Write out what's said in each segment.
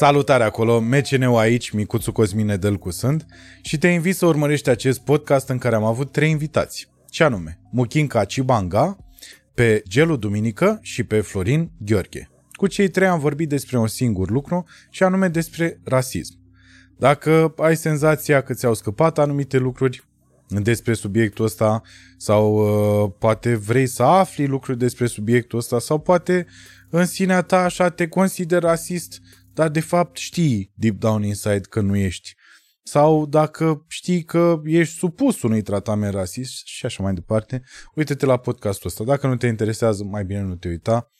Salutare acolo, MCN-ul aici, Micuțu Cosmine Dălcu sunt și te invit să urmărești acest podcast în care am avut trei invitați. Ce anume? Muchinca Cibanga, pe Gelu Duminică și pe Florin Gheorghe. Cu cei trei am vorbit despre un singur lucru și anume despre rasism. Dacă ai senzația că ți-au scăpat anumite lucruri despre subiectul ăsta sau uh, poate vrei să afli lucruri despre subiectul ăsta sau poate în sinea ta așa te consideri rasist, dar de fapt știi deep down inside că nu ești. Sau dacă știi că ești supus unui tratament rasist și așa mai departe, uite-te la podcastul ăsta. Dacă nu te interesează, mai bine nu te uita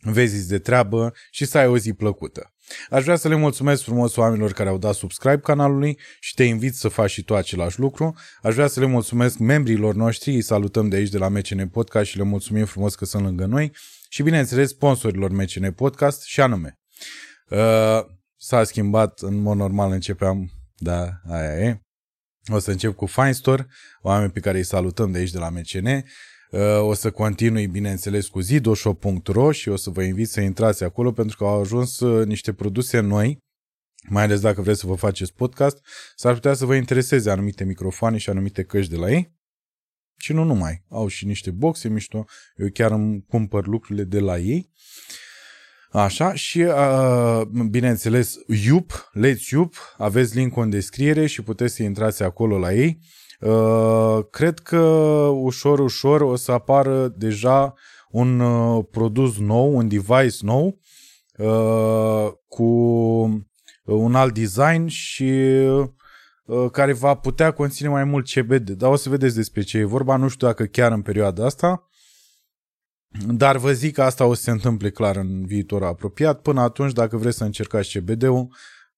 vezi de treabă și să ai o zi plăcută. Aș vrea să le mulțumesc frumos oamenilor care au dat subscribe canalului și te invit să faci și tu același lucru. Aș vrea să le mulțumesc membrilor noștri, îi salutăm de aici de la MCN Podcast și le mulțumim frumos că sunt lângă noi și bineînțeles sponsorilor MCN Podcast și anume. Uh, s-a schimbat, în mod normal începeam, da, aia e. O să încep cu Fine Store, oameni pe care îi salutăm de aici de la MCN. Uh, o să continui, bineînțeles, cu zidoshop.ro și o să vă invit să intrați acolo pentru că au ajuns uh, niște produse noi, mai ales dacă vreți să vă faceți podcast, s-ar putea să vă intereseze anumite microfoane și anumite căști de la ei. Și nu numai. Au și niște boxe mișto. Eu chiar îmi cumpăr lucrurile de la ei. Așa, și uh, bineînțeles, Yup, Let's Yup, aveți link în descriere și puteți să intrați acolo la ei. Uh, cred că ușor, ușor o să apară deja un uh, produs nou, un device nou uh, cu un alt design și care va putea conține mai mult CBD. Dar o să vedeți despre ce e vorba, nu știu dacă chiar în perioada asta, dar vă zic că asta o să se întâmple clar în viitor apropiat. Până atunci, dacă vreți să încercați CBD-ul,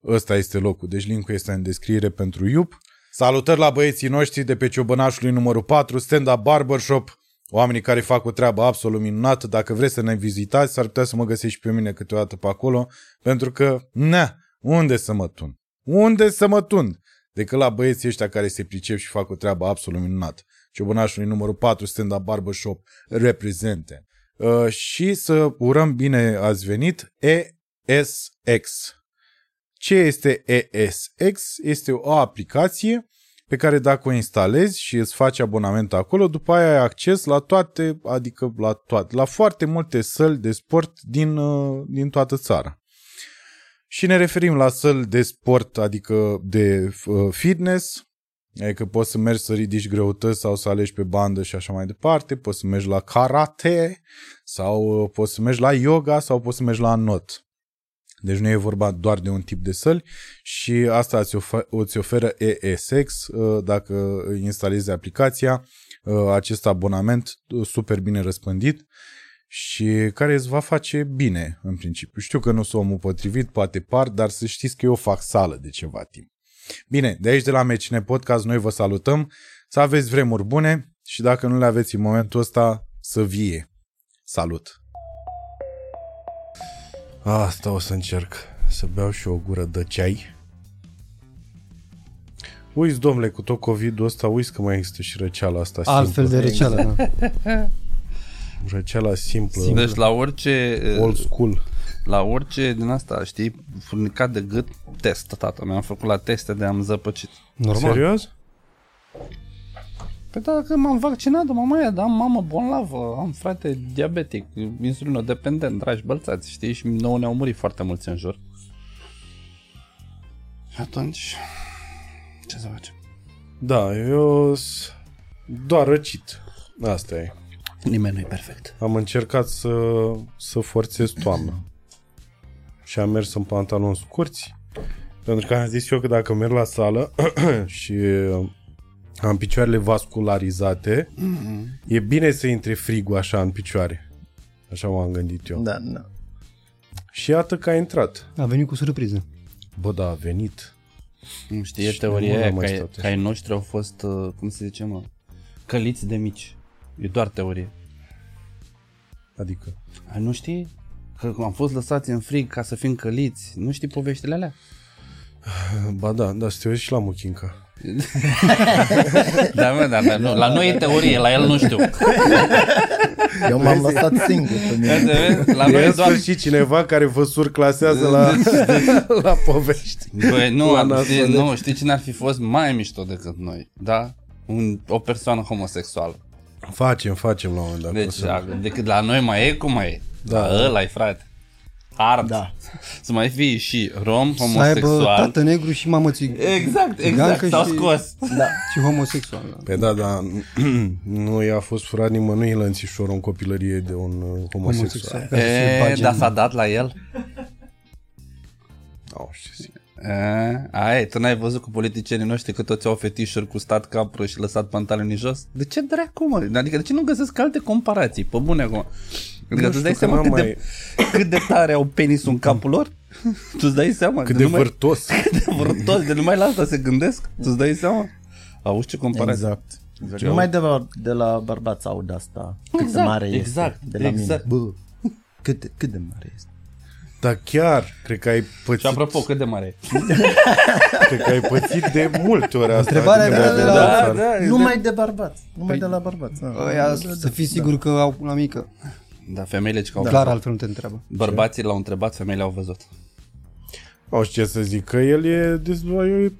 ăsta este locul. Deci linkul este în descriere pentru IUP. Salutări la băieții noștri de pe Ciobănașului numărul 4, Stand Up Barbershop, oamenii care fac o treabă absolut minunată. Dacă vreți să ne vizitați, s-ar putea să mă găsești și pe mine câteodată pe acolo, pentru că, na, unde să mă tun? Unde să mă tun? Decât la băieții ăștia care se pricep și fac o treabă absolut minunată. Ciobănașului numărul 4, Stand Up Barbershop, reprezente. Uh, și să urăm bine ați venit ESX. Ce este ESX? Este o aplicație pe care dacă o instalezi și îți faci abonament acolo, după aia ai acces la toate, adică la toate, la foarte multe săli de sport din, uh, din toată țara. Și ne referim la săli de sport, adică de uh, fitness, adică poți să mergi să ridici greutăți sau să alegi pe bandă și așa mai departe, poți să mergi la karate sau uh, poți să mergi la yoga sau poți să mergi la not. Deci nu e vorba doar de un tip de săli și asta îți, ofer- îți oferă ESX uh, dacă instalezi aplicația, uh, acest abonament uh, super bine răspândit și care îți va face bine în principiu. Știu că nu sunt omul potrivit, poate par, dar să știți că eu fac sală de ceva timp. Bine, de aici de la Mecine Podcast noi vă salutăm, să aveți vremuri bune și dacă nu le aveți în momentul ăsta, să vie. Salut! Asta o să încerc. Să beau și o gură de ceai. Uiți, domnule, cu tot COVID-ul ăsta, uiți că mai există și răceala asta Altfel simplă. de răceală, da. Răceala simplă, Deci la orice old school. La orice din asta, știi, furnicat de gât, test, tata. Mi-am făcut la teste de am zăpăcit. Normal. Serios? Păi dacă m-am vaccinat, mamaia, da, am mamă bolnavă, am frate diabetic, insulinodependent, dragi bălțați, știi, și nouă ne-au murit foarte mulți în jur. Și atunci, ce să facem? Da, eu s- doar răcit. Asta e. Nimeni nu e perfect. Am încercat să, să forțez toamna. Și am mers în pantaloni scurți. Pentru că am zis eu că dacă merg la sală și uh, am picioarele vascularizate, mm-hmm. e bine să intre frigul așa în picioare. Așa m-am gândit eu. Da, da. Și iată că a intrat. A venit cu surpriză. Bă, da, a venit. Nu știi, e Și teoria nu aia am mai că, ai- stat că așa. ai noștri au fost, uh, cum se zice, mă, căliți de mici. E doar teorie. Adică. Ai nu știi? Că am fost lăsați în frig ca să fim căliți. Nu știi poveștile alea? Ba da, da, să te uiți și la Muchinca. Da, mă, da, da, nu. La noi e teorie, la el nu știu. Eu m-am lăsat singur pe mine. La E noi în doar... sfârșit cineva care vă surclasează la, la povești. Băi, nu, La am, nasol, știi, deci. nu, știi cine ar fi fost mai mișto decât noi, da? Un, o persoană homosexuală. Facem, facem la un moment dat. Deci, o să- a, decât la noi mai e, cum mai e? Da. Da. ăla e, frate. Hard. Da. Să mai fii și rom, Să aibă homosexual. tată negru și mamă țig- Exact, țigancă exact, s-au și- scos. Da. și homosexual. Da. Pe da, da, nu i-a fost furat nimănui lănțișorul în copilărie de un uh, homosexual. Homosexual. Care se E, bage dar în- s-a dat la el? Nu știu ce zic. E, ai, tu n-ai văzut cu politicienii noștri că toți au fetișuri cu stat capră și lăsat pantalonii jos? De ce dracu, mă? Adică de ce nu găsesc alte comparații? Pe bune acum. Adică Nu tu știu dai că seama n-am cât, de, cât de tare au penisul în capul lor? Tu îți dai seama? Cât de numai, vârtos. de vârtos, de numai la asta se gândesc? Tu îți dai seama? Auzi ce comparație? Exact. Exact. Numai de la, de la bărbați aud asta. Cât de Exact, mare exact, este. De la exact. mine. Bă, cât de, cât de mare este. Dar chiar, cred că ai Și pățit, apropo, cât de mare e? cred că ai pățit de multe ori asta. Întrebarea adică era de de la la- țară. da, Numai de bărbați. Numai de la bărbați. da. Ăia să fii sigur că au una mică. Da, femeile ce că au Clar altfel nu te întreabă. Bărbații l-au întrebat, femeile au văzut. Nu știu ce să zic, că el e, de, e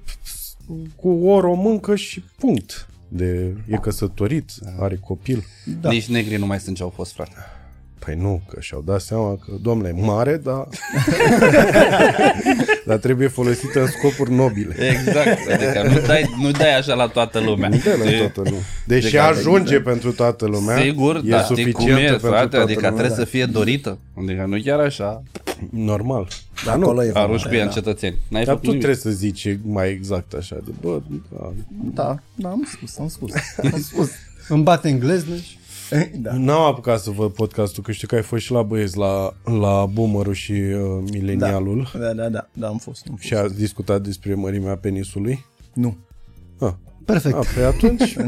cu o româncă și punct. De, e căsătorit, are copil. Da. Nici negrii nu mai sunt ce au fost, frate. Păi nu, că și-au dat seama că, domnule, e mare, dar... dar trebuie folosită în scopuri nobile. Exact, adică nu dai, nu dai așa la toată lumea. Nu de la toată lumea. Deși Adică- ajunge pentru toată lumea, Sigur, e dar știi cum suficientă e, pentru frate, toată adică lumea. trebuie să fie dorită. Adică nu chiar așa, Normal. Dar nu, Acolo e arunci valoarea, pe ea în da. cetățeni. N-ai dar făcut tu nimic. trebuie să zici mai exact așa, de bă, da. Da, da, am spus, am spus. Am spus. Îmi bate engleză și da. N-am apucat să văd podcastul, că știu că ai fost și la băieți, la, la Boomerul și uh, Milenialul Da, da, da, da, am fost. Am fost. și a discutat despre mărimea penisului. Nu. Ah, perfect. a, pe atunci...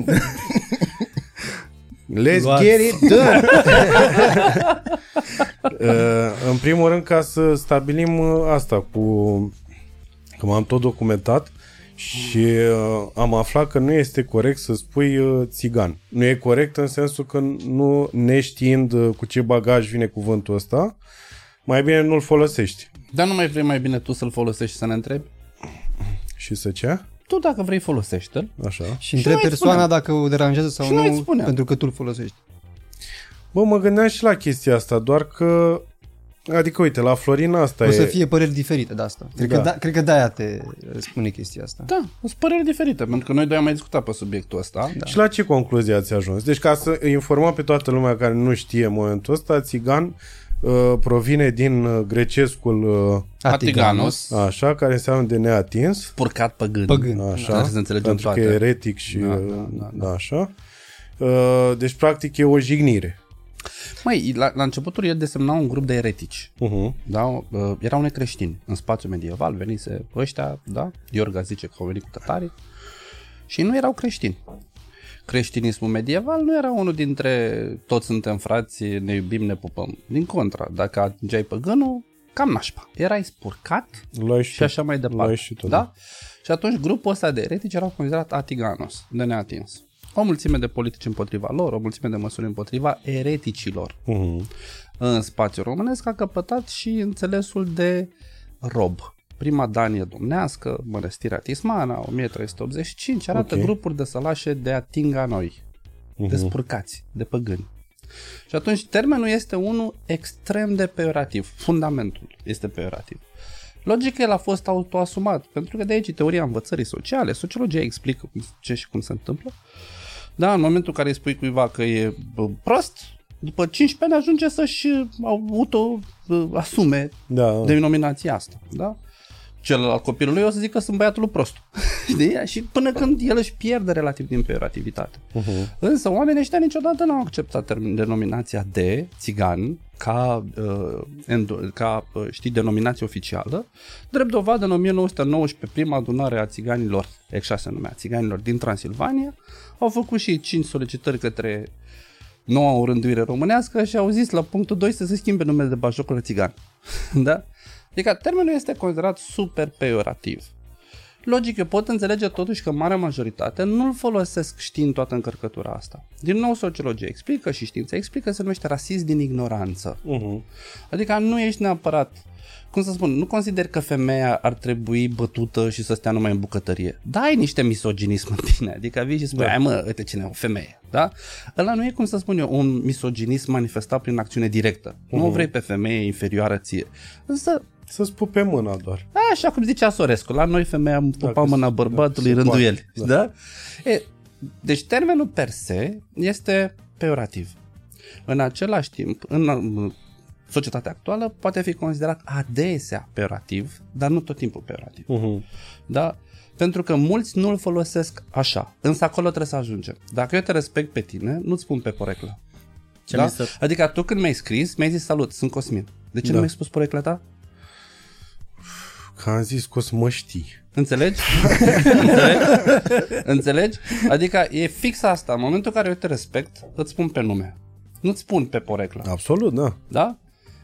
Let's Luați. get it done! uh, în primul rând, ca să stabilim uh, asta cu... Că m-am tot documentat și uh, am aflat că nu este corect să spui uh, țigan. Nu e corect în sensul că nu neștiind uh, cu ce bagaj vine cuvântul ăsta, mai bine nu-l folosești. Dar nu mai vrei mai bine tu să-l folosești și să ne întrebi? Și să ce? Tu dacă vrei folosește-l. Așa. Și întreb noi îți persoana spunem. dacă o deranjează sau Și noi îți nu, spunem. pentru că tu îl folosești. Bă, mă gândeam și la chestia asta, doar că... Adică, uite, la Florina asta O e... să fie păreri diferite de asta. Cred, Da. că, da, cred că de-aia te spune chestia asta. Da, sunt păreri diferite, pentru că noi doi am mai discutat pe subiectul ăsta. Da. Și la ce concluzie ați ajuns? Deci ca să informăm pe toată lumea care nu știe în momentul ăsta, țigan uh, provine din uh, grecescul uh, Atiganos, așa, care înseamnă de neatins, purcat păgân. Păgân. așa, Trebuie să înțelegem pentru toate. că e eretic și Da, da, da, da, da, așa. Uh, deci practic e o jignire. Măi, la, la începutul el desemna un grup de eretici. Uh-huh. Da? Uh, erau necreștini. În spațiu medieval venise ăștia, da? Iorga zice că au venit cu tătarii și nu erau creștini. Creștinismul medieval nu era unul dintre toți suntem frați, ne iubim, ne pupăm. Din contra, dacă atingeai păgânul, cam nașpa. Erai spurcat L-ai și, și așa mai L-ai departe. și tu, da? Și atunci grupul ăsta de eretici erau considerat atiganos, de neatins. O mulțime de politici împotriva lor, o mulțime de măsuri împotriva ereticilor. Uh-huh. În spațiul românesc a căpătat și înțelesul de rob. Prima danie domnească, mănăstirea Tismana, 1385, arată Ok. grupuri de sălașe de atinga noi, de spurcați, de păgâni. Și atunci termenul este unul extrem de peorativ. Fundamentul este peorativ. Logic, el a fost autoasumat, pentru că de aici e teoria învățării sociale. Sociologia explică cum- ce și cum se întâmplă. Da, în momentul în care îi spui cuiva că e bă, prost, după 15 ani ajunge să-și uh, auto-asume Da, denominația asta. Da? Celălalt copilul lui o să zică sunt băiatul lui prost. Știi? Și până când el își pierde relativ din peorativitate. Uh-huh. Însă oamenii ăștia niciodată n-au acceptat termen, denominația de țigan ca, uh, endo, ca uh, știi, denominație oficială. Drept dovadă, în 1919, prima adunare a țiganilor, exact se numea, țiganilor din Transilvania, au făcut și 5 solicitări către noua orânduire românească și au zis la punctul 2 să se schimbe numele de bajocul la țigan. da? Adică termenul este considerat super peorativ. Logic, eu pot înțelege totuși că marea majoritate nu-l folosesc știind toată încărcătura asta. Din nou, sociologia explică și știința explică, se numește rasism din ignoranță. Uh-huh. Adică nu ești neapărat, cum să spun, nu consider că femeia ar trebui bătută și să stea numai în bucătărie. Da, ai niște misoginism în tine, adică vii și spui, da. ai mă, uite cine e o femeie, da? Ăla nu e, cum să spun eu, un misoginism manifestat prin acțiune directă. Uh-huh. Nu o vrei pe femeie inferioară ție. Însă Să-ți pupe mâna doar. Așa cum zicea Sorescu, la noi femeia pupa Dacă mâna se- bărbatului dacă se rânduieli. poate, Da. da? E, deci termenul per se este peorativ. În același timp, în um, societatea actuală poate fi considerat adesea peorativ, dar nu tot timpul peorativ. Uh-huh. Da? Pentru că mulți nu-l folosesc așa. Însă acolo trebuie să ajungem. Dacă eu te respect pe tine, nu-ți spun pe poreclă. Ce da? mi se... Adică tu când mi-ai scris, mi-ai zis salut, sunt Cosmin. De ce Da. nu mi-ai spus porecla ta? Că am zis că o să mă știi. Înțelegi? Înțelegi? Înțelegi? Adică e fix asta. În momentul în care eu te respect, îți spun pe nume. Nu-ți spun pe poreclă. Absolut, da. Da?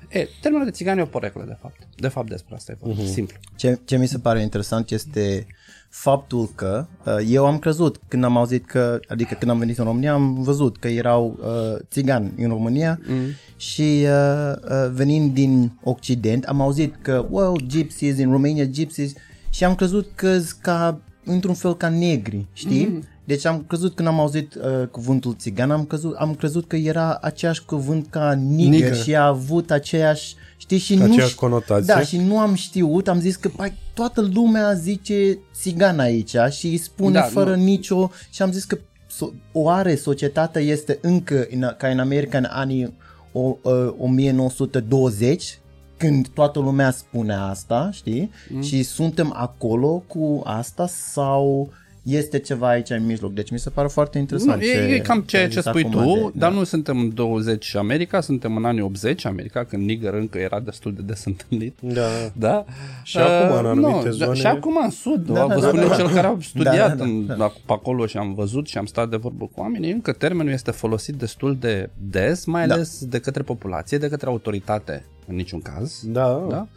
E, termenul de țigan e o poreclă, de fapt. De fapt despre asta e vorba. Simplu. Ce, ce mi se pare interesant este faptul că uh, eu am crezut când am auzit că, adică când am venit în România, am văzut că erau uh, țigani în România mm. și uh, uh, venind din Occident am auzit că, wow, gypsies în România, gypsies și am crezut că ca, într-un fel ca negri, știi? Mm. Deci am crezut când am auzit uh, cuvântul țigan, am crezut, am crezut că era aceeași cuvânt ca nigger, Nigger. și a avut aceeași, știi, și nu Aceeași ș- conotație. Da, și nu am știut, am zis că pai, toată lumea zice țigan aici și îi spune Da, da, fără nu. nu. nicio și am zis că so, oare societatea este încă în, ca în America în anii o, uh, 1920 când toată lumea spune asta, știi? Mm. Și suntem acolo cu asta sau este ceva aici în mijloc? Deci mi se pare foarte interesant. Nu, e, e cam ceea ce zis spui acum tu, de- dar nu suntem în 20 și America, suntem în anii 80 America, când nigger încă era destul de des întâlnit. Da. Da? Și acum, în anumite nu, zone- Și acum în sud, da, Da, vă da, spun da, eu da. cel care am studiat Da, da, da, în, da. pe acolo și am văzut și am stat de vorbă cu oamenii, încă termenul este folosit destul de des, mai Da. ales de către populație, de către autoritate în niciun caz. Da. Da?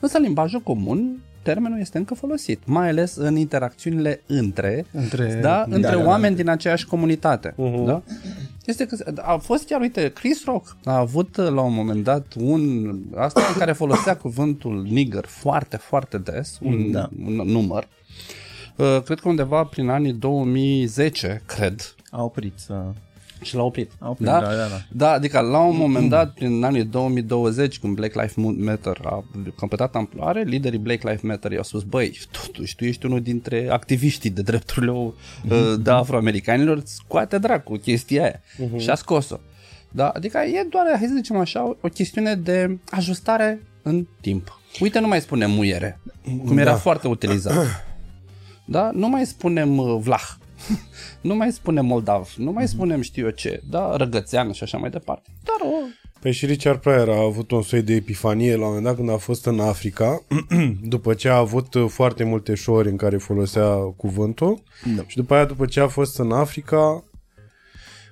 Însă în limbajul comun termenul este încă folosit, mai ales în interacțiunile între, Între- da, între da, da. oameni din aceeași comunitate. Mhm. Da? Este că a fost chiar, uite, Chris Rock a avut la un moment dat un, asta în care folosea cuvântul nigger foarte, foarte des, un, Da. un număr. Uh, Cred că undeva prin anii 2010, cred, A oprit să... și l-a oprit. A oprit, da? da, da, da. Da, adică la un moment dat, prin anii 2020, când Black Lives Matter a completat amploare, liderii Black Lives Matter i-au spus, băi, totuși, tu ești unul dintre activiștii de drepturile uh, de afroamericanilor, scoate dracu chestia aia. Și a scos-o. Da, adică e doar, hai să zicem așa, o, o chestiune de ajustare în timp. Uite, nu mai spunem muiere, cum era Da. foarte utilizat. Da? Nu mai spunem uh, vlah. Nu mai spunem moldav. Nu mai spunem știu eu ce. Da? Răgățean și așa mai departe. Dar o... Păi și Richard Pryor a avut un soi de epifanie la un moment dat când a fost în Africa, după ce a avut uh, foarte multe show-uri în care folosea cuvântul Da. și după aia, după ce a fost în Africa,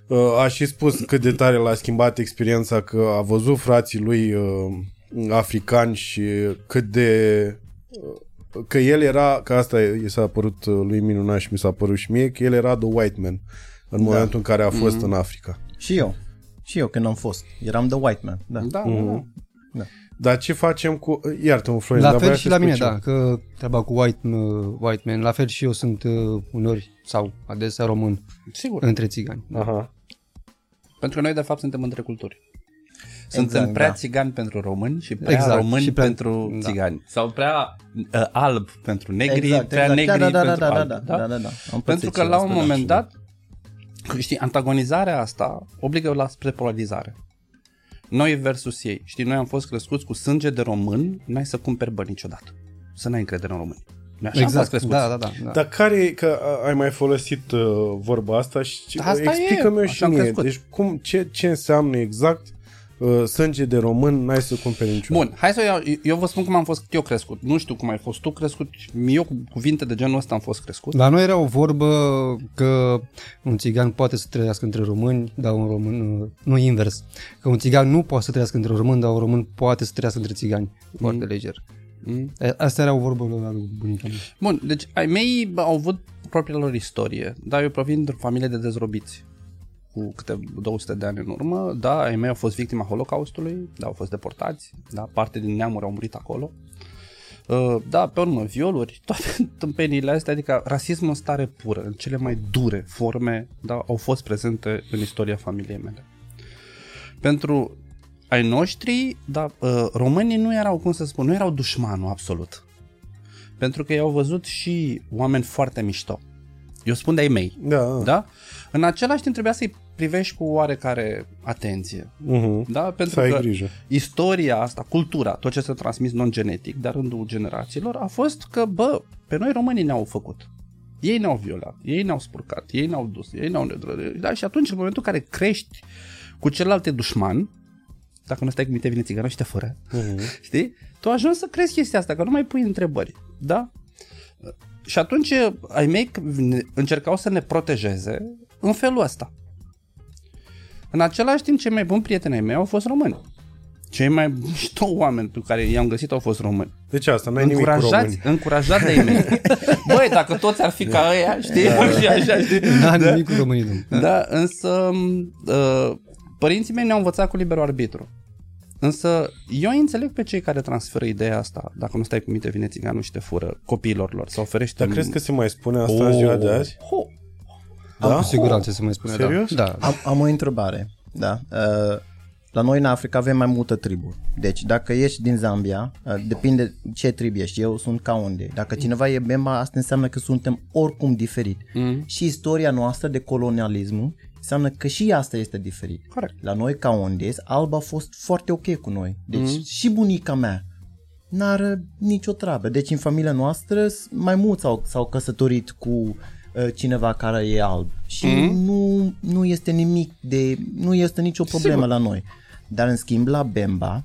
uh, a și spus cât de tare l-a schimbat experiența că a văzut frații lui uh, africani și cât de uh, că el era, că asta i s-a părut uh, lui minunat și mi s-a părut și mie, că el era the white man în momentul în care a fost în Africa. Și eu. Și eu când am fost. Eram the white man. Da. Da, mm. da. Dar ce facem cu... Iartă-mă, Florin, La dar fel voiam și să la mine, spun da, că treaba cu white, uh, white man, la fel și eu sunt uh, uneori sau adesea român Sigur. între țigani. ceva. Aha. Pentru că noi, de fapt, suntem între culturi. Suntem Exact, prea da. țigani pentru români și prea Exact, români și prea- pentru da. țigani. Sau prea uh, alb pentru negri, Exact, prea exact. negri Da, da, da, pentru da, da, albi. da, da, da, da. Am Pentru pățit că și la asta, un da, moment și- dat, știi, antagonizarea asta obligă la spre polarizare. Noi versus ei. Știi, noi am fost crescuți cu sânge de român, n-ai să cumperi bani niciodată. Să n-ai încredere în români. Noi Așa am fost Exact, crescuți. da, da, da. da. Dar care e, că a- ai mai folosit uh, vorba asta și Da, asta explică-mi e, eu și așa am mie. crescut. Deci cum, ce, ce înseamnă exact uh, sânge de român, n-ai să cumperi niciodată. Bun, hai să iau, eu vă spun cum am fost eu crescut. Nu știu cum ai fost tu crescut, eu cu cuvinte de genul ăsta am fost crescut. La noi era o vorbă că un țigan poate să trăiască între români, dar un român, uh, nu invers, că un țigan nu poate să trăiască între români, dar un român poate să trăiască între țigani, foarte leger. Mm? E, Asta era o vorbă la lui bunica mea. Bun, deci ai mei bă, au avut propria lor istorie, dar eu provin dintr-o familie de dezrobiți cu câte 200 de ani în urmă, da, ai mei au fost victima Holocaustului, da, au fost deportați, da, parte din neamuri au murit acolo. Uh, Da, pe urmă, violuri, toate tâmpeniile astea, adică rasismul în stare pură, în cele mai dure forme, da, au fost prezente în istoria familiei mele. Pentru ai noștri, da, uh, românii nu erau, cum să spun, nu erau dușmanul absolut. Pentru că i-au văzut și oameni foarte mișto. Eu spun de ai mei, Da. da? În același timp trebuia să-i privești cu oarecare atenție. Uh-huh. Da? Pentru Să ai că grijă. istoria asta, cultura, tot ce s-a transmis non-genetic, de rândul generațiilor, a fost că, bă, pe noi românii ne-au făcut. Ei ne-au violat, ei ne-au spurcat, ei ne-au dus, ei ne-au nedrărit. Da? Și atunci, în momentul în care crești cu celelalte dușman, dacă nu stai cu minte, vine țiganul și te fără. Uh-huh. Știi? Tu ajungi să crezi chestia asta, că nu mai pui întrebări. Da? Și atunci ai mei încercau să ne protejeze în felul ăsta. În același timp, cei mai buni prieteni ai mei au fost români. Cei mai mișto oameni pe care i-am găsit au fost români. Deci asta, n-ai nimic cu Încurajați, români. încurajați de ei mei. Băi, dacă toți ar fi ca ăia, știi? Și așa, știi? N-am nimic cu românii, domnule. Da, însă uh, părinții mei ne-au învățat cu liberul arbitru. Însă eu înțeleg pe cei care transferă ideea asta, dacă nu stai cu minte, vine țiganul și te fură copiilor lor, sau oferește... Dar crezi că se mai spune asta în ziua de azi? Ho, Da? Cu siguranță se mai spune. Serios? Da. da. Am, am o întrebare. Da. Uh, la noi în Africa avem mai multe triburi. Deci dacă ești din Zambia, uh, depinde ce tribu ești. Eu sunt ca unde. Dacă cineva e Bemba, asta înseamnă că suntem oricum diferit. Mm. Și istoria noastră de colonialism înseamnă că și asta este diferit. Corect. La noi ca unde, alba a fost foarte ok cu noi. Deci și bunica mea n-are nicio treabă. Deci în familia noastră s- mai mulți s-au, s-au căsătorit cu uh, cineva care e alb și Mhm. nu, nu este nimic de, nu este nicio problemă Sigur. la noi. Dar în schimb la Bemba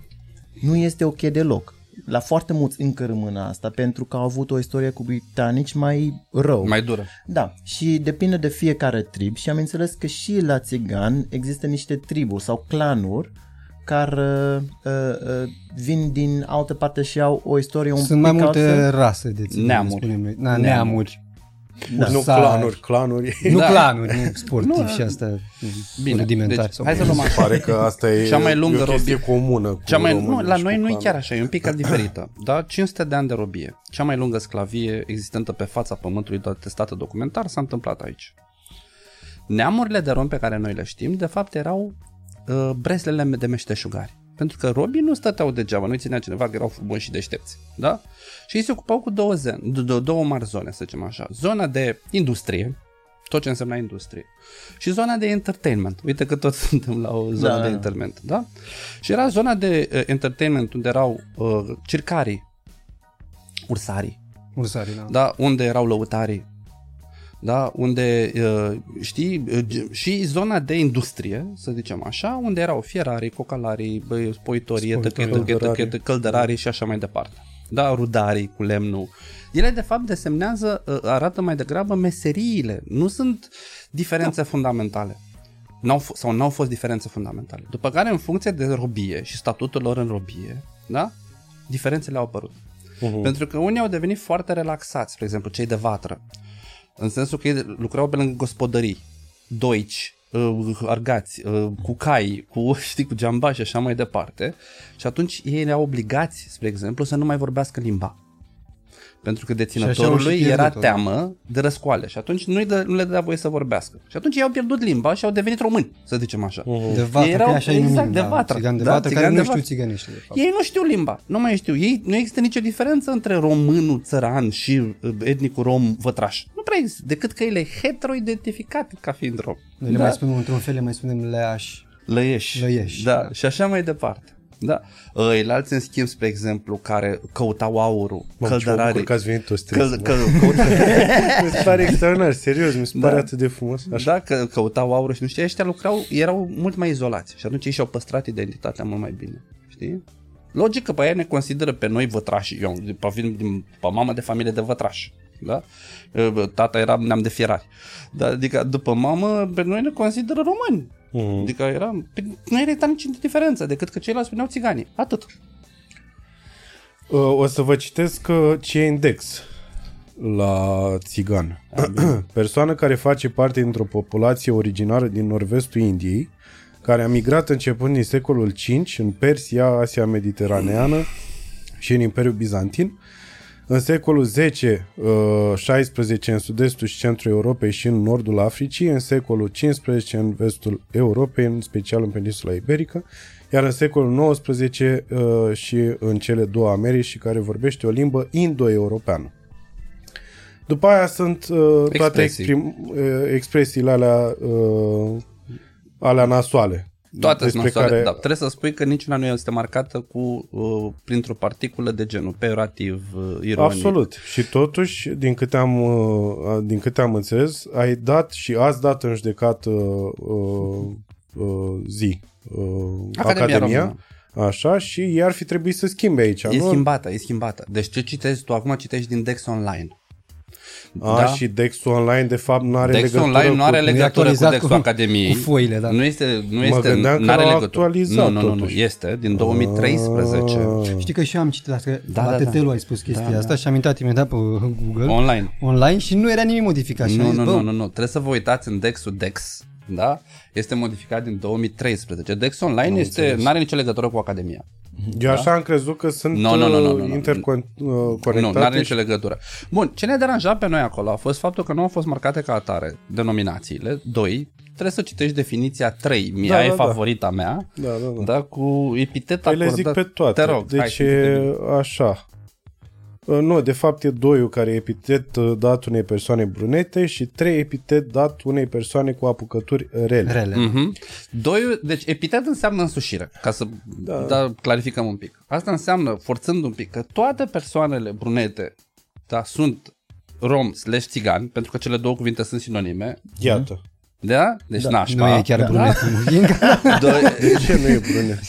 nu este ok deloc. La foarte mulți încă rămân asta pentru că au avut o istorie cu britanici mai rău. mai dură. Da, și depinde de fiecare trib și am înțeles că și la țigan există niște triburi sau clanuri care uh, uh, vin din altă parte și au o istorie un Sunt mai pic multe altfel. rase de țigani, Neamuri. spunem noi. Na, Neamuri. neamuri. Da. Nu Sari. clanuri, clanuri. Nu Da. clanuri, nu sportivi Nu, și astea Bine, rudimentari. deci, sau- hai să luăm așa. Pare că asta e, Cea mai lungă e o chestie robie. comună cu Cea mai, nu, românii la și noi cu nu e clanuri. chiar așa, e un pic diferită. Da? 500 de ani de robie. Cea mai lungă sclavie existentă pe fața pământului testată documentar s-a întâmplat aici. Neamurile de romi pe care noi le știm, de fapt erau uh, breslele de meșteșugari. Pentru că robii nu stăteau degeaba, nu-i ținea cineva că erau frumoși și deștepți. Da? Și ei se ocupau cu două, zen, d- două mari zone, să zicem așa. Zona de industrie, tot ce însemna industrie. Și zona de entertainment. Uite că tot suntem la o zonă Da, de da. entertainment. Da? Și era zona de uh, entertainment unde erau uh, circarii, ursarii, Ursarii, da. da? unde erau lăutarii, da? unde, uh, știi, uh, g- și zona de industrie, să zicem așa, unde erau fierarii, cocalarii, bă, spoitorii, etc., Spoitorii, etc., etc., etc., căldărarii și așa mai departe. Da, rudarii cu lemnul. Ele, de fapt, desemnează, uh, arată mai degrabă meseriile. Nu sunt diferențe fundamentale. N-au f- sau n-au fost diferențe fundamentale. După care, în funcție de robie și statutul lor în robie, da? diferențele au apărut. Mhm. Pentru că unii au devenit foarte relaxați, spre exemplu, cei de vatră. În sensul că ei lucrau pe lângă gospodării, doici, uh, argați, uh, cu cai, cu, știi, cu geamba și așa mai departe. Și atunci ei erau obligați, spre exemplu, să nu mai vorbească limba. Pentru că Și așa au deținătorului și era pierdut-o, da. teamă de răscoale și atunci nu, dă, nu le dădea voie să vorbească. Și atunci ei au pierdut limba și au devenit români, să zicem așa. De vatră, Ei erau, erau- așa exact, numim, de da, vatră. Țigan de Da, vatră, țigan care de nu știu vatră. țiganește, de fapt. Ei nu știu limba, nu mai știu. Ei, nu există nicio diferență între românul țăran și uh, etnicul rom vătraș. Nu prea există, decât că el e hetero-identificat ca fiind rom. Noi le mai spunem într-un fel, le mai spunem leași. Lăieși. Lăieși, Da, da. și așa mai departe. Da. Ei, alții, în schimb, spre exemplu, care căutau aurul, Mă, ce mă căldărarii. bucur că ați venit toți trei. Căl, căl, căuta, Mi se pare extraordinar, serios, mi se pare Da. atât de frumos. Așa. da, că căutau aurul și nu știu, ăștia lucrau, erau mult mai izolați și atunci ei și-au păstrat identitatea mult mai bine, știi? Logic că pe aia ne consideră pe noi vătrași, eu pe, vin din, pe mamă de familie de vătrași, da? Tata era neam de fierari. Da, adică după mamă, pe noi ne consideră români. Mhm. Adică era, pe- nu era nicio diferență decât că ceilalți spuneau țigani. Atât. Uh, O să vă citesc uh, ce e index la țigan. Persoană care face parte dintr-o populație originară din nord-vestul Indiei, care a migrat începând din secolul V în Persia, Asia Mediteraneană și în Imperiul Bizantin, în secolul X-16 în sud-estul și centrul Europei și în nordul Africii, în secolul XV în vestul Europei, în special în peninsula iberică, iar în secolul XIX uh, și în cele două Americi și care vorbește o limbă indo-europeană. După aia sunt uh, toate Expresii. exprim, uh, expresiile alea, uh, alea nasoale. Toate despre sunt nasoale, care- dar trebuie să spui că niciuna nu este marcată cu uh, printr-o particulă de genul peorativ, uh, ironic. Absolut. Și totuși, din câte am, uh, din câte am înțeles, ai dat și ați dat în judecată uh, uh, zi uh, Academia Academia, Română. așa, și ei ar fi trebuit să schimbe aici, E nu? schimbată, e schimbată. Deci ce citezi tu? Acum citești din Dex Online. A, Da. și Dexul Online, de fapt, nu are Dex legătură Online nu are cu... Nu e legătură cu actualizat Dexul cu- Academiei. cu foile, da. Nu este, nu Mă este, gândeam că n-are l-au legătură. actualizat, nu, nu, nu, nu, totuși. este din 2013. Ah. Știi că și eu am citit asta, Da, la da, da. TTL ai spus chestia Da, asta și am intrat imediat pe Google Online. online și nu era nimic modificat. și am Nu, zis, nu, bă, nu, nu, nu. Trebuie să vă uitați în Dexul Dex. Da? Este modificat din 2013. Dex Online este, nu are nicio legătură cu Academia. Eu așa am crezut că sunt Nu, nu, nu, nu, nu, nu. interconectate. Nu, nu are nicio legătură. Bun, ce ne deranja pe noi acolo a fost faptul că nu au fost marcate ca atare denominațiile. Doi, trebuie să citești definiția 3, mie Da, e da, da. favorita mea, Da, da, da. da, cu epitet Păi le zic acordat. pe toate. Te rog, hai, deci zi-te e bine. așa. Uh, Nu, de fapt e doiul care e epitet uh, dat unei persoane brunete și trei epitet dat unei persoane cu apucături rele. rele. Mhm. Doi, deci epitet înseamnă însușire, ca să da. Da, clarificăm un pic. Asta înseamnă, forțând un pic, că toate persoanele brunete da, sunt rom slash țigani, pentru că cele două cuvinte sunt sinonime, Iată. Da? Deci da. nașpa. Nu e chiar da. brunet. Doi, De ce nu e brunet?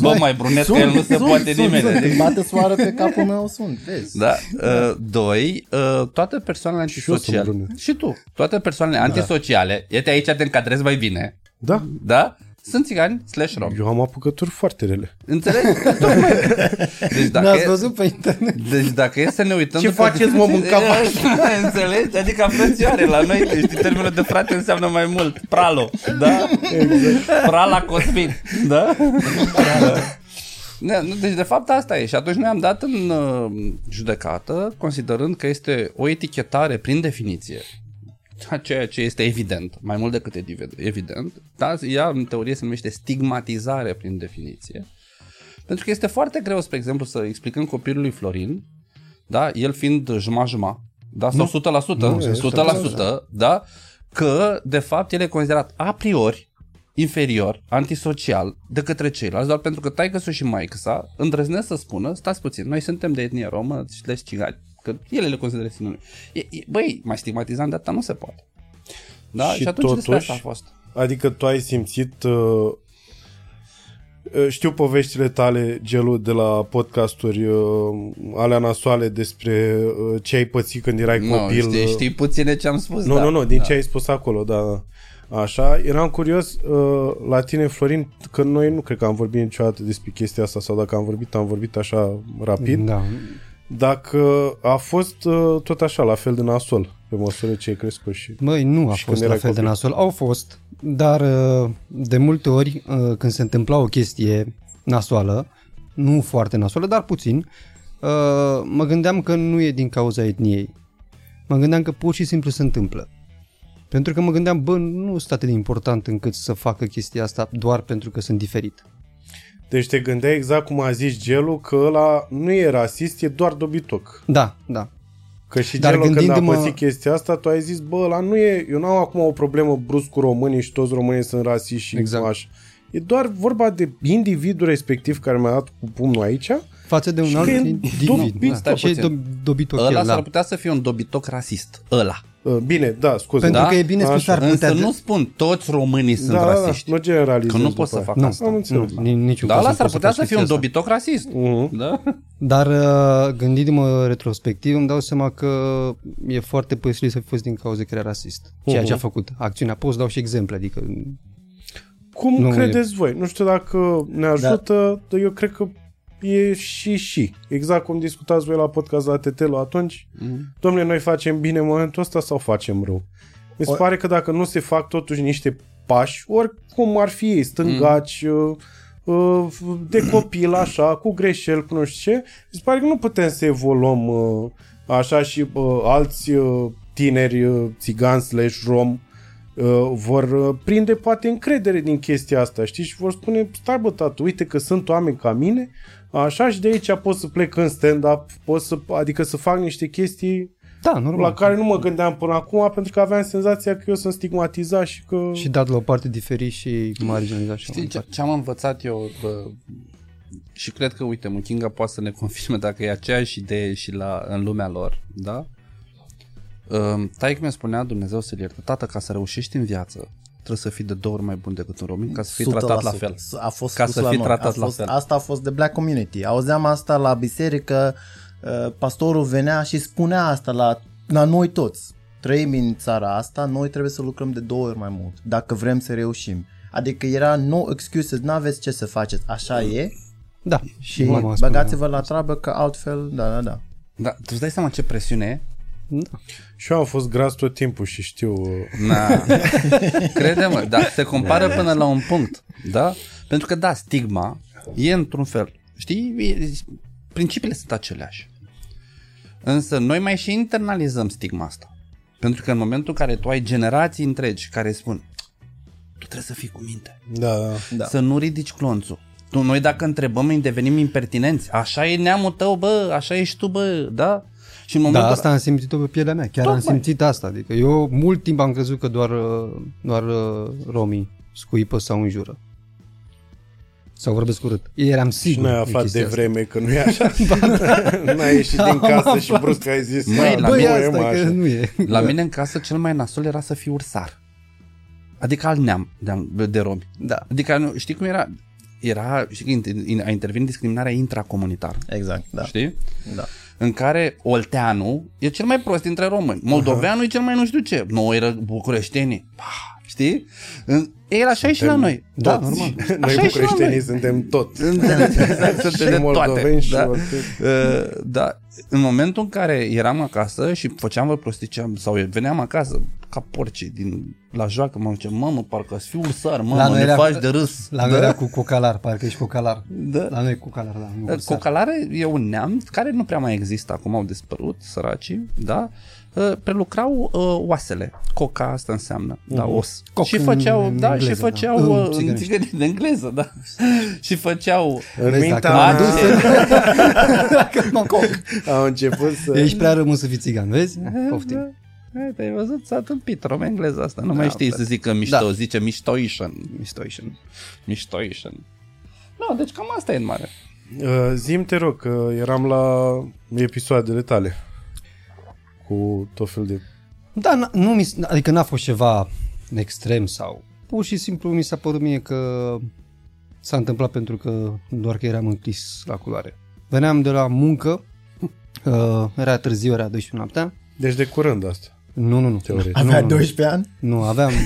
bă, mai brunet că el nu se poate nimeni. Sunt, adică- când bate soară pe capul meu, sunt, vezi. Da. Uh, doi, uh, toate persoanele eu sunt antisociale. brunet. Și tu. Toate persoanele antisociale, iată aici te încadrezi mai bine, Da, da? Sunt țigani slash rom. eu am apucături foarte rele. Înțelegi? Tocmai. Deci dacă, N-ați e, văzut pe internet? deci dacă e să ne uităm... Ce după- faceți, mă, mânca Înțelegi? Adică frățioare, la noi, știi, termenul de frate înseamnă mai mult. Pralo, da? Exact. Prala Cosmin, da? Da, nu, deci de fapt asta e și atunci noi am dat în uh, judecată considerând că este o etichetare prin definiție ceea ce este evident, mai mult decât evi- evident, dar ea în teorie se numește stigmatizare prin definiție. Pentru că este foarte greu, spre exemplu, să explicăm copilului Florin, da, el fiind juma-juma, da, sau 100%, Nu, e 100%, da, că de fapt el e considerat a priori inferior, antisocial de către ceilalți, doar pentru că taică și maică sa îndrăznesc să spună, stați puțin, noi suntem de etnie romă și le cigani, că ele le consideră sinonime. E, e, băi, mai stigmatizant de atâta nu se poate. Da? Și, Și și atunci despre totuși- asta a fost. Adică tu ai simțit... Uh, uh, știu poveștile tale, Gelu, de la podcasturi uh, alea nasoale despre uh, ce ai pățit când erai Nu, copil. știi, uh, știi puține ce am spus. Nu, da. nu, nu, din da. ce ai spus acolo, da. Așa, eram curios uh, la tine, Florin, că noi nu cred că am vorbit niciodată despre chestia asta sau dacă am vorbit, am vorbit așa rapid. Da. Dacă a fost uh, tot așa, la fel de nasol, pe măsură ce ai crescut și... Măi, nu a Și fost când la erai fel de copil? nasol. Au fost, dar uh, de multe ori uh, când se întâmpla o chestie nasoală, nu foarte nasoală, dar puțin, uh, mă gândeam că nu e din cauza etniei. Mă gândeam că pur și simplu se întâmplă. Pentru că mă gândeam, bă, nu sunt atât de important încât să facă chestia asta doar pentru că sunt diferit. Deci te gândeai exact cum a zis Gelu, că ăla nu e rasist, e doar dobitoc. Da, da. Că și Dar Gelu când a gândindu-mă- pățit chestia asta, tu ai zis, bă, ăla nu e, eu n-am acum o problemă brusc cu românii și toți românii sunt rasiști și Exact. așa. E doar vorba de individul respectiv care mi-a dat cu pumnul aici Față de un Și alt că e individ. dobit, Da. stai Și e puțin. do- dobitoc Ăla el, s-ar da. putea să fie un dobitoc rasist. Ăla. Uh, Bine, da, scuze. Pentru Da? că e bine spus, Așa. ar putea... Însă nu spun toți românii sunt da, da, da, rasiști. nu generalizez Că nu după pot să aia. fac Nu, asta. Am înțeles. nu, ni- niciun Dar caz ăla nu s-ar pot putea faci să fie un chestia asta. dobitoc rasist. Mhm. Da? Dar uh, gândindu-mă retrospectiv, îmi dau seama că e foarte posibil să fi fost din cauza că era rasist. Ceea ce a făcut acțiunea. Pot să dau și exemple, adică... Cum Nu, credeți voi? Nu știu dacă ne ajută, dar eu cred că e și și. Exact cum discutați voi la podcast la Tetelo atunci. Mm. Domnule, noi facem bine în momentul ăsta sau facem rău? Mi se O- pare că dacă nu se fac totuși niște pași, oricum ar fi ei, stângaci, mm. uh, de copil, așa, cu greșeli, cu nu știu ce, mi se pare că nu putem să evoluăm uh, așa și uh, alți uh, tineri uh, țigani slash rom uh, vor uh, prinde poate încredere din chestia asta, știți? Și vor spune, stai bă, tatu, uite că sunt oameni ca mine, așa și de aici pot să plec în stand-up, pot să, adică să fac niște chestii Da, normal. la care nu mă gândeam până acum, pentru că aveam senzația că eu sunt stigmatizat și că... Și dat la o parte diferit și marginalizat și Știi ce, ce am învățat eu bă, și cred că, uite, Muchinga poate să ne confirme dacă e aceeași idee și la, în lumea lor, da? Um, Taic mi-a spunea Dumnezeu să-l ierte, tată, ca să reușești în viață, trebuie să fii de două ori mai bun decât un român, ca să fii tratat la 100%. fel. A fost Ca spus să la fii noi. tratat a la fost, fel. Asta a fost de black community. Auzeam asta la biserică, uh, pastorul venea și spunea asta la, la noi toți. Trăim în țara asta, noi trebuie să lucrăm de două ori mai mult, dacă vrem să reușim. Adică era no excuses, n-aveți ce să faceți, așa e Da. și mama spunea. băgați-vă la treabă că altfel, da, da, da. Da, tu îți dai seama ce presiune e? Da. Și eu am fost gras tot timpul și știu... uh, Na. Crede-mă, da, se compară până la un punct, da? Pentru că, da, stigma e într-un fel, știi, e, principiile sunt aceleași. Însă noi mai și internalizăm stigma asta. Pentru că în momentul în care tu ai generații întregi care spun tu trebuie să fii cu minte, Da, da. Da. să nu ridici clonțul. Tu, noi dacă întrebăm, îi devenim impertinenți. Așa e neamul tău, bă, așa ești tu, bă, da? Și în Da, momentul asta am simțit-o pe pielea mea. Chiar am Tocmai. simțit asta. Adică eu mult timp am crezut că doar, uh, doar uh, romii scuipă sau înjură. Sau vorbesc urât. Eram Și sigur. noi ai de aflat chestia de asta. vreme că nu e așa. N-ai ieșit din Am casă și aflat. brusc ai zis Măi, "Da, la nu Băi, e, asta mă, că așa." nu e. La mine în casă cel mai nasol era să fii ursar. Adică alt neam de, de romi. Da. Adică nu, știi cum era? Era, știi că inter- a intervenit discriminarea intracomunitară. Exact, da. Știi? da. În care Olteanu e cel mai prost dintre români. Moldoveanu e cel mai nu știu ce. Noi era bucureștenii. Pah, Știi? În- Era așa e și la noi. Da, Toți. normal. Noi Așa e și la bucureștenii noi. suntem tot. Suntem, exact, suntem de toate. moldoveni și Da? orice. Uh, da. În momentul în care eram acasă și făceam vă prosticeam sau veneam acasă ca porci din la joacă, mă ziceam, mamă, parcă să fiu ursar, mamă, La noi ne era- faci de râs. La noi era cu cocalar, parcă ești cocalar. Da. La noi e cocalar, da. Nu cu sar. Cocalare e un neam care nu prea mai există, acum au dispărut, săracii, da? Uh, Prelucrau uh, oasele. Coca asta înseamnă, da, os. Coc și făceau, în da, engleză, și făceau da. uh, În în țigănește. țigănește, de engleză, da. și făceau În Vezi, mintea dacă mea mă coc. au început să... Ești prea rămâns să fii țigan, vezi? Poftim. Hai, te-ai văzut? S-a tâmpit rom engleza asta. Nu mai știi să zică mișto, Da. zice miștoition. Mistoition. Miștoition. Nu, deci cam asta e în mare. Uh, Zim te rog, că eram la episoadele tale cu tot fel de... Da, n- nu mi, s- adică n-a fost ceva extrem sau pur și simplu mi s-a părut mie că s-a întâmplat pentru că doar că eram închis la culoare. Veneam de la muncă, uh, era târziu, era 12 noaptea. Deci de curând asta, Nu, nu, nu. teoretic. Avea nu, nu. 12 ani? Nu, aveam...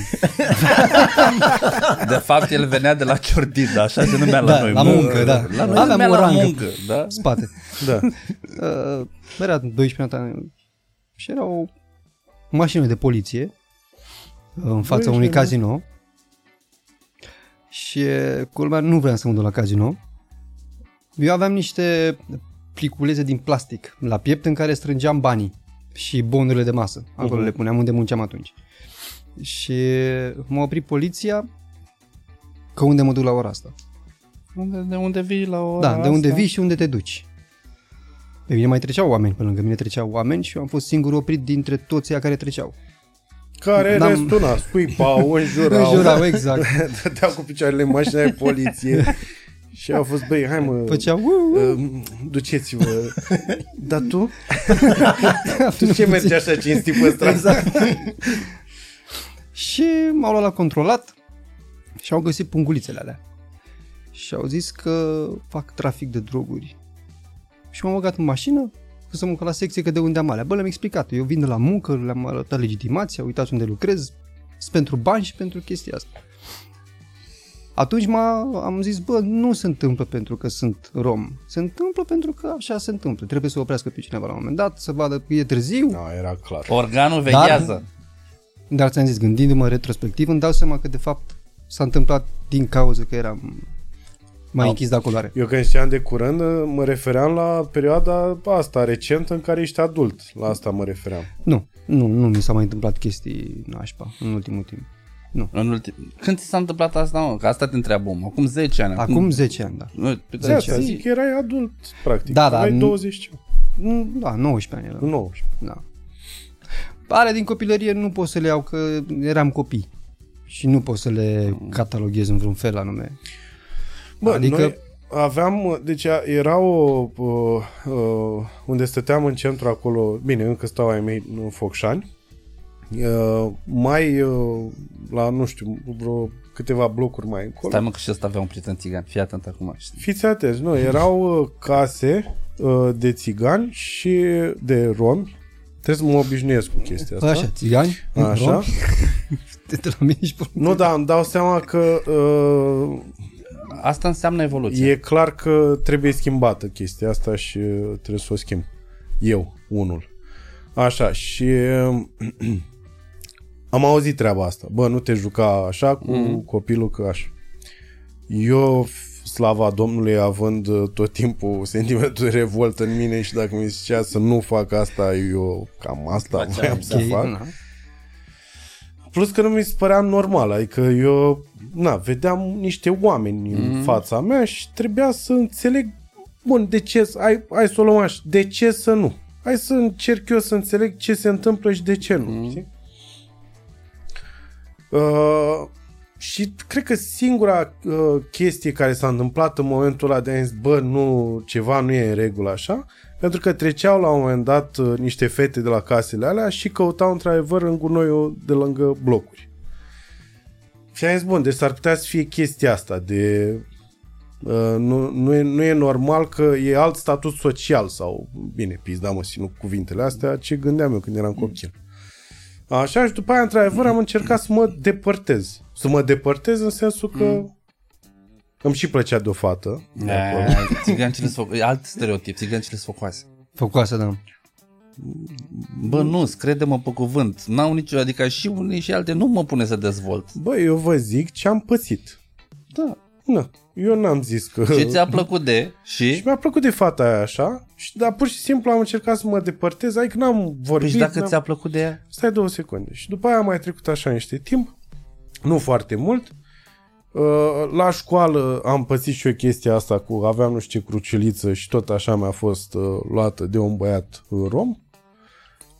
De fapt, el venea de la Ciordid, așa se numea la Da, noi. la muncă, da. La noi Aveam se numea o la rangă. muncă, da? spate. Da. Uh, era 12 noaptea și era o mașină de poliție uh, în fața Băi, unui și- casino și uh, culmea nu vreau să mă duc la casino. Eu aveam niște pliculețe din plastic la piept în care strângeam banii și bonurile de masă. Acolo Mhm. le puneam unde munceam atunci. Și m-a oprit poliția că unde mă duc la ora asta. Unde, de unde vii la ora Da, de unde asta? vii și unde te duci. Pe mine mai treceau oameni, pe lângă mine treceau oameni și eu am fost singur oprit dintre toți ea care treceau. Care N-am- restul, na, scuipau, înjurau, Înjurau, exact. dădeau cu picioarele în mașina de poliție și au fost, băi, hai mă, Făceau, uh, uh, uh, duceți-vă. Dar tu? tu ce mergi așa cinstit pe stradă? Exact. și m-au luat la controlat și au găsit pungulițele alea. Și au zis că fac trafic de droguri. Și m-au băgat în mașină că să mă duc la secție că de unde am alea. Bă, le-am explicat. Eu vin de la muncă, le-am arătat legitimația, uitați unde lucrez, sunt pentru bani și pentru chestia asta. Atunci m-a, am zis, bă, nu se întâmplă pentru că sunt rom. Se întâmplă pentru că așa se întâmplă. Trebuie să oprească pe cineva la un moment dat, să vadă că e târziu. Da, era clar. Organul veghează. Dar ți-am zis, gândindu-mă retrospectiv, îmi dau seama că de fapt s-a întâmplat din cauza că eram mai Au. închis de culoare. Eu când știam de curând, mă refeream la perioada asta recentă în care ești adult. La asta mă refeream. Nu, nu, nu mi s-a mai întâmplat chestii nașpa în ultimul timp. Nu. În ultim... Când ți s-a întâmplat asta, mă? Că asta te întreabă, om. Acum 10 ani. Acum 10 ani, da. Nu, pe De asta zi. zic, erai adult, practic. Da, da, Aveai nu- 20 ceva. Mm, Da, 19 ani. eram. 19. Da. Ale din copilărie nu pot să le iau că eram copii și nu pot să le cataloghez în vreun fel anume. Bă, Adică- adică... noi aveam, deci a- era o, uh, uh, unde stăteam în centru acolo, bine, încă stau ai mei în Focșani, uh, mai uh, la, nu știu, vreo câteva blocuri mai încolo. Stai mă că și ăsta avea un prieten țigan. Fii atent acum. Fiți atenți, nu, erau uh, case uh, de țigani și de romi. Trebuie să mă obișnuiesc cu chestia asta. Așa, țigani, Așa. rom, de la mine și pe Nu, dar îmi dau seama că uh, Asta înseamnă evoluție. e clar că trebuie schimbată chestia asta și uh, trebuie să o schimb. Eu, unul. Așa, și uh, am auzit treaba asta. Bă, nu te juca așa cu mm. copilul că așa. Eu, f- slava Domnului, având uh, tot timpul sentimentul de revoltă în mine și dacă mi zicea să nu fac asta, eu cam asta voiam să Ok, fac. da. Plus că nu mi se părea normal, adică eu na, vedeam niște oameni mm. în fața mea și trebuia să înțeleg, bun, de ce, să- hai, hai să o luăm așa, de ce să nu? Hai să încerc eu să înțeleg ce se întâmplă și de ce nu, mm. știi? Uh, și cred că singura uh, chestie care s-a întâmplat în momentul ăla de a zis, bă, nu, ceva nu e în regulă așa, pentru că treceau la un moment dat uh, niște fete de la casele alea și căutau într-adevăr în gunoiul de lângă blocuri. Și am zis, bun, deci s-ar putea să fie chestia asta de... Uh, nu, nu, e, nu e normal că e alt statut social sau, bine, pizda mă, și nu cuvintele astea, ce gândeam eu când eram copil. Așa și după aia, într-adevăr, am încercat să mă depărtez. Să mă depărtez în sensul că mm. îmi și plăcea de o fată. de acolo. Da, Țigancile sunt foc... e alt stereotip, țigancile sunt focoase. Făcoasă, da. Bă, nu, crede-mă pe cuvânt. N-au nicio, adică și unii și alte nu mă pune să dezvolt. Bă, eu vă zic ce am pățit. Da. Na, eu n-am zis că... Ce ți-a plăcut de și... Și mi-a plăcut de fata aia așa, și, dar pur și simplu am încercat să mă depărtez, adică n-am vorbit. Păi și dacă n-am... ți-a plăcut de ea? Stai două secunde. Și după aia a mai trecut așa niște timp, nu foarte mult. Uh, La școală am pățit și eu chestia asta cu aveam nu știu ce cruciuliță și tot așa mi-a fost uh, luată de un băiat uh, rom.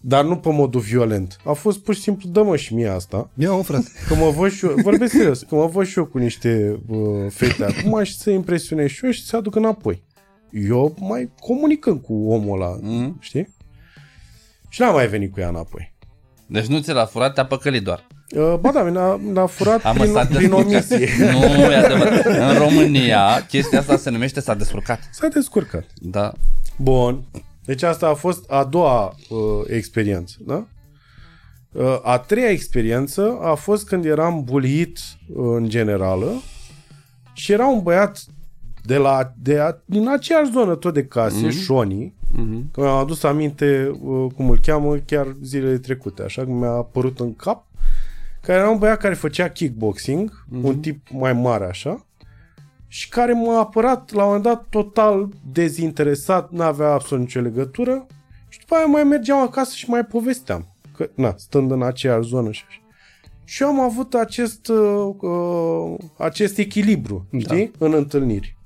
Dar nu pe modul violent. A fost pur și simplu, dă-mă și mie asta. Ia o frate. Că mă văd și eu, vorbesc serios, că mă văd și eu cu niște uh, fete acum și să impresionez și eu și să aduc înapoi. Eu mai comunicând cu omul ăla, Mm. știi? Și n-am mai venit cu ea înapoi. Deci nu ți l-a furat, te-a păcălit doar. Uh, ba da, mi-a, mi-a furat Am prin, s-a prin descurcat. omisie. Nu, e adevărat. În România, chestia asta se numește s-a descurcat. S-a descurcat. Da. Bun. Deci asta a fost a doua uh, experiență, da? Uh, a treia experiență a fost când eram bulit uh, în generală și era un băiat de la, de a, din aceeași zonă tot de case, mm-hmm. Șoni, Mhm. că mi-am adus aminte uh, cum îl cheamă chiar zilele trecute, așa că mi-a apărut în cap, care era un băiat care făcea kickboxing, mm-hmm. un tip mai mare așa, și care m-a apărat la un moment dat total dezinteresat, n-avea absolut nicio legătură și după aia mai mergeam acasă și mai povesteam, că, na, stând în aceeași zonă și așa. Și eu am avut acest, uh, uh, acest echilibru, știi, în întâlniri.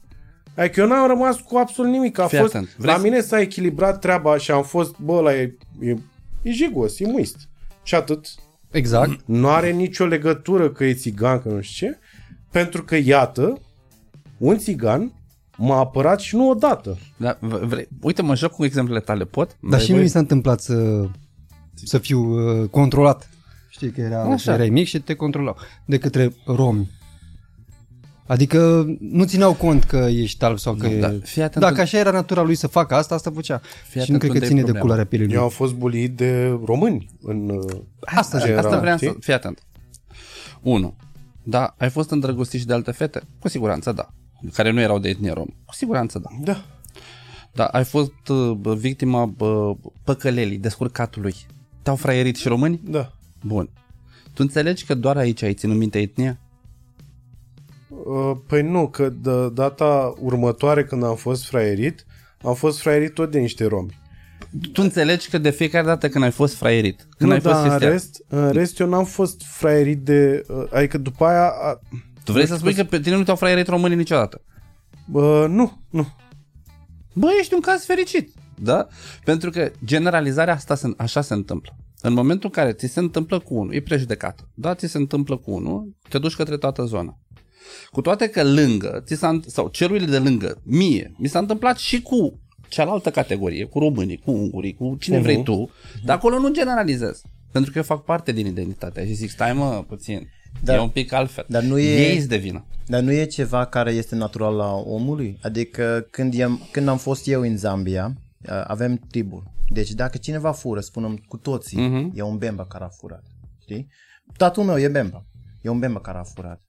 Adică eu n-am rămas cu absolut nimic. A Fii fost, atent. Vrei la să- mine s-a echilibrat treaba și am fost, bă, ăla e, e, e jigos, e muist. Și atât. Exact. Nu are nicio legătură că e țigan, că nu știu ce, pentru că, iată, un țigan m-a apărat și nu odată. da v- vrei... Uite, mă joc cu exemplele tale, pot? Dar și nu mi s-a întâmplat să, să fiu uh, controlat. Știi că era, Așa. erai mic și te controlau de către romi. Adică nu țineau cont că ești alb sau că Nu, e... dar fii atent Dacă că- așa era natura lui să facă asta, asta făcea. Fii și nu atent cred că unde e ține de problema. culoarea pielii lui. Eu am fost bulit de români în... uh, Asta, general, asta vreau să... știi? Fii atent. 1. Da, ai fost îndrăgostit și de alte fete? Cu siguranță da. Care nu erau de etnie rom. Cu siguranță da. Da. Da, ai fost uh, bă, victima bă, păcălelii, descurcatului. Te-au fraierit și români? Da. Bun. Tu înțelegi că doar aici ai ținut minte etnia? Uh, Păi nu, că de data următoare când am fost fraierit, am fost fraierit tot de niște romi. Tu înțelegi că de fiecare dată când ai fost fraierit, când nu, ai fost dar în chestia, rest, în rest eu n-am fost fraierit de... uh, Adică după aia... a- tu vrei să spui că pe tine nu te-au fraierit românii niciodată? Bă, nu, nu. Bă, ești un caz fericit. Da? Pentru că generalizarea asta se, așa se întâmplă. În momentul în care ți se întâmplă cu unul, e prejudecată. Da, ți se întâmplă cu unul, te duci către toată zona. Cu toate că lângă, ți s-a, sau cerurile de lângă, mie, mi s-a întâmplat și cu cealaltă categorie, cu românii, cu ungurii, cu cine vrei tu, dar acolo nu generalizez. Pentru că eu fac parte din identitatea și zic, stai mă, puțin, Da. e un pic altfel. Dar nu e- Ei de vină. Dar nu e ceva care este natural la omului? Adică când, am, când am fost eu în Zambia, uh, avem tribul. Deci dacă cineva fură, spunem cu toții, Mhm. e un bemba care a furat. Știi? Tatăl meu e bemba. E un bemba care a furat.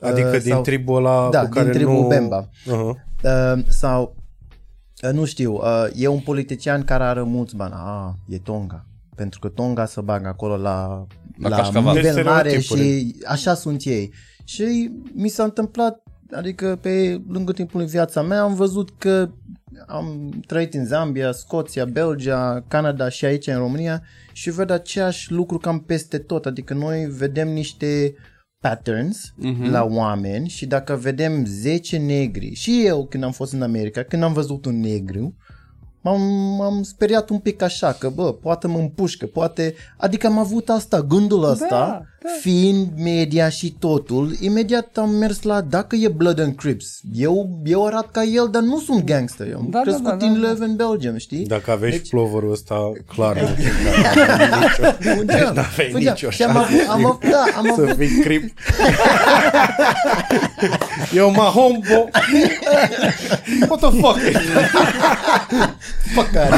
Adică Uh, din sau- tribul ăla Da, cu care din tribul nu... Bemba. Uh-huh. Uh, sau, uh, nu știu, uh, e un politician care are mulți bani. Ah, e Tonga. Pentru că Tonga se bagă acolo la, La la, cașcaval. nivel Deci mare stereotipuri. și așa sunt ei. Și mi s-a întâmplat, adică pe lângă timpul în viața mea am văzut că am trăit în Zambia, Scoția, Belgia, Canada și aici în România și văd aceeași lucru cam peste tot. Adică noi vedem niște patterns Mhm. uh-huh. la oameni și dacă vedem 10 negri și eu când am fost în America, când am văzut un negru, m-am, m-am speriat un pic așa, că bă, poate mă împușcă, poate, adică am avut asta, gândul ăsta, da. Fiind media și totul, imediat am mers la, dacă e Blood and Crips, eu, eu arat ca el, dar nu sunt gangster, eu am Da, da, crescut da, da, în da. Leuven, Belgium, știi? Dacă aveai Deci- și ploverul ăsta, clar. nu Făceam, n-aveai făceam. nicio Și am avut, am avut, da, am avut, să fii crip. Eu mă hombo. What the fuck? păcare.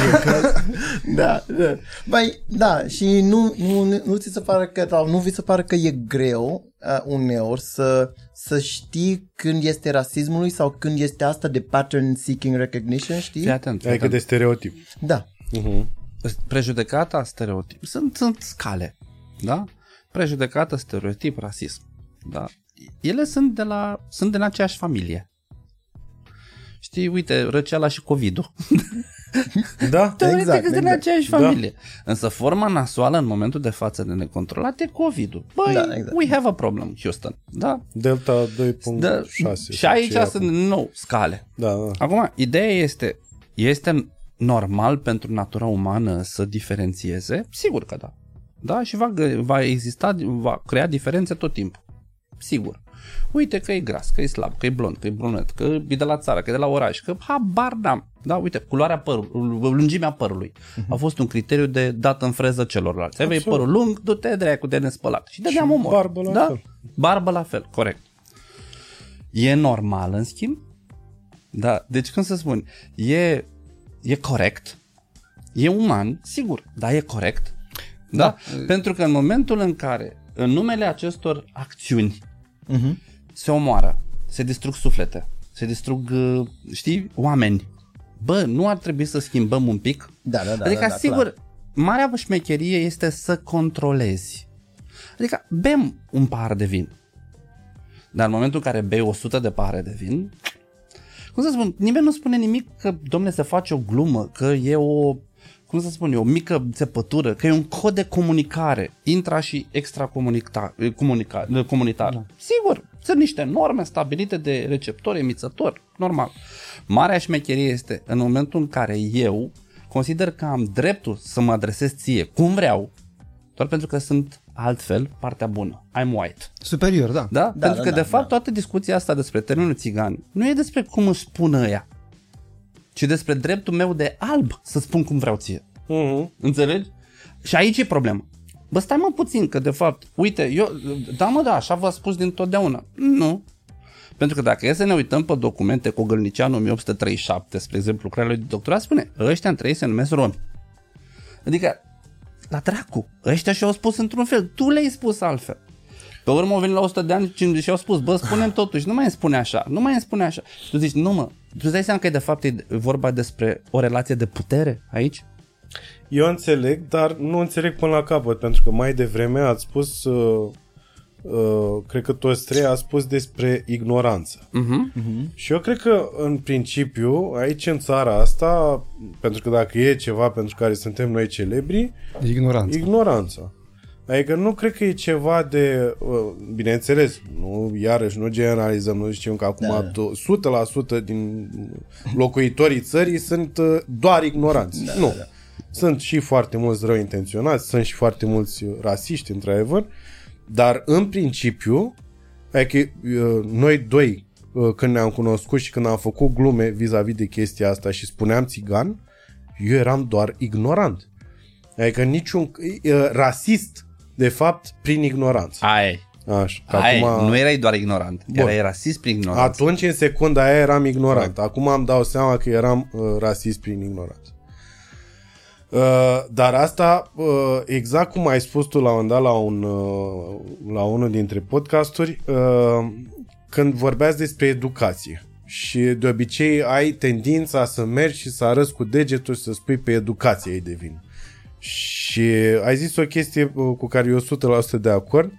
da, da. Băi, da, și nu, nu, nu ți se pare că, sau nu vi se pare că e greu uh, uneori să, să știi când este rasismului sau când este asta de pattern seeking recognition, știi? Fii atent. fii Adică atent. de stereotip. Da. prejudecata, stereotip, sunt, sunt scale, da? Prejudecată, stereotip, rasism, da? Ele sunt de la, sunt din aceeași familie. Știi, uite, răceala și COVID-ul. Da? Teoretic Exact, sunt din exact. aceeași Da. familie. Însă forma nasoală în momentul de față de necontrolat e COVID-ul. Băi, Da, exact. we have a problem, Houston. Da? Delta 2.6. da. Și aici ce e sunt acum. din nou scale. Da, da. Acum, ideea este, este normal pentru natura umană să diferențieze? Sigur că da. Da, și va, gă- va exista, va crea diferențe tot timpul. Sigur. Uite că e gras, că e slab, că e blond, că e brunet, că e de la țară, că e de la oraș, că habar n-am. Da, uite, culoarea părului, lungimea părului a fost un criteriu de dat în freză celorlalți. Ai Absolut. părul lung, du-te dracu de nespălat. Și dădeam Și omor. barbă la da? fel. Barbă la fel, corect. E normal, în schimb? Da, deci cum să spun, e, e corect, e uman, sigur, dar e corect. Da? da? Pentru că în momentul în care, în numele acestor acțiuni, Mhm. se omoară, se distrug suflete, se distrug, uh, știi, oameni. Bă, nu ar trebui să schimbăm un pic? Da, da, da. adică, da, da, sigur, clar. marea șmecherie este să controlezi. Adică, bem un pahar de vin. Dar în momentul în care bei 100 de pahare de vin, cum să spun, nimeni nu spune nimic că, domne, se face o glumă, că e o, cum să spun eu, o mică țepătură, că e un cod de comunicare, intra și extra comunica, comunica, comunitar. Da. Sigur, sunt niște norme stabilite de receptor, emițător, normal. Marea șmecherie este în momentul în care eu consider că am dreptul să mă adresez ție cum vreau, doar pentru că sunt altfel partea bună. I'm white. Superior, da. Da? Da, Pentru da, că, da, de fapt, da. toată discuția asta despre termenul țigan nu e despre cum își spun ăia, ci despre dreptul meu de alb să spun cum vreau ție. Mhm. Înțelegi? Și aici e problema. Bă, stai mă puțin, că de fapt, uite, eu, da mă, da, așa v-a spus din totdeauna. Nu. Pentru că dacă e să ne uităm pe documente cu Gălnicianu 1837, spre exemplu, lucrarea lui de doctorat, spune, ăștia în trei se numesc romi. Adică, la dracu, ăștia și-au spus într-un fel, tu le-ai spus altfel. Pe urmă au venit la 100 de ani și au spus, bă, spunem totuși, nu mai îmi spune așa, nu mai îmi spune așa. Tu zici, nu mă, tu îți dai seama că de fapt e vorba despre o relație de putere aici? Eu înțeleg, dar nu înțeleg până la capăt, pentru că mai devreme ați spus, uh, uh, cred că toți trei a spus despre ignoranță. Uh-huh. Uh-huh. Și eu cred că, în principiu, aici în țara asta, pentru că dacă e ceva pentru care suntem noi celebri, Ignoranță. ignoranța. Adică nu cred că e ceva de, uh, bineînțeles, nu, iarăși nu generalizăm, nu zicem că acum Da. 100% din locuitorii țării sunt uh, doar ignoranți. Da, nu. da, da. Sunt și foarte mulți rău intenționați, sunt și foarte mulți rasiști, într-adevăr, dar în principiu, adică uh, noi doi, uh, când ne-am cunoscut și când am făcut glume vis-a-vis de chestia asta și spuneam țigan, eu eram doar ignorant. Adică niciun uh, rasist, de fapt, prin ignoranță. Ai, Așa. Că ai, acum, nu erai doar ignorant, Bun. erai rasist prin ignoranță. atunci, în secunda aia, eram ignorant. Acum îmi dau seama că eram uh, rasist prin ignoranță. Uh, dar asta, uh, exact cum ai spus tu la un dat la, un, uh, la unul dintre podcasturi, uh, când vorbeați despre educație și de obicei ai tendința să mergi și să arăți cu degetul și să spui pe educație ei de vină. Și ai zis o chestie uh, cu care eu 100% de acord,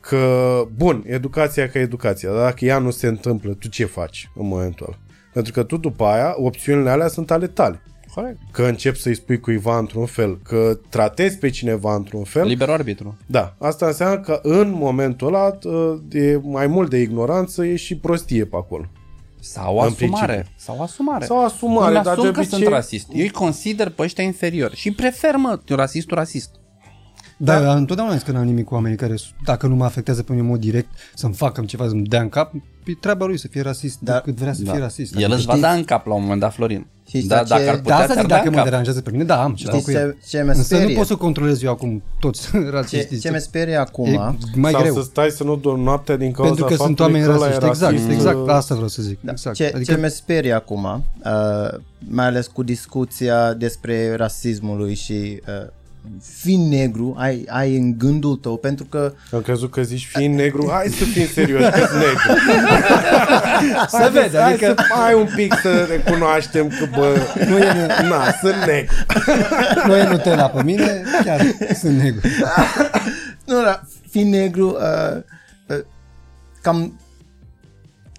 că, bun, educația ca educația, dar dacă ea nu se întâmplă, tu ce faci în momentul ăla? Pentru că tu după aia, opțiunile alea sunt ale tale. Corect. Că începi să-i spui cuiva într-un fel, că tratezi pe cineva într-un fel. Liber arbitru. Da, asta înseamnă că în momentul ăla de mai mult de ignoranță e și prostie pe acolo. Sau În asumare. principiu. Sau asumare. Sau asumare, Îmi dar asum de că obicei- sunt rasist. Eu îi consider pe ăștia inferiori. Și prefer, mă, rasistul rasist. Da, da. întotdeauna zis că n-am nimic cu oamenii care, dacă nu mă afectează pe mine în mod direct, să-mi facă ceva, să-mi dea în cap, e treaba lui să fie rasist, Da. da. cât vrea să fie rasist. El îți va Știți- da în cap la un moment dat, Florin. Știți Da, ce- dacă ar Da, putea, Da, asta ți-ar zic, da dacă în mă cap. deranjează pe mine, da, am ceva Știți cu el. ce, ce mă Însă nu sperie? pot să controlez eu acum toți Ce, rasiștii. ce mă sperie acum... E mai Sau greu. să stai să nu dormi noaptea din cauza Pentru că sunt faptului oameni că ăla e rasiști. Exact, rasist, exact. uh, Asta vreau să zic. Da. Exact. Ce, adică, ce mă sperie acum, uh, mai ales cu discuția despre rasismului și uh, fiind negru, ai, ai în gândul tău, pentru că Am crezut că zici fiind negru, hai să fim serios, că negru. se vede, Hai adică să hai un pic să recunoaștem că, bă, nu e, na, sunt negru. nu e Nutella pe mine, chiar sunt negru. Nu, da, fiind negru, uh, uh, cam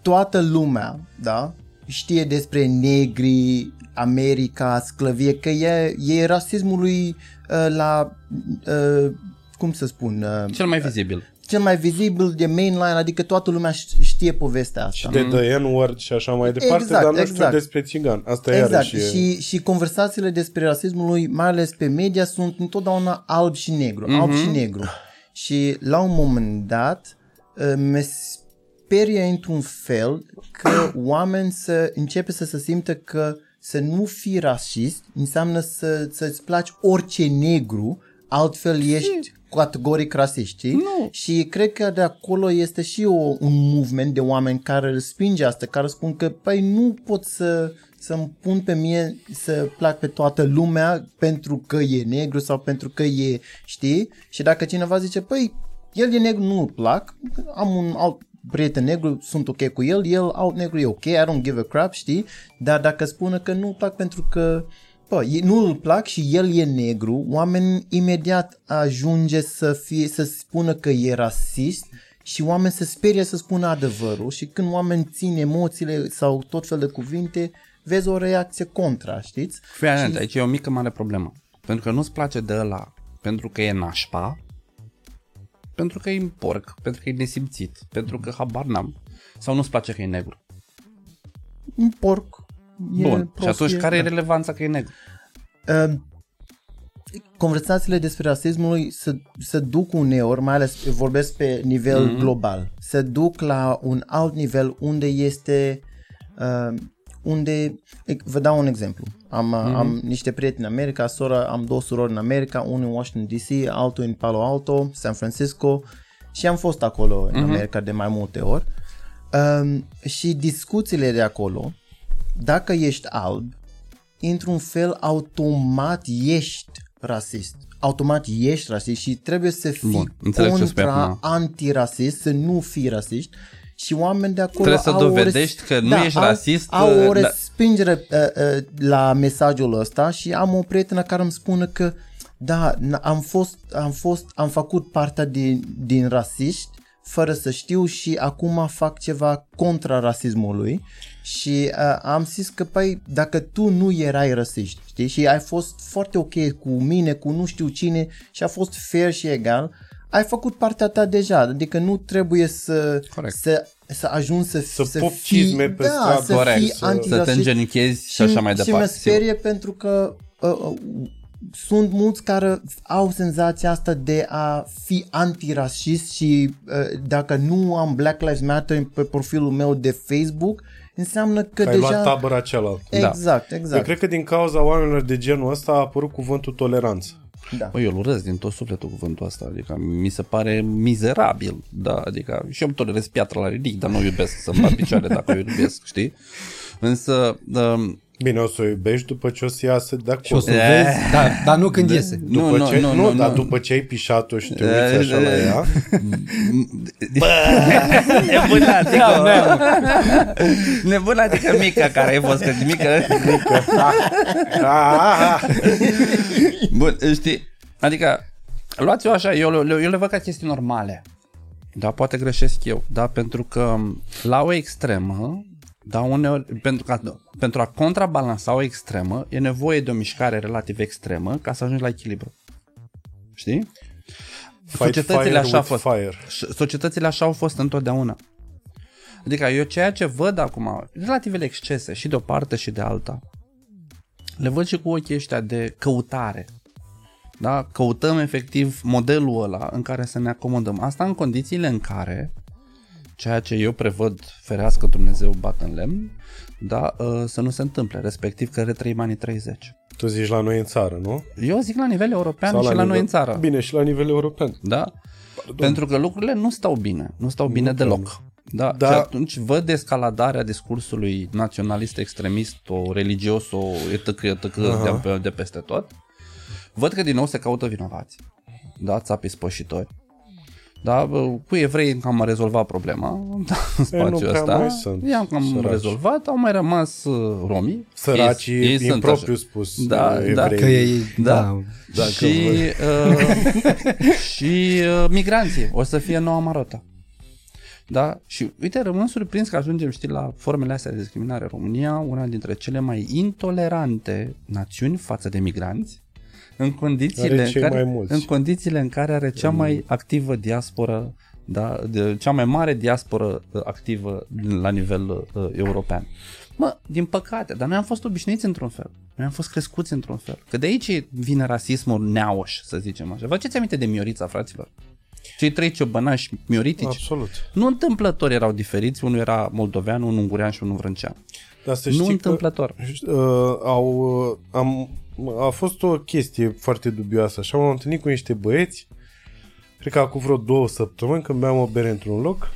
toată lumea, da, știe despre negri, America, sclăvie, că e, e rasismului uh, la, uh, cum să spun, uh, Cel mai vizibil. cel mai vizibil de mainline, adică toată lumea ș- știe povestea asta. Și de the N-word și așa mai departe, Exact, dar nu știu exact. despre țigan. Asta Exact, iarăși e... și, și conversațiile despre rasismul lui, mai ales pe media, sunt întotdeauna alb și negru, mm-hmm. alb și negru. Și la un moment dat uh, mă sperie într-un fel că oameni să începe să se simtă că să nu fii rasist înseamnă să, să-ți placi orice negru, altfel ești categoric rasist, știi? Nu. Și cred că de acolo este și o, un movement de oameni care îl spinge asta, care spun că, păi, nu pot să să-mi pun pe mie să plac pe toată lumea pentru că e negru sau pentru că e, știi? Și dacă cineva zice, păi, el e negru, nu-mi plac, am un alt prieten negru, sunt ok cu el, el alt negru e ok, I don't give a crap, știi? Dar dacă spune că nu-mi plac pentru că Pă, e- nu îl plac și el e negru, oamenii imediat ajunge să fie, să spună că e rasist și oameni se sperie să spună adevărul și când oameni țin emoțiile sau tot fel de cuvinte, vezi o reacție contra, știți? Fii atent, aici e o mică mare problemă. Pentru că nu-ți place de ăla pentru că e nașpa, pentru că e un porc, pentru că e nesimțit, pentru că habar n-am, sau nu-ți place că e negru. Un porc. E Bun, și prost, atunci care e da. relevanța că e negru? Uh, conversațiile despre rasismul se, se duc uneori, mai ales vorbesc pe nivel mm-hmm. global, se duc la un alt nivel unde este uh, unde, vă dau un exemplu, am, mm-hmm. am niște prieteni în America, sora, am două surori în America, unul în Washington DC, altul în Palo Alto, San Francisco și am fost acolo în Mhm. America de mai multe ori um, și discuțiile de acolo, dacă ești alb, într-un fel automat ești rasist. Automat ești rasist și trebuie să fii Bun, înțeleg ce spui contra acum. antirasist, să nu fii rasist și oameni de acolo Trebuie să au o dovedești că nu ești au, rasist, Au o uh, da. respingere uh, uh, la mesajul ăsta și am o prietenă care îmi spune că da, n- am fost, am fost, am făcut partea din, din rasiști fără să știu și acum fac ceva contra rasismului și uh, am zis că păi dacă tu nu erai rasist, știi, și ai fost foarte ok cu mine, cu nu știu cine și a fost fair și egal, ai făcut partea ta deja, adică nu trebuie să, Corect. să, să ajungi să, Să să pop fii, cizme pe da, stradă. să Corect, fii să- să te antirasist. îngenunchezi și așa mai Și mă departe, sperie pentru că uh, uh, sunt mulți care au senzația asta de a fi antirasist și uh, dacă nu am Black Lives Matter pe profilul meu de Facebook, înseamnă că, Că ai deja... luat tabăra cealaltă. Exact, Eu exact. cred că din cauza oamenilor de genul ăsta a apărut cuvântul toleranță. Da. Băi, eu îl urăsc din tot sufletul cuvântul ăsta, adică mi se pare mizerabil, da, adică și eu îmi tolerez piatra la ridic, dar nu iubesc să-mi bat picioare dacă o iubesc, știi? Însă, um, Bine, o să o iubești după ce o să iasă de Și o acolo. să vezi, dar, dar nu când iese. După nu, nu, ce, nu, nu, nu, dar nu. după ce ai pișat-o și te uiți așa la ea, nebunatică, nebunatică mică care ai fost, că mică, Ah, Bun, știi, adică luați-o așa, eu, le- eu le văd ca chestii normale. Da, poate greșesc eu, da, pentru că la o extremă, da, uneori, pentru, ca, pentru a contrabalansa o extremă, e nevoie de o mișcare relativ extremă ca să ajungi la echilibru. Știi? fight Societățile fire așa au with fost. fire. Și Societățile așa au fost întotdeauna. Adică eu ceea ce văd acum, relativele excese și de o parte și de alta, le văd și cu ochii ăștia de căutare. Da? Căutăm efectiv modelul ăla în care să ne acomodăm. Asta în condițiile în care ceea ce eu prevăd, ferească Dumnezeu bat în lemn, da, ă, să nu se întâmple, respectiv că retrăim anii 30. Tu zici la noi în țară, nu? Eu zic la nivel european Sau și la, nivel... noi în țară. Bine, și la nivel european. Da? Pentru că lucrurile nu stau bine. Nu stau bine Nu deloc. Da, Da. Și atunci văd escaladarea discursului naționalist, extremist, o religios, o etc, etc de, de peste tot. Văd că din nou se caută vinovați. Da, țapii spășitori. Da, bă, cu evrei am rezolvat problema da, în spațiul prea ăsta. mai sunt I-am cam săraci. rezolvat, au mai rămas uh, romii. Săracii, Ei- ei ei, sunt impropriu așa. spus, Da, evrei. da. Că ei, Da. da, Dacă și uh, și uh, migranții o să fie noua marotă. Da? Și uite, rămân surprins că ajungem, știi, la formele astea de discriminare. România, una dintre cele mai intolerante națiuni față de migranți, în condițiile, Are în cei care, mai mulți. în condițiile în care are cea mai activă diasporă, da, de, cea mai mare diasporă uh, activă la nivel uh, european. Mă, din păcate, dar noi am fost obișnuiți într-un fel. Noi am fost crescuți într-un fel. Că de aici vine rasismul neauș, să zicem așa. Vă aduceți aminte de Miorița, fraților? Cei trei ciobănași mioritici? Absolut. Nu întâmplător erau diferiți, unul era moldovean, unul ungurean și unul vrâncean. Dar să Nu știi întâmplător. Că, uh, au, uh, am, a fost o chestie foarte dubioasă. Așa m-am întâlnit cu niște băieți, cred că acum vreo două săptămâni, când beam o bere într-un loc.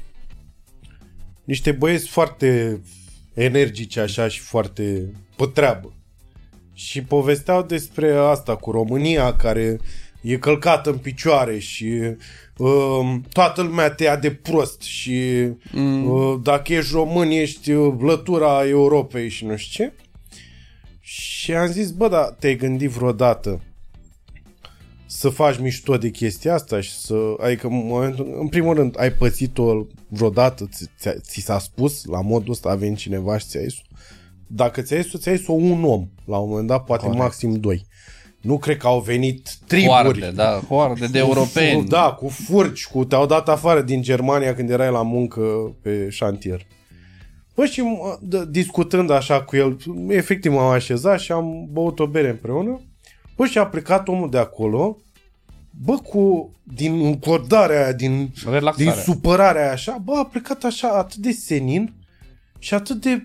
Niște băieți foarte energici așa și foarte pe treabă. Și povesteau despre asta cu România care e călcată în picioare și uh, toată lumea te ia de prost și mm. uh, dacă ești român ești uh, lătura Europei și nu știu ce. Și am zis, bă, dar te-ai gândit vreodată să faci mișto de chestia asta și să, adică în, momentul, în primul rând ai pățit-o vreodată, ți, ți, ți s-a spus la modul ăsta, a venit cineva și ți-a zis dacă ți-a zis ți-a zis un om la un moment dat, poate Corect. maxim doi. Nu cred că au venit triburi. Hoarde, da, hoarde de europeni. Cu, da, cu furci, cu te-au dat afară din Germania când erai la muncă pe șantier. Bă, și mă, d- discutând așa cu el, efectiv m-am așezat și am băut o bere împreună. Bă, și a plecat omul de acolo, bă, cu, din încordarea aia, din, Relaxare. din supărarea aia așa, bă, a plecat așa atât de senin și atât de...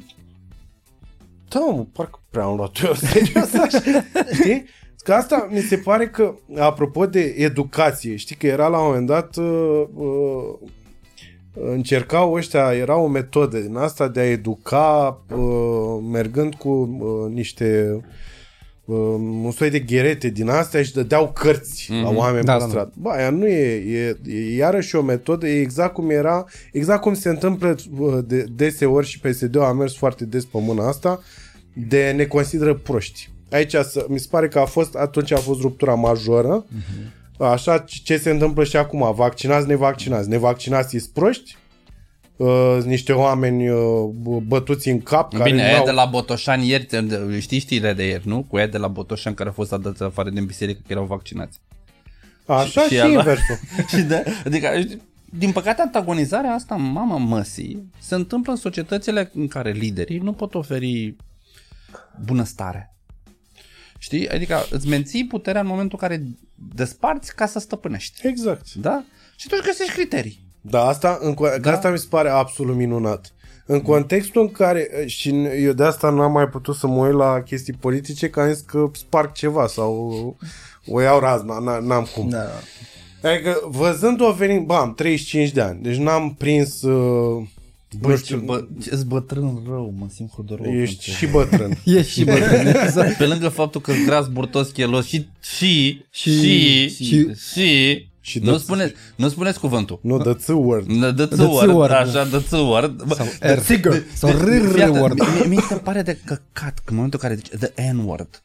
Da, mă, parcă prea am luat eu serios așa, știi? Că asta mi se pare că, apropo de educație, știi că era la un moment dat, uh, uh, încercau ăștia, era o metodă din asta de a educa uh, mergând cu uh, niște um, un soi de gherete din astea și dădeau cărți mm-hmm. la oameni Da, pe da, da. stradă. Bă, aia nu e, e, e iarăși o metodă, e exact cum era, exact cum se întâmplă uh, de, deseori și PSD-ul a mers foarte des pe mâna asta, de ne consideră proști. Aici să, mi se pare că a fost, atunci a fost ruptura majoră, Mhm. Așa, ce se întâmplă și acum? Vaccinați, nevaccinați. Nevaccinați sunt proști? Uh, niște oameni uh, bătuți în cap care Bine, nu aia au... de la Botoșan ieri, știi știrile de ieri, nu? Cu aia de la Botoșan care au fost adați afară din biserică că erau vaccinați. Așa și, și și ala- inversul. și de, adică, din păcate, antagonizarea asta, mama măsii, se întâmplă în societățile în care liderii nu pot oferi bunăstare. Știi? Adică îți menții puterea în momentul în care desparți ca să stăpânești. Exact. Da? Și tu își găsești criterii. Da, asta, în, da. Da. asta mi se pare absolut minunat. În contextul în care, și eu de asta n-am mai putut să mă uit la chestii politice, că am zis că sparg ceva sau o iau razna, n- n-am cum. Da. Adică văzând-o venind, bă, am 35 de ani, deci n-am prins, uh, Bă, nu ce, știu, bă, ce bătrân rău, mă simt hudorou. ești pentru- și bătrân. Ești și bătrân. exact. Pe lângă faptul că gras, burtos, chelos și și Și- și și- și, și, Și nu dă- spuneți, nu spuneți cuvântul. Nu, the ți word. The The țuăr, țuăr, așa, the țuăr. Bă, Sau the- R. the- Sau the- R fii atent, word. mie- Mie se pare de căcat că în momentul în care zice the N-word.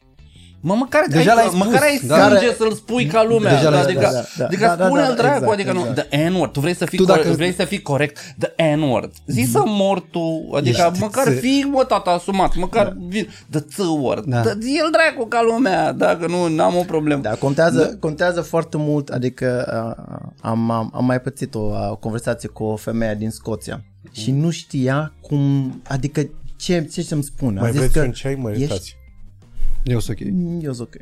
Mă, măcar, Deja ai, l-ai spus, măcar ai da. sânge să-l spui ca lumea. Deja l-ai adică, spus, da, da, adică da, da, spune-l da, dracu, exact, adică nu, exact. the N-word. Tu vrei să fii, Tu corect, dacă- vrei să fii corect, the N-word. Zi să mor tu, adică Ești măcar ță- fii, mă, tata, asumat, măcar vin, the ț-word. Da. Da. Zi-l dracu ca lumea, dacă nu, n-am o problemă. Da, contează, contează foarte mult, adică uh, am, am, am mai pățit o, uh, conversație cu o femeie din Scoția și nu știa cum, adică ce, ce să-mi spună. Mai A zis vreți că un ceai? Mă iertați. Eu sunt ok. Mm, Eu zic ok.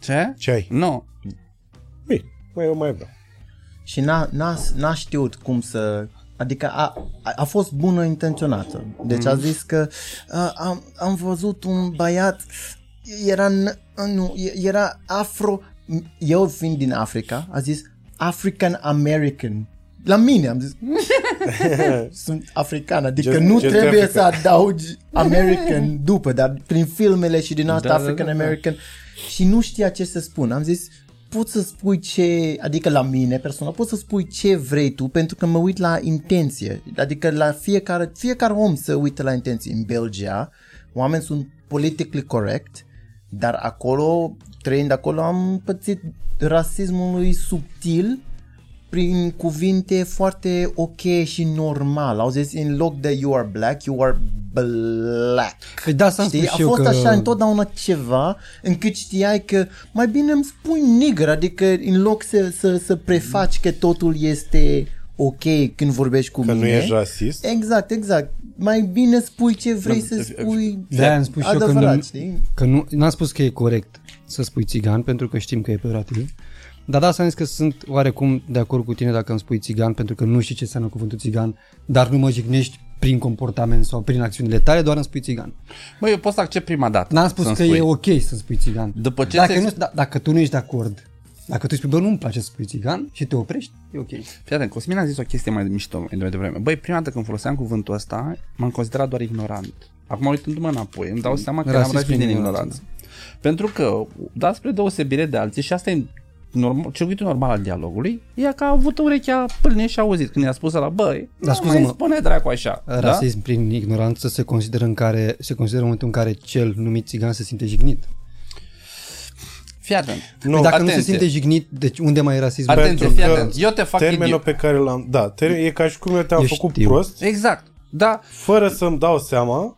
Ce? Ceai. Nu. Bine, mai eu mai vreau. Și n-a, n-a, n-a știut cum să... Adică a, a, a fost bună intenționată. Deci a zis că a, am, am văzut un băiat, era, n- nu, era afro... Eu fiind din Africa, a zis African American. La mine am zis sunt african, adică Just- nu just trebuie Africa. să adaugi American după, dar prin filmele și din asta Da, da, African da, da. American și nu știa ce să spun. Am zis, poți să spui ce, adică la mine personal, poți să spui ce vrei tu pentru că mă uit la intenție. Adică la fiecare, fiecare om să uită la intenție. În Belgia, oameni sunt politically correct, dar acolo, trăind acolo, am pățit rasismului subtil prin cuvinte foarte ok și normal. Au zis, în loc de you are black, you are black. Păi da, să-mi Știi? spui A și eu fost că... așa întotdeauna ceva încât știai că mai bine îmi spui nigger, adică în loc să, să, să prefaci că totul este ok când vorbești cu Că mine. nu ești rasist. Exact, exact. Mai bine spui ce vrei Da, să spui De-aia am spus și eu că adevărat, nu, știi? că nu, n-am spus că e corect să spui țigan, pentru că știm că e peorativ. Dar da, să am zis că sunt oarecum de acord cu tine dacă îmi spui țigan, pentru că nu știi ce înseamnă cuvântul țigan, dar nu mă jignești prin comportament sau prin acțiunile tale, doar îmi spui țigan. Bă, eu pot să accept prima dată. N-am spus să-mi că spui. e ok să spui țigan. După ce dacă, ți-ai- nu, da, dacă tu nu ești de acord, dacă tu spui, bă, nu-mi place să spui țigan și te oprești, e ok. Fii atent, Cosmin a zis o chestie mai mișto mai devreme. Băi, prima dată când foloseam cuvântul ăsta, m-am considerat doar ignorant. Acum uitându-mă înapoi, îmi dau seama că Rasism eram rasist prin din ignoranță, ignoranță. Pentru că, da, spre deosebire de alții, și asta e normal, circuitul normal al dialogului, e că a avut urechea pâlnie și a auzit când i-a spus la băi, Dar da, scuză-mă, mai spune dracu așa. Da? Rasism prin ignoranță se consideră în care se consideră în momentul în care cel numit țigan se simte jignit. Fii atent. Nu, Păi dacă atenție. nu se simte jignit, deci unde mai e rasism? Atenție, Pentru fii că atent. Eu te fac Termenul idiot. pe care l-am... Da, ter- e ca și cum eu te-am Eu făcut știu. prost, Exact. Da, fără să-mi dau seama.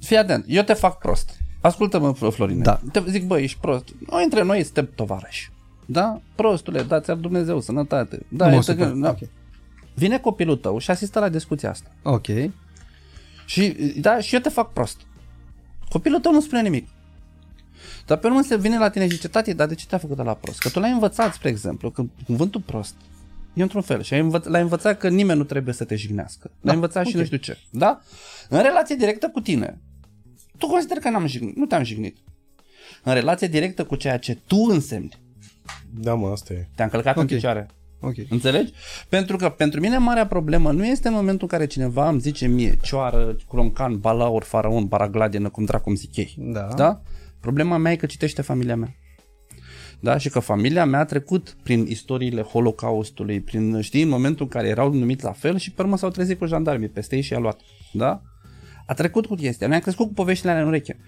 Fii atent, eu te fac prost. Ascultă-mă, Fl- Florine. Da. Te zic, bă, ești prost. Noi între noi suntem tovarăși. Da? Prostule, dați ar Dumnezeu sănătate. Da, Nu mă este supăr. că, da. Ok. Vine copilul tău și asistă la discuția asta. Ok. Și, da, și eu te fac prost. Copilul tău nu spune nimic. Dar pe urmă se vine la tine și zice, tati, dar de ce te-a făcut de la prost? Că tu l-ai învățat, spre exemplu, că cuvântul prost e într-un fel și ai învăț- l-ai învățat că nimeni nu trebuie să te jignească. L-ai învățat și ok. nu știu ce. Da? În relație directă cu tine, tu consideri că n-am jignit, nu te-am jignit. În relație directă cu ceea ce tu însemni, Da, mă, asta e. te-am călcat Ok. în picioare. Ok. Înțelegi? Pentru că pentru mine marea problemă nu este în momentul în care cineva îmi zice mie cioară, cromcan, balaur, faraon, baragladină, cum dracu îmi zic ei. Da. da? Problema mea e că citește familia mea. Da? Și că familia mea a trecut prin istoriile Holocaustului, prin, știi, în momentul în care erau numiți la fel și pe urmă s-au trezit cu jandarmii peste ei și i-a luat. Da? A trecut cu chestia. Noi am crescut cu poveștile alea în ureche.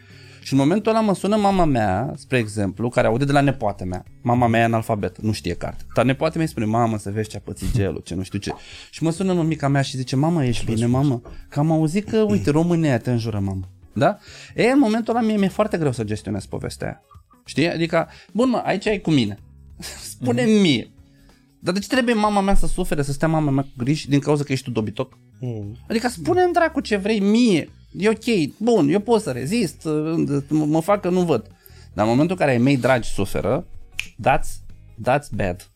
Și în momentul ăla mă sună mama mea, spre exemplu, care aude de la nepoată mea. Mama mea e analfabet, nu știe carte. Dar nepoată mea îi spune, mamă, să vezi ce a pățit gelul, ce nu știu ce. Și mă sună mămica mea și zice, mamă, ești bine, mamă? Că am auzit că, uite, România te înjură, mamă. Da? E, în momentul ăla mie mi-e foarte greu să gestionez povestea aia. Știi? Adică, bun mă, aici ai cu mine. spune mm. mie. Dar de ce trebuie mama mea să sufere, să stea mama mea cu griji din cauza că ești tu dobitoc? Mm. Adică spune-mi dracu ce vrei mie. E ok, bun, eu pot să rezist, mă fac că nu văd. Dar în momentul în care ai mei dragi suferă, that's, that's bad.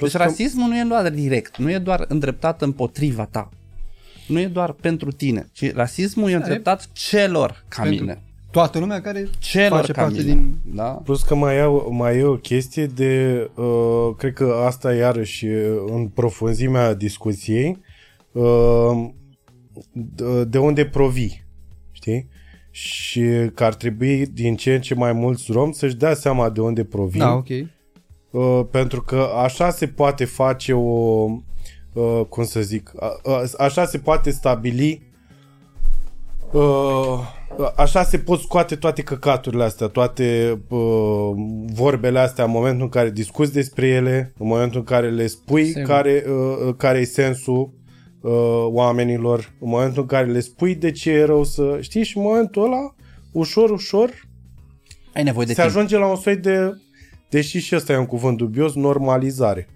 Deci rasismul nu e luat direct, nu e doar îndreptat împotriva ta. Nu e doar pentru tine, ci rasismul e îndreptat celor ca pentru mine. Toată lumea care celor face ca parte mine. din... Da? Plus că mai e, mai e o chestie de, uh, cred că asta iarăși în profunzimea discuției, uh, de unde provii, știi? Și că ar trebui din ce în ce mai mulți romi să-și dea seama de unde provin. Da, ok. Uh, pentru că așa se poate face o, uh, cum să zic, a, a, așa se poate stabili uh, așa se pot scoate toate căcaturile astea, toate uh, vorbele astea în momentul în care discuți despre ele, în momentul în care le spui Sigur. care, uh, care e sensul uh, oamenilor, în momentul în care le spui de ce e rău să... Știi? Și în momentul ăla, ușor, ușor, Ai nevoie de se timp. ajunge la un soi de, deși și ăsta e un cuvânt dubios, normalizare.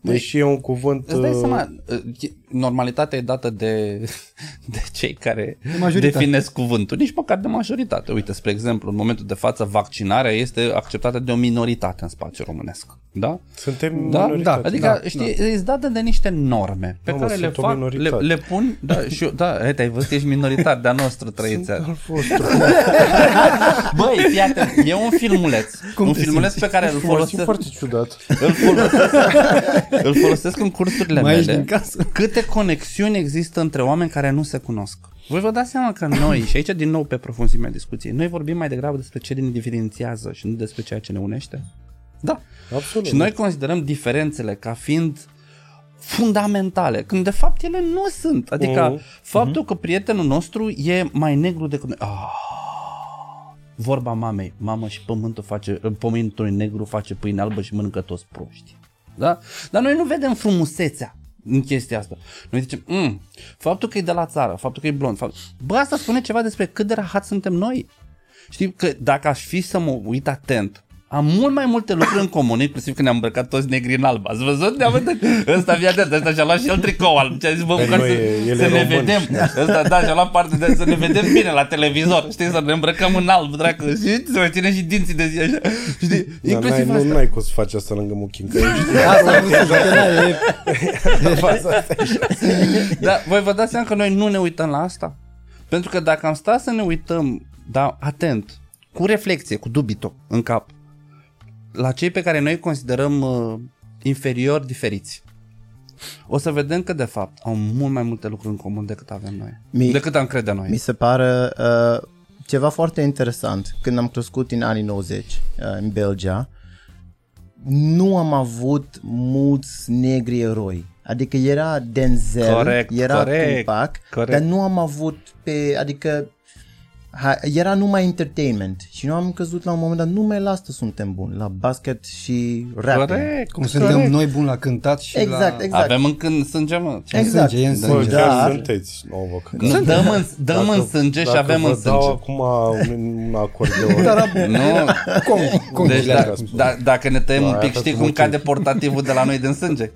Deși e un cuvânt... Îți dai uh, seama, uh, normalitatea e dată de, de cei care majoritate. definesc cuvântul, nici măcar de majoritate. Uite, spre exemplu, în momentul de față, vaccinarea este acceptată de o minoritate în spațiul românesc. Da? Suntem Da, minoritate. Adică, da, știi, da. îți dată de niște norme pe Nu, mă, care le sunt o fac, le, minoritate. le pun, da, și eu, da, uite, ai văzut, ești minoritar de-a nostru trăiți. Al vostru. Băi, fii atent, e un filmuleț, Cum un te filmuleț pe care îl Mă simt folosesc, foarte ciudat. îl folosesc, îl folosesc în cursurile Mai ești mele. din casă? Câte conexiuni există între oameni care nu se cunosc? Voi vă dați seama că noi, și aici din nou pe profunzimea discuției, noi vorbim mai degrabă despre ce ne diferențiază și nu despre ceea ce ne unește? Da. Absolut. Și noi considerăm diferențele ca fiind fundamentale, când de fapt ele nu sunt. Adică Mhm. faptul că prietenul nostru e mai negru decât noi. Ah, vorba mamei, mamă și pământul face, pământul negru face pâine albă și mănâncă toți proști. Da? Dar noi nu vedem frumusețea în chestia asta. Noi zicem, mm, faptul că e de la țară, faptul că e blond, fapt... bă, asta spune ceva despre cât de rahat suntem noi. Știi că dacă aș fi să mă uit atent, am mult mai multe lucruri în comun, inclusiv când ne-am îmbrăcat toți negri în alb. Ați văzut? Ne-am văzut? Ăsta fii atent, ăsta și-a luat și el tricou alb. Ce a zis, bă, Păi măcar nu, să, e- el să e ne român. vedem. Ăsta, da, și-a luat parte de să ne vedem bine la televizor. Știi, să ne îmbrăcăm în alb, dracu. Și să mai ține și dinții de zi așa. Știi? Dar n-ai, Inclusiv nu, asta. n-ai cum să faci asta lângă muchin, că ești Asta nu știu, că n-ai, e... Da, voi vă dați seama că noi nu ne uităm la asta? Pentru că dacă am stat să ne uităm, da, atent, cu reflexie, cu dubito în cap, la cei pe care noi îi considerăm uh, inferiori diferiți, o să vedem că de fapt au mult mai multe lucruri în comun decât avem noi. Mi- decât am crede noi. Mi se pare uh, ceva foarte interesant. Când am crescut în anii 90 uh, în Belgia, nu am avut mulți negri eroi. Adică era Denzel, Corect, era corect, Tupac, corect. dar nu am avut pe, adică ha, era numai entertainment și nu am căzut la un moment dat numai la asta suntem buni, la basket și rap. Corect, Cum suntem noi buni la cântat și Exact, la... exact. Avem încă în sânge, mă. Ce Exact. sânge, e în Bă, sânge. chiar Dar- sunteți nouă vă Nu, dăm în, dăm în sânge și dacă avem vă în dau sânge. acum un acordeon. Nu, Cum? Cum? deci Deci, da, da, dacă ne tăiem Da, un pic, asta știi cu cum motiv. cade portativul de la noi din sânge?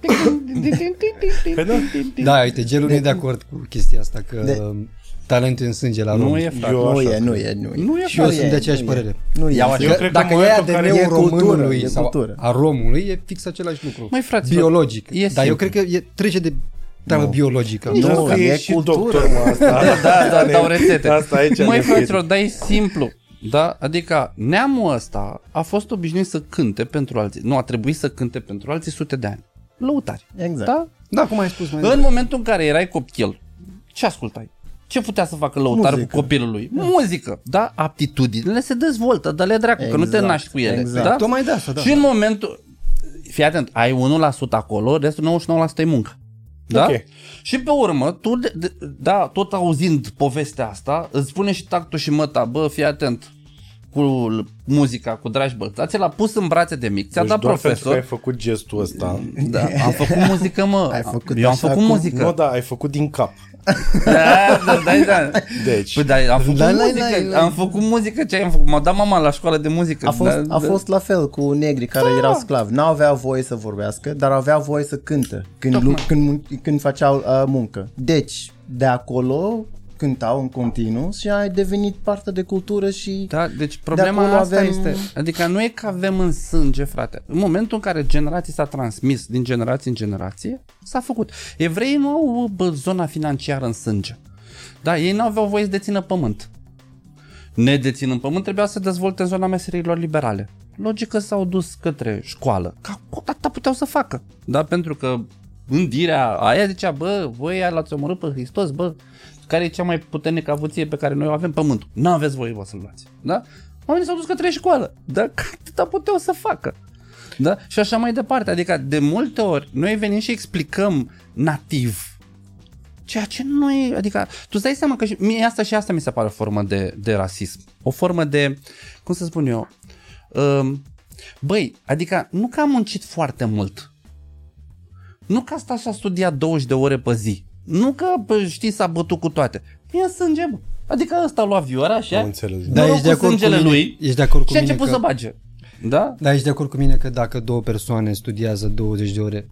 Păi da. Da, uite, gelul nu e de acord cu chestia asta, că De- talentul e în sânge la Nu rom. e, frate. Eu Nu așa e, nu cred. e, nu e. Nu e, Și eu Nu sunt e, de aceeași nu e. părere. Nu e. Iau așa. așa. Eu cred că Dacă în e momentul în ADN-ul care- E cultură, românului e sau cultură. a romului, e fix același lucru. Măi, fraților, biologic. e Dar eu simplu. cred că e, trece de treabă biologică. Nu, Nu, că e e și cultură. doctor, mă, asta. Da, da, dau rețete. Asta aici Măi, ne fraților, dar e simplu. Da? Adică neamul ăsta a fost obișnuit să cânte pentru alții. Nu, a trebuit să cânte pentru alții sute de ani. Lăutari. Exact. Da? Da, cum ai spus mai În momentul în care erai copil, ce ascultai? Ce putea să facă lăutar Muzică. cu copilul lui? Muzică, da? Aptitudinile se dezvoltă, dă-le dracu, că nu te Exact, naști cu ele. exact. Da? Tocmai de asta, da. Și în momentul, fii atent, ai 1% acolo, restul 99% e muncă. Da? Ok. Și pe urmă, tu, de, de, da, tot auzind povestea asta, îți spune și tactul și măta, bă, fii atent cu muzica, cu dragi bălțați, l-a pus în brațe de mic, ți-a Deci dat doar pentru că profesor. ai făcut gestul ăsta. Da, am făcut muzică, mă. Ai făcut Eu am așa făcut cum- muzică. Nu, da, ai făcut din cap. Da, da, da, da. Deci, Păi, da, am făcut Da, la, muzică, la, la. am făcut muzică, ce am făcut? M-a dat mama la școală de muzică. A fost, da, a da. fost la fel cu negri care Da. erau sclavi. N-aveau voie să vorbească, dar aveau voie să cântă când, lu- Tocmai. când, mun- când făceau uh, muncă. Deci, de acolo cântau în continuu și a devenit parte de cultură și Da, deci problema acolo asta avem- este, adică nu e că avem în sânge, frate. În momentul în care generații s-a transmis din generație în generație, s-a făcut. Evreii nu au bă, zona financiară în sânge. Da, ei nu aveau voie să dețină pământ. Nedeținând pământ, trebuia să dezvolte zona meserilor liberale. Logic că s-au dus către școală. Ca atâta puteau să facă. Da, pentru că gândirea aia zicea, bă, voi aia l-ați omorât pe Hristos, bă, care e cea mai puternică avuție pe care noi o avem? Pământul. Nu aveți voie vă să-l luați. Da? Oamenii s-au dus către școală. Da? Că atâta puteau să facă. Da? Și așa mai departe. Adică de multe ori noi venim și explicăm nativ Ceea ce nu e, adică tu îți dai seama că și, mie asta și asta mi se pare o formă de, de rasism. O formă de, cum să spun eu, um, băi, adică nu că am muncit foarte mult. Nu că asta și-a studiat 20 de ore pe zi. Nu că, bă, știi, s-a bătut cu toate. E în sânge, bă. Adică ăsta a luat viora, așa, Am înțeles. Da, noroc ești de cu acord cu sângele mine- lui ești de acord cu și a mine început că- să bage. Da? Da, ești de acord cu mine că dacă două persoane studiază 20 de ore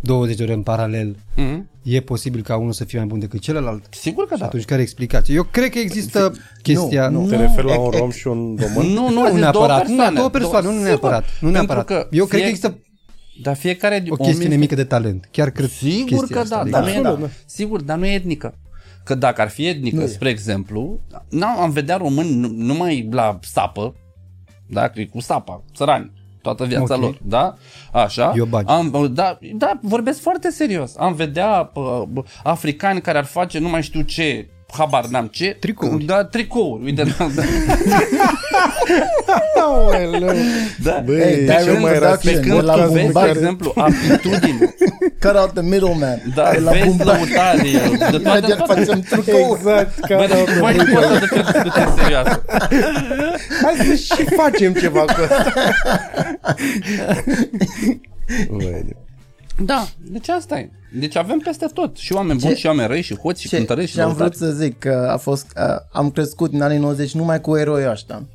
20 de ore în paralel, Mm-hmm. e posibil ca unul să fie mai bun decât celălalt? Sigur că Și da. atunci care e explicația? Eu cred că există chestia... nu, Te Nu, referi la un ec- rom și un român? Nu, nu, Nu a zis două neapărat, nu, persoane. două persoane, nu Sigur, neapărat, nu pentru neapărat. că Eu cred că fie- există Dar fiecare o om chestiune este- mică de talent. Chiar cred Sigur chestia că asta. da, Deci, dar nu e, Absolut, da. da. Sigur, dar nu e etnică. Că dacă ar fi etnică, Nu e. spre exemplu, n-am am vedea români nu- numai la sapă, da, că e cu sapa, țărani, toată viața Ok. lor, da? Așa. Eu bagi. Am, da, da, vorbesc foarte serios. Am vedea pă, bă, africani care ar face nu mai știu ce, habar n-am ce. Tricouri. Da, tricouri. Uite, da, da. da. Băi, Hey, e direct cel mai production. rasist Pe de când la podcast vezi, în de care... exemplu, aptitudini, cut out the middleman. da, De la vezi Bumbac. lăutari, de toate, Imediat toate, facem trucou. Exact, ca Bă, la deci voi nu poți să duceți o discuție serioasă. Hai să și facem ceva cu asta. Băi, Da, deci asta e. Deci avem peste tot. Și oameni buni, Ce- și oameni răi, și hoți, și Ce, cântărești, și ce am lăutari. vrut să zic că a fost, uh, am crescut în anii 90 numai cu eroi ăștia.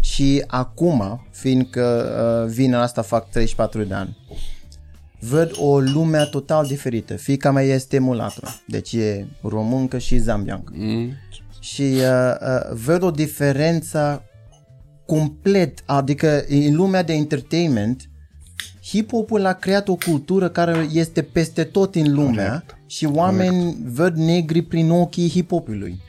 Și acum, fiindcă uh, vin în asta fac 34 de ani, văd o lume total diferită. Fica mea este mulatră, deci e româncă și zambiancă. Mm. Și uh, uh, văd o diferență complet, adică în lumea de entertainment, hip-hopul a creat o cultură care este peste tot în lumea și oameni văd negri prin ochii hip-hopului.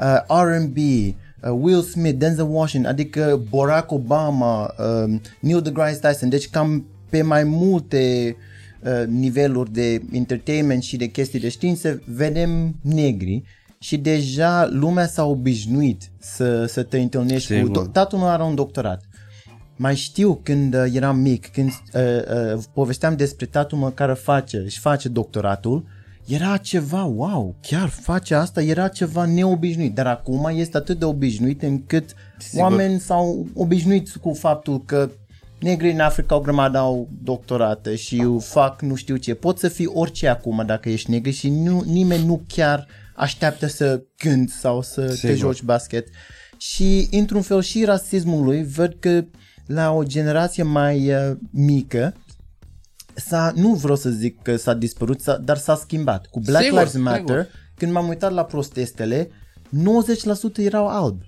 Uh, R&B, uh, Will Smith, Denzel Washington, adică Barack Obama, uh, Neil deGrasse Tyson, deci cam pe mai multe uh, niveluri de entertainment și de chestii de știință vedem negri și deja lumea s-a obișnuit să, să te întâlnești Sigur. cu... Tatăl meu are un doctorat. Mai știu când uh, eram mic, când uh, uh, povesteam despre tatăl meu care face, își face doctoratul, era ceva, wow, chiar face asta, era ceva neobișnuit, dar acum este atât de obișnuit încât Sigur. oameni s-au obișnuit cu faptul că negrii în Africa o grămadă au doctorate și fac nu știu ce. Poți să fii orice acum dacă ești negru și nu, nimeni nu chiar așteaptă să cânti sau să Sigur. te Sigur. joci basket. Și într-un fel și rasismul lui văd că la o generație mai uh, mică s-a, nu vreau să zic că s-a dispărut, s-a, dar s-a schimbat. Cu Black Sigur, Lives Matter, sigur. când m-am uitat la protestele, 90% erau albi.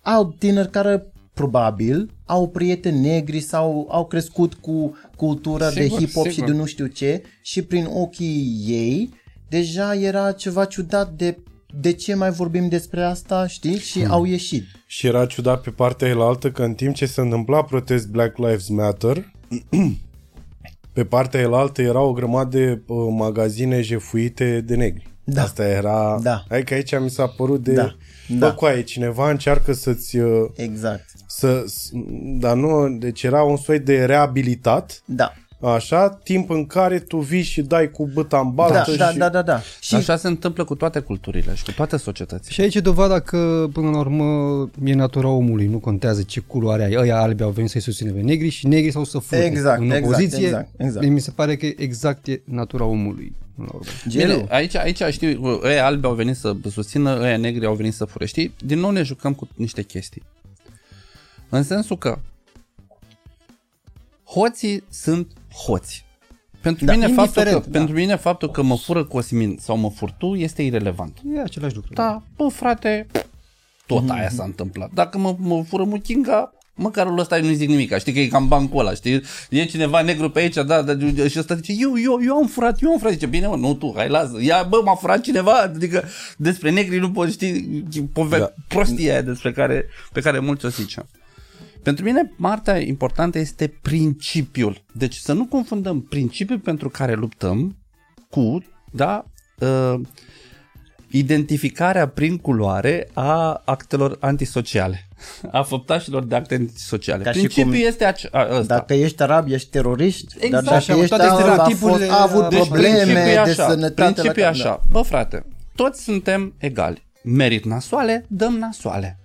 Albi tineri care probabil au prieteni negri sau au crescut cu cultura de Sigur, hip-hop și sigur. de nu știu ce și prin ochii ei deja era ceva ciudat de de ce mai vorbim despre asta, știi? Și Hmm. au ieșit. Și era ciudat pe partea elaltă că în timp ce se întâmpla protest Black Lives Matter, pe partea elaltă era o grămadă de uh, magazine jefuite de negri. Da. Asta era... Da. Adică aici mi s-a părut de... Da. Bă, Da. coaie, cineva încearcă să-ți... uh, Exact. Să, s- dar nu, deci era un soi de reabilitat, Da. Așa, timp în care tu vii și dai cu băta în baltă Da, și... da, da, da, da. Și Așa se întâmplă cu toate culturile și cu toate societățile. Și aici e dovada că, până la urmă, e natura omului, nu contează ce culoare ai. Ăia albi au venit să-i susțină pe negri și negri sau să fute Exact, în exact, opoziție. exact, exact. Mi se pare că exact e natura omului, până la urmă. Bine, Gelu. aici, aici știi, ăia albi au venit să susțină, ăia negri au venit să fure. Știi, din nou ne jucăm cu niște chestii. În sensul că hoții sunt hoți. Pentru, Da, mine faptul că, indiferent, da. pentru mine faptul că mă fură Cosmin sau mă fur tu este irelevant. E același lucru. Da, bă, frate, tot aia Mhm. s-a întâmplat. Dacă mă, mă fură muchinga, măcar ăla ăsta nu zic nimic. Știi că e cam bancul ăla, știi? E cineva negru pe aici, da, da și ăsta zice, eu, eu, eu am furat, eu am furat. Zice, bine, mă, nu tu, hai, lasă. Ia, bă, m-a furat cineva. Adică despre negri nu poți ști pove- da. prostia aia despre care, pe care mulți o zicem. Pentru mine, partea importantă este principiul. Deci să nu confundăm principiul pentru care luptăm cu, da, uh, identificarea prin culoare a actelor antisociale, a făptașilor de acte antisociale. Ca și Principiul cum- este ace- a, ăsta. Dacă ești arab, ești terorist, Exact. dar dacă Așa, ești toate alb, a, fost, stereotipurile- a avut Deci probleme principiul e de așa, sănătate. Principiul e la așa. cap, Bă, frate, toți suntem egali. Merit nasoale, dăm nasoale.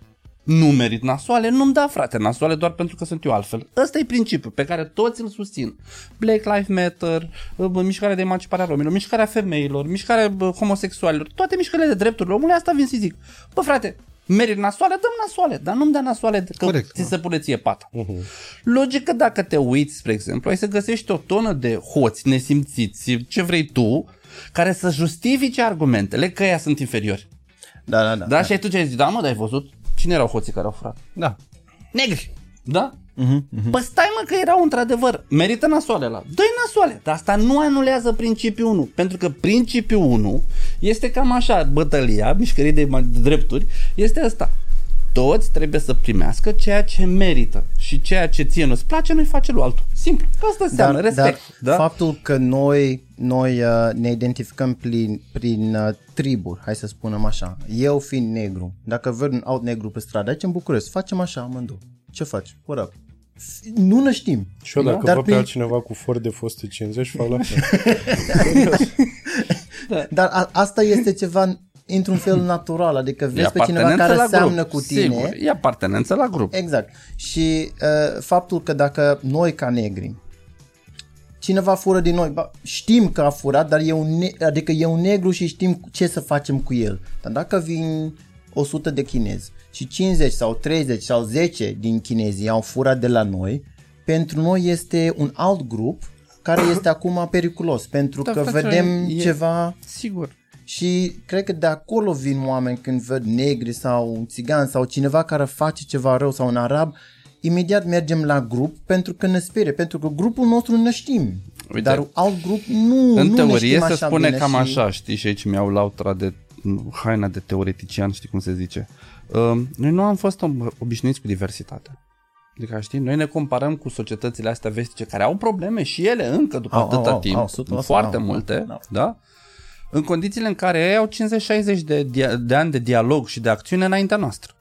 Nu merit nasoale, nu-mi da, frate, nasoale doar pentru că sunt eu altfel. Ăsta e principiul pe care toți îl susțin. Black Lives Matter, bă, mișcarea de emancipare a romilor, mișcarea femeilor, mișcarea bă, homosexualilor, toate mișcările de drepturile omului, asta vin să zic. Bă, frate, merit nasoale, dăm nasoale, dar nu-mi da nasoale că Corect. ți se pune ție pata. Logic că dacă te uiți, spre exemplu, ai să găsești o tonă de hoți nesimțiți, ce vrei tu, care să justifice argumentele că ea sunt inferiori. Da, da, da. Da? Și ai tu ce ai zis, da mă, dar ai văzut? Cine erau hoții care au furat? Da. Negri. Da? Uh-huh, Păi stai mă că erau într-adevăr, merită nasoale la. Dă-i nasoale, dar asta nu anulează principiul 1, pentru că principiul 1 este cam așa, bătălia, mișcării de ma- de drepturi, este asta. Toți trebuie să primească ceea ce merită și ceea ce ție nu-ți place, nu-i face lui altul. Simplu. Că asta înseamnă respect. dar da? faptul că noi, noi uh, ne identificăm prin, prin uh, triburi, hai să spunem așa, eu fiind negru, dacă văd un alt negru pe stradă, aici în București, facem așa amândouă. Ce faci? What up? F- Nu ne știm. Și eu dacă Dar văd pe prin- altcineva cu for de foste 50, fac la fel. Dar a, asta este ceva într-un fel natural, adică E vezi pe cineva apartenență care la seamnă grup. cu tine. Sigur, e apartenență la grup. Exact. Și uh, faptul că dacă noi ca negri cineva fură din noi, ba, știm că a furat, dar e un ne- adică e un negru și știm ce să facem cu el. Dar dacă vin 100 de chinezi și 50 sau 30 sau 10 din chinezii au furat de la noi, pentru noi este un alt grup care este acum periculos, pentru Da, că frate, vedem e- ceva Sigur. și cred că de acolo vin oameni când văd negri sau un țigan sau cineva care face ceva rău sau un arab, imediat mergem la grup pentru că ne sperie, pentru că grupul nostru ne știm. Uite, dar alt grup nu, În nu ne teorie știm se așa spune bine cam și... așa, știi, și aici mi-au lautra de haina de teoretician, știi cum se zice. Uh, noi nu am fost ob- obișnuiți cu diversitatea. Adică, știi, noi ne comparăm cu societățile astea vestice care au probleme și ele încă după Au, atâta au, au, timp, au, 100%, foarte au, multe, au. da? În condițiile în care ei au 50-60 de, dia- de ani de dialog și de acțiune înaintea noastră.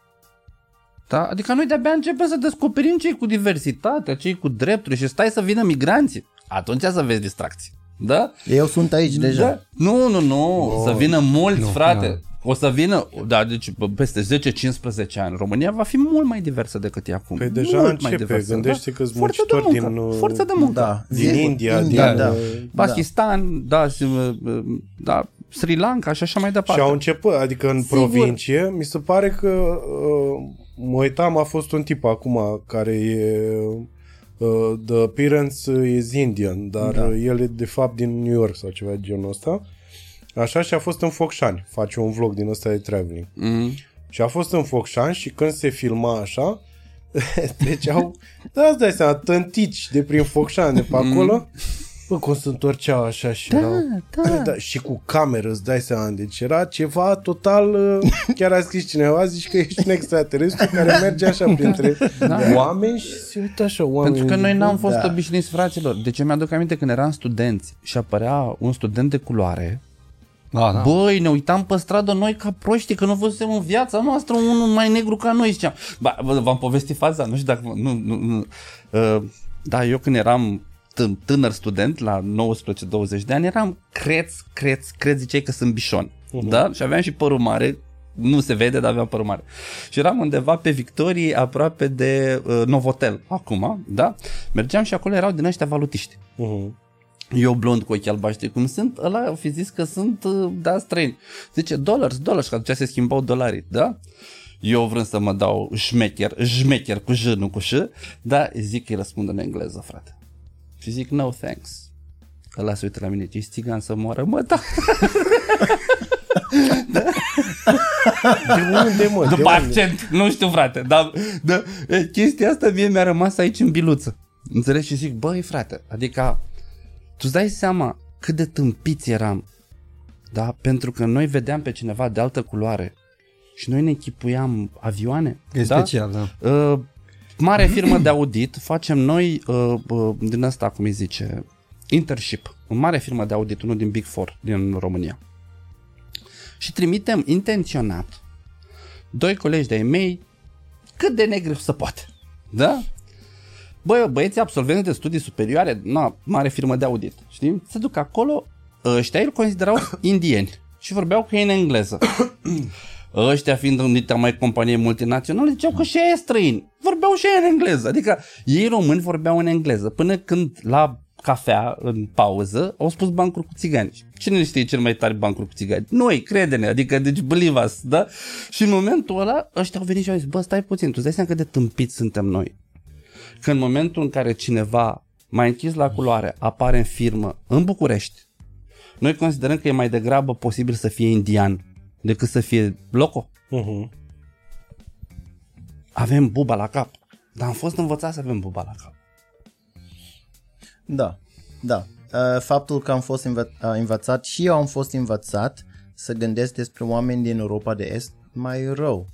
Da? Adică noi de-abia începem să descoperim cei cu diversitatea, cei cu drepturi și stai să vină migranții. Atunci să vezi distracții. Da? Eu sunt aici deja. Da. Nu, nu, nu, o să vină mulți, Nu, frate. nu. O să vină, da, deci bă, peste 10-15 ani, România va fi mult mai diversă decât e acum. Păi deja mult începe, mai diversă, gândește da? că-s Forță de muncitori muncă, din, uh, Forță de muncă. Da. din Zi- India, India, din, da. uh, Pakistan, da, și, uh, uh, da, Sri Lanka și așa mai departe. Și au început, adică în Sigur. provincie, mi se pare că uh, mă uitam, a fost un tip acum care e uh, the appearance is Indian, dar da. el e de fapt din New York sau ceva de genul ăsta. Așa și a fost în Focșani, face un vlog din ăsta de traveling. Mm. Și a fost în Focșani și când se filma așa, treceau, da, îți dai seama, tântici de prin Focșani, de pe acolo, bă, cum se întorceau așa și da, erau, da. da. Și cu cameră, îți dai seama, deci era ceva total, uh, chiar a scris cineva, zici că ești un extraterestru care merge așa printre da. oameni și se uită așa oameni. Pentru că noi n-am fost Da. obișnuiți, fraților. Deci mi-aduc aminte când eram studenți și apărea un student de culoare, Da, da. Băi, ne uitam pe stradă noi ca proști, că nu văzusem în viața noastră unul mai negru ca noi, ziceam. Ba, vă- v-am povestit faza, nu știu dacă... Nu, nu, nu. Uh, da, eu când eram t- tânăr student, la 19-20 de ani, eram creț, creț, creț, ziceai că sunt bișon. Da? Și aveam și părul mare, nu se vede, dar aveam părul mare. Și eram undeva pe Victorie, aproape de uh, Novotel, acum, da? Mergeam și acolo erau din ăștia valutiști. Mhm. Eu blond cu ochi albaștri cum sunt, ăla au fi zis că sunt, uh, da, străini. Zice, dollars, dollars, că atunci se schimbau dolarii, da? Eu vrând să mă dau șmecher, șmecher cu J, nu cu Ș, dar zic că îi răspund în engleză, frate. Și zic, no thanks. Ăla se uită la mine, ești țigan să moară, mă, da. De unde, mă? După de unde? accent, nu știu, frate, dar da, e, chestia asta mie mi-a rămas aici în biluță. Înțelegi? Și zic, băi, frate, adică tu îți dai seama cât de tâmpiți eram, da? Pentru că noi vedeam pe cineva de altă culoare și noi ne echipuiam avioane. E da? special, da. Uh, mare firmă de audit, facem noi uh, uh, din asta, cum îi zice, internship. O mare firmă de audit, unul din Big Four din România. Și trimitem intenționat doi colegi de-ai mei cât de negri se poate. Da? Băi, băieții absolvenți de studii superioare, na, mare firmă de audit, știi? Se duc acolo, ăștia îl considerau indieni și vorbeau cu ei în engleză. Ăștia fiind unite mai companie multinaționale, ziceau că și ei e străini. Vorbeau și ei în engleză. Adică ei români vorbeau în engleză. Până când la cafea, în pauză, au spus bancuri cu țigani. Cine știe cel mai tare bancuri cu țigani? Noi, crede-ne, adică deci believe us, da? Și în momentul ăla, ăștia au venit și au zis, bă, stai puțin, tu îți dai seama cât de tâmpiți suntem noi. Că în momentul în care cineva mai închis la culoare apare în firmă în București, noi considerăm că e mai degrabă posibil să fie indian decât să fie loco. Mhm. Avem buba la cap. Dar am fost învățat să avem buba la cap. Da, da. Uh, Faptul că am fost învă- uh, învățat și eu am fost învățat să gândesc despre oameni din Europa de Est mai rău.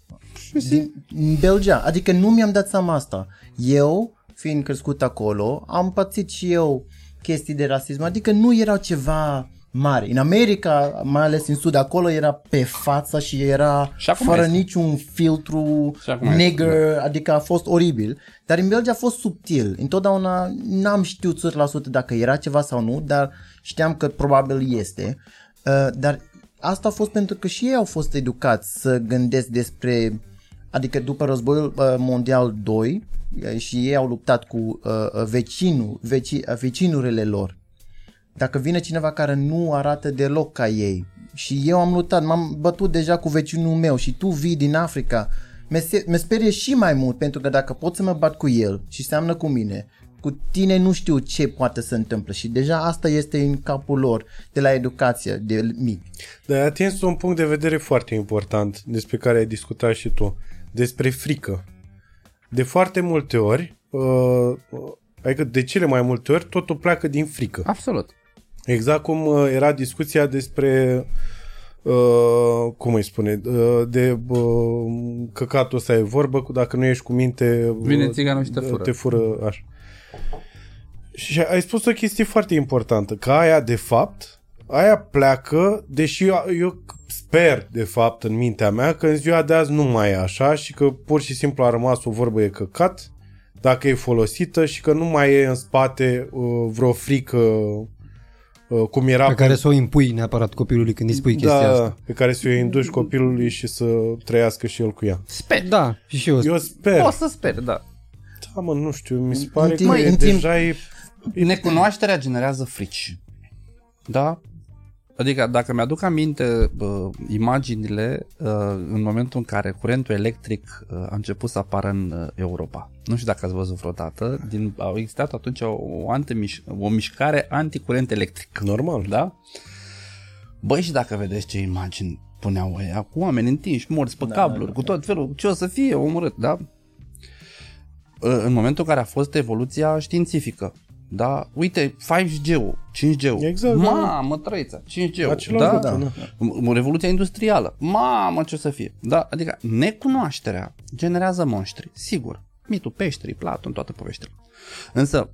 Din în Belgia. Adică nu mi-am dat seama asta. Eu, fiind crescut acolo, am pățit și eu chestii de rasism. Adică nu erau ceva mare. În America, mai ales în sud, acolo era pe față și era Și acum fără este. niciun filtru Și acum este, negru, adică a fost oribil. Dar în Belgia a fost subtil. Întotdeauna n-am știut 100% dacă era ceva sau nu, dar știam că probabil este. Uh, dar asta a fost pentru că și ei au fost educați să gândesc despre, adică după războiul uh, mondial 2 uh, și ei au luptat cu uh, uh, vecinul, veci, uh, vecinurile lor. Dacă vine cineva care nu arată deloc ca ei și eu am luptat, m-am bătut deja cu vecinul meu și tu vii din Africa, mă se- mă sperie și mai mult pentru că dacă pot să mă bat cu el și seamănă cu mine, cu tine nu știu ce poate să întâmple și deja asta este în capul lor de la educație de mic. Dar ai atins un punct de vedere foarte important despre care ai discutat și tu, despre frică. De foarte multe ori, uh, adică de cele mai multe ori, totul pleacă din frică. Absolut. Exact cum uh, era discuția despre uh, cum îi spune, uh, de uh, căcatul ăsta e vorbă, cu dacă nu ești cu minte uh, Vine țiganul și te fură. Te fură așa. Și ai spus o chestie foarte importantă, că aia de fapt, aia pleacă, deși eu, eu sper de fapt în mintea mea că în ziua de azi nu mai e așa și că pur și simplu a rămas o vorbă e căcat dacă e folosită și că nu mai e în spate uh, vreo frică uh, cum era Pe care să o impui neapărat copilului când îi spui chestia da, asta. pe care să o induci copilului și să trăiască și el cu ea. Sper. Da, și eu Eu sper. Poți să sper, da. Da, mă, nu știu, mi se pare timp- că e în timp- deja e... Necunoașterea generează frici. Da? Adică dacă mi-aduc aminte bă, imaginile uh, în momentul în care curentul electric uh, a început să apară în uh, Europa. Nu știu dacă ați văzut vreodată, din, au existat atunci o, o, antimiș- o mișcare anticurent electric. Normal. Da? Băi, și dacă vedeți ce imagini puneau ăia, cu oameni întinși, morți pe da, cabluri, da, cu tot felul, ce o să fie omorât, da? În momentul în care a fost evoluția științifică, da? Uite, 5G-ul, 5G-ul. Exact, da. Mamă, trăița, 5G-ul. Același da? lucru, da. da. Revoluția industrială. Mamă, ce o să fie. Da? Adică necunoașterea generează monștri, sigur. Mitul peșterii, Platon, toate poveștile. Însă,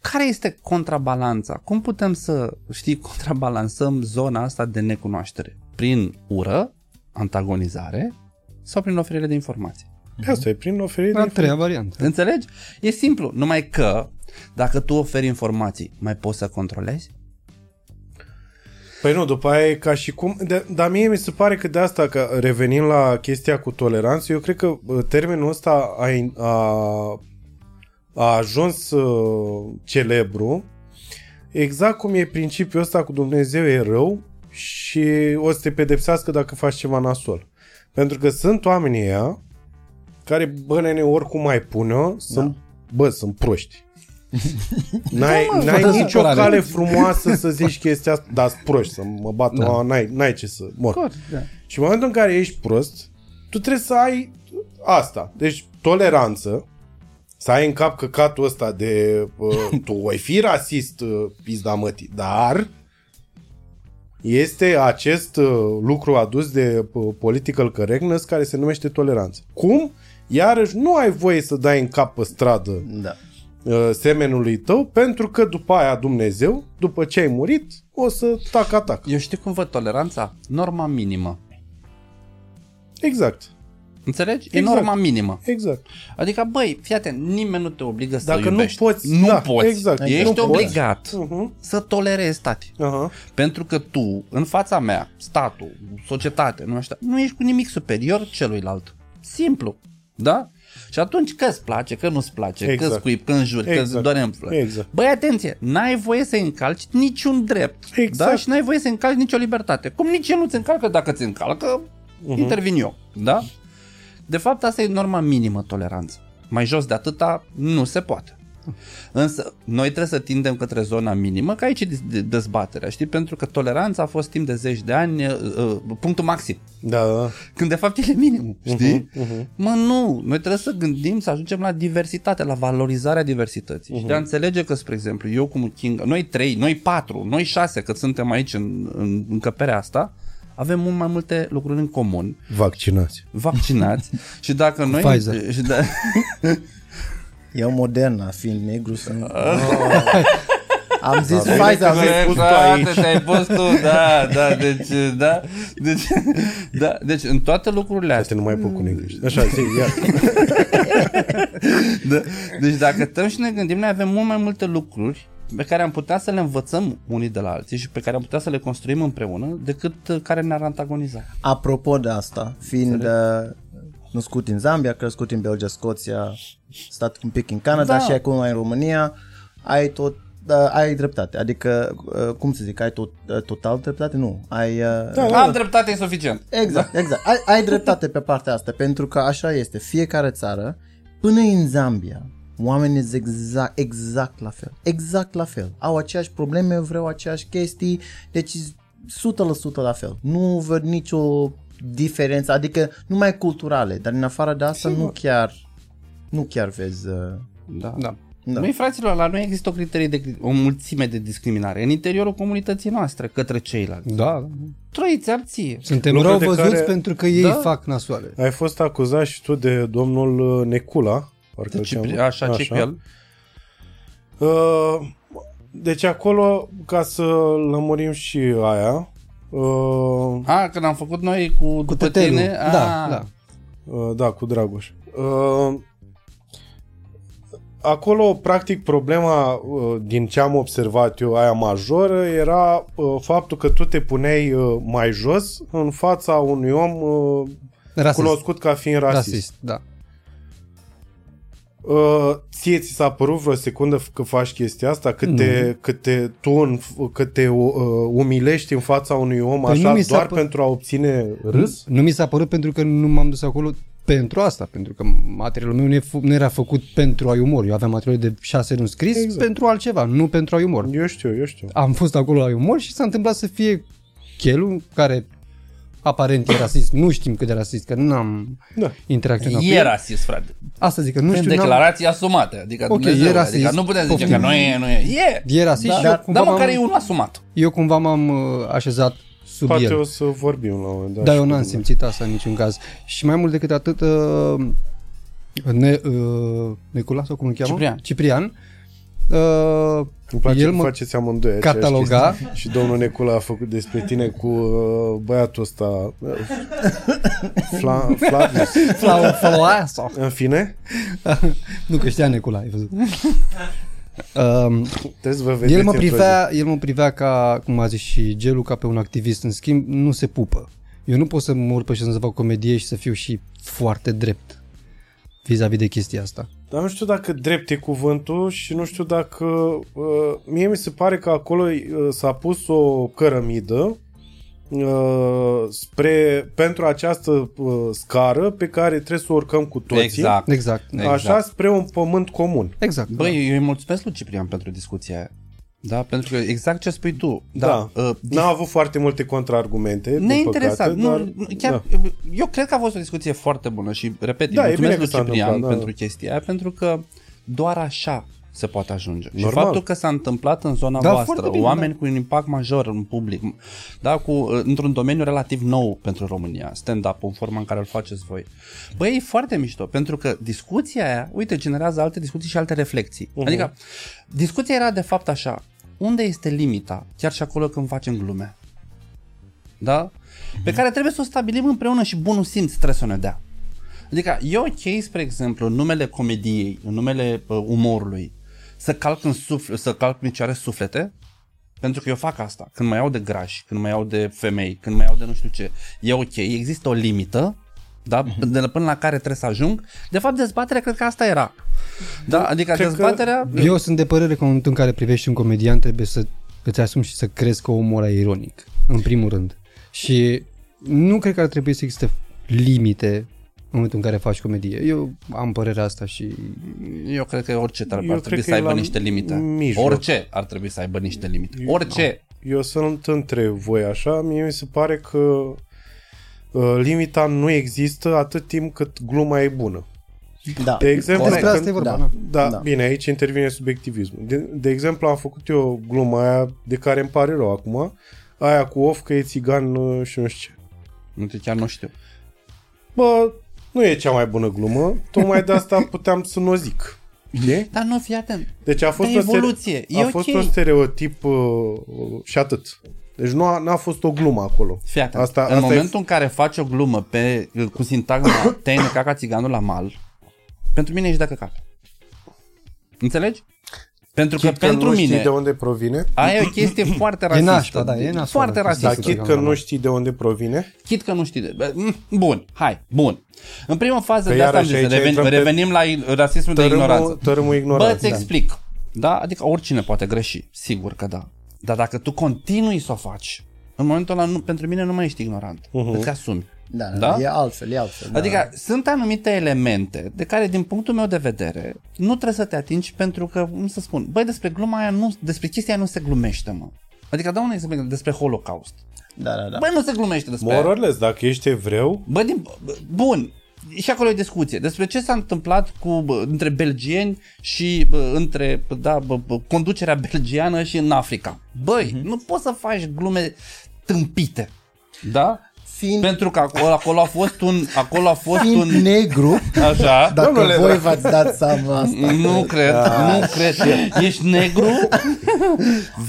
care este contrabalanța? Cum putem să, știi, contrabalansăm zona asta de necunoaștere? Prin ură, antagonizare sau prin oferire de informații? Asta e prin oferire A de treia variantă. Înțelegi? E simplu, numai că dacă tu oferi informații, mai poți să controlezi? Păi nu, după aia e ca și cum... De, dar mie mi se pare că de asta, că revenind la chestia cu toleranță, eu cred că uh, termenul ăsta a, a, a ajuns uh, celebru exact cum e principiul ăsta cu Dumnezeu e rău și o să te pedepsească dacă faci ceva nasol. Pentru că sunt oamenii ăia care, bă, nene, oricum mai pune sunt, bă, sunt proști. N-ai, Da, mă, n-ai fără nicio supărare. cale frumoasă să zici chestia asta, dar sunt proști, să mă bată, Da. da. n-ai, n-ai ce să mor. Corect, da. Și în momentul în care ești prost, tu trebuie să ai asta. Deci toleranță, să ai în cap căcatul ăsta de uh, tu voi fi rasist, uh, pizda mătii, dar este acest uh, lucru adus de uh, political correctness care se numește toleranță. Cum? Iarăși nu ai voie să dai în cap pe stradă Da. Uh, semenului tău pentru că după aia Dumnezeu, după ce ai murit, o să tac atac. Eu știu cum văd toleranța? Norma minimă. Exact. Înțelegi? E Exact. norma minimă. Exact. Adică, băi, fii atent, nimeni nu te obligă să Dacă nu iubești. poți, nu da, poți. exact, Ești nu poți. obligat Uh-huh. să tolerezi, tati. Aha. Pentru că tu, în fața mea, statul, societate, nu, știu, nu ești cu nimic superior celuilalt. Simplu. Da? Și atunci că îți place, că nu-ți place, exact. că Exact. îți cuip, că înjuri, că îți Exact. doare în flori. Exact. Băi, atenție, n-ai voie să încalci niciun drept. Exact. Da? Și n-ai voie să încalci nicio libertate. Cum nici el nu ți încalcă, dacă ți încalcă, uh-huh. intervin eu. Da? De fapt, asta e norma minimă toleranță. Mai jos de atâta nu se poate. Însă, noi trebuie să tindem către zona minimă, că aici e de- de- dezbaterea, știi? Pentru că toleranța a fost timp de zeci de ani uh, uh, punctul maxim. Da, da. Când de fapt e minim, știi? Mhm, mhm. Mă, nu, noi trebuie să gândim să ajungem la diversitate, la valorizarea diversității. Uh-huh. Și de a înțelege că, spre exemplu, eu cum King, noi trei, noi patru, noi șase, că suntem aici în, în încăperea asta, avem mult mai multe lucruri în comun, Vaccinați. vaccinați și dacă noi... Pfizer. Și da, Eu Moderna, fiind negru, sunt... Ah. Am zis bine Pfizer, că am zis... ai pus tu Frate, aici. te-ai pus tu, da, da, deci, da, deci, da, deci în toate lucrurile Asta astea, nu mai pot cu negru. Așa, zi, ia. da, deci dacă stăm și ne gândim, noi avem mult mai multe lucruri pe care am putea să le învățăm unii de la alții și pe care am putea să le construim împreună decât uh, care ne-ar antagoniza. Apropo de asta, fiind uh, născut în Zambia, crescut în Belgia, Scoția, stat un pic în Canada Da. și acum în România, ai tot da, ai dreptate, adică, uh, cum să zic, ai tot, uh, total dreptate? Nu, ai... Uh, Da. Am dreptate, e suficient. Exact, exact. Ai, ai dreptate pe partea asta, pentru că așa este. Fiecare țară, până în Zambia, oamenii sunt exact, exact la fel. Exact la fel. Au aceeași probleme, vreau aceeași chestii, deci 100% la fel. Nu văd nicio diferență, adică numai culturale, dar în afară de asta nu chiar, nu chiar vezi... Uh, Da. Da. da. Noi, fraților, la noi există o criterie de, o mulțime de discriminare în interiorul comunității noastre către ceilalți. Da. Trăiți arție. Suntem Lucruri rău de văzuți care- pentru că ei Da. fac nasoale. Ai fost acuzat și tu de domnul uh, Necula. Parcă îl Cipri, cheamă. așa, ce cu el? Uh, deci acolo, ca să lămurim și aia, uh, A, când am făcut noi cu, cu după Tăterul. tine? A, Da, da. Uh, da, cu Dragoș. Uh, acolo, practic, problema uh, din ce am observat eu, aia majoră, era uh, faptul că tu te puneai uh, mai jos în fața unui om uh, Rasist. cunoscut ca fiind rasist. Rasist, da. Uh, ție ți s-a părut vreo secundă că faci chestia asta? Cât, te, cât te, tu în, cât te uh, umilești în fața unui om Păi nu așa mi s-a doar pă- pentru a obține râs? Nu mi s-a părut pentru că nu m-am dus acolo pentru asta, pentru că materialul meu nu, e f- nu era făcut pentru ai umor. Eu aveam material de șase luni scris Exact. exact. pentru altceva, nu pentru ai umor. Eu știu, eu știu. Am fost acolo ai umor și s-a întâmplat să fie Chelu, care aparent e rasist. Nu știm cât de rasist, că nu am Da. interacționat cu E el. rasist, frate. Asta zic că nu Prin știu, n-am, declarații asumate. Adică, Ok, Dumnezeu, e rasist. adică nu putem zice Poftim. că nu e, nu e. E! e rasist Da, și eu dar, cumva, dar măcar m-am, e unul asumat. eu cumva m-am uh, așezat sub Poate el. o să vorbim la un moment dat. Dar și eu cu n-am tine. simțit asta în niciun caz. Și mai mult decât atât, uh, ne, uh, Necula, sau cum îl cheamă? Ciprian. Ciprian Uh, Îmi place El El că mă faceți amândoi aceeași cataloga. chestie. Și domnul Necula a făcut despre tine cu uh, băiatul ăsta uh, Fla, Flavius. Flau- Flauaso. În fine, Nu că știa Necula, ai văzut. Um, trebuie să vă vedeți el, mă în privea, el mă privea ca, cum a zis și Gelu, ca pe un activist. În schimb, nu se pupă. Eu nu pot să mă urc pe și să fac comedie și să fiu și foarte drept vis-a-vis de chestia asta. Dar nu știu dacă drept e cuvântul și nu știu dacă... Uh, mie mi se pare că acolo uh, s-a pus o cărămidă uh, spre, pentru această uh, scară pe care trebuie să o urcăm cu toții. Exact. Exact. Exact. Așa, spre un pământ comun. Exact. Băi, eu îi mulțumesc lui Ciprian pentru discuția aia. Da, pentru că exact ce spui tu. Da. Uh, N-a avut foarte multe contraargumente, din Neinteresant. păcate, Nu, dar, nu, chiar, da. Eu cred că a fost o discuție foarte bună și, repet, Da, da, e bine mulțumesc că lui s-a Ciprian întâmplat, da. pentru chestia aia, pentru că doar așa se poate ajunge. Normal. Și faptul că s-a întâmplat în zona Da, voastră, foarte bine, oameni cu un impact major în public, da, cu, într-un domeniu relativ nou pentru România, stand-up, în forma în care îl faceți voi. Băi, e foarte mișto, pentru că discuția aia, uite, generează alte discuții și alte reflexii. Mhm. Uh-huh. Adică, discuția era de fapt așa, unde este limita, chiar și acolo când facem glume? Da? Pe care trebuie să o stabilim împreună și bunul simț trebuie să ne dea. Adică e ok, spre exemplu, în numele comediei, în numele uh, umorului, să calc în suflet, să calc în picioare suflete, pentru că eu fac asta. Când mă iau de grași, când mă iau de femei, când mă iau de nu știu ce, e ok, există o limită, da? De la- până la care trebuie să ajung. De fapt, dezbaterea cred că asta era. Da? Adică cred că- dezbaterea... Eu sunt de părere că în momentul în care privești un comedian trebuie să îți asumi și să crezi că omul ăla e ironic, în primul rând. Și nu cred că ar trebui să existe limite în momentul în care faci comedie. Eu am părerea asta și Eu cred că orice ar, Eu ar cred trebui că să e aibă la niște limite. mijloc. Orice ar trebui să aibă niște limite. Orice. Eu sunt între voi așa, mie mi se pare că uh, limita nu există atât timp cât gluma e bună. Da. De exemplu, despre când- asta e vorba. da. Da. Da, Da. da, bine, aici intervine subiectivismul. De, de exemplu, am făcut eu gluma aia de care îmi pare rău acum, aia cu of că e țigan uh, și nu știu ce. Nu te chiar nu știu. Bă, nu e cea mai bună glumă, tocmai de asta puteam să nu o zic. Știi? Dar nu, fii atent. Deci a fost, Da, un stere- evoluție, e a ok. fost un stereotip uh, uh, și atât. Deci nu a, n-a fost o glumă acolo. Fii atent. Asta, în asta momentul e, în care faci o glumă pe, cu sintagma te-ai necat ca țiganul la mal, pentru mine ești de căcat. Înțelegi? Pentru că chit că pentru nu mine știi de unde provine, aia e o chestie foarte racistă. nașpa, da, e nasoală Foarte chestia racistă. dar să chit țigan că la nu mal. știi de unde provine, Chit că nu știi de... Bă, mm, Bun, hai, bun. În prima fază Că de asta am iarăși zis, aici reven, intrăm pe revenim la i- rasismul de tărâmul, ignoranță. tărâmul Bă, ignoranță. îți explic. Da? Adică oricine poate greși. Sigur că da. Dar dacă tu continui să o faci, în momentul ăla, nu, pentru mine nu mai ești ignorant. Uh-huh. Îți asumi. Da, Da? da? e altfel, e altfel. Da. Adică sunt anumite elemente de care, din punctul meu de vedere, nu trebuie să te atingi pentru că, cum să spun, băi, despre gluma aia nu, despre chestia aia nu se glumește, mă. Adică dau un exemplu despre Holocaust. Da, da, da. Băi, nu se glumește despre More aia. or less, dacă ești evreu, Bă, din, bă, bun, și acolo e discuție despre ce s-a întâmplat cu bă, între belgieni și bă, între da, bă, bă, conducerea belgiană și în Africa. Băi, Mhm. nu poți să faci glume tâmpite. Da? Fiind, Pentru că acolo, acolo a fost un acolo a fost fiind un negru, așa. dacă Domnule, voi da. v-ați dat seama asta. Nu cred, nu cred. Ești negru?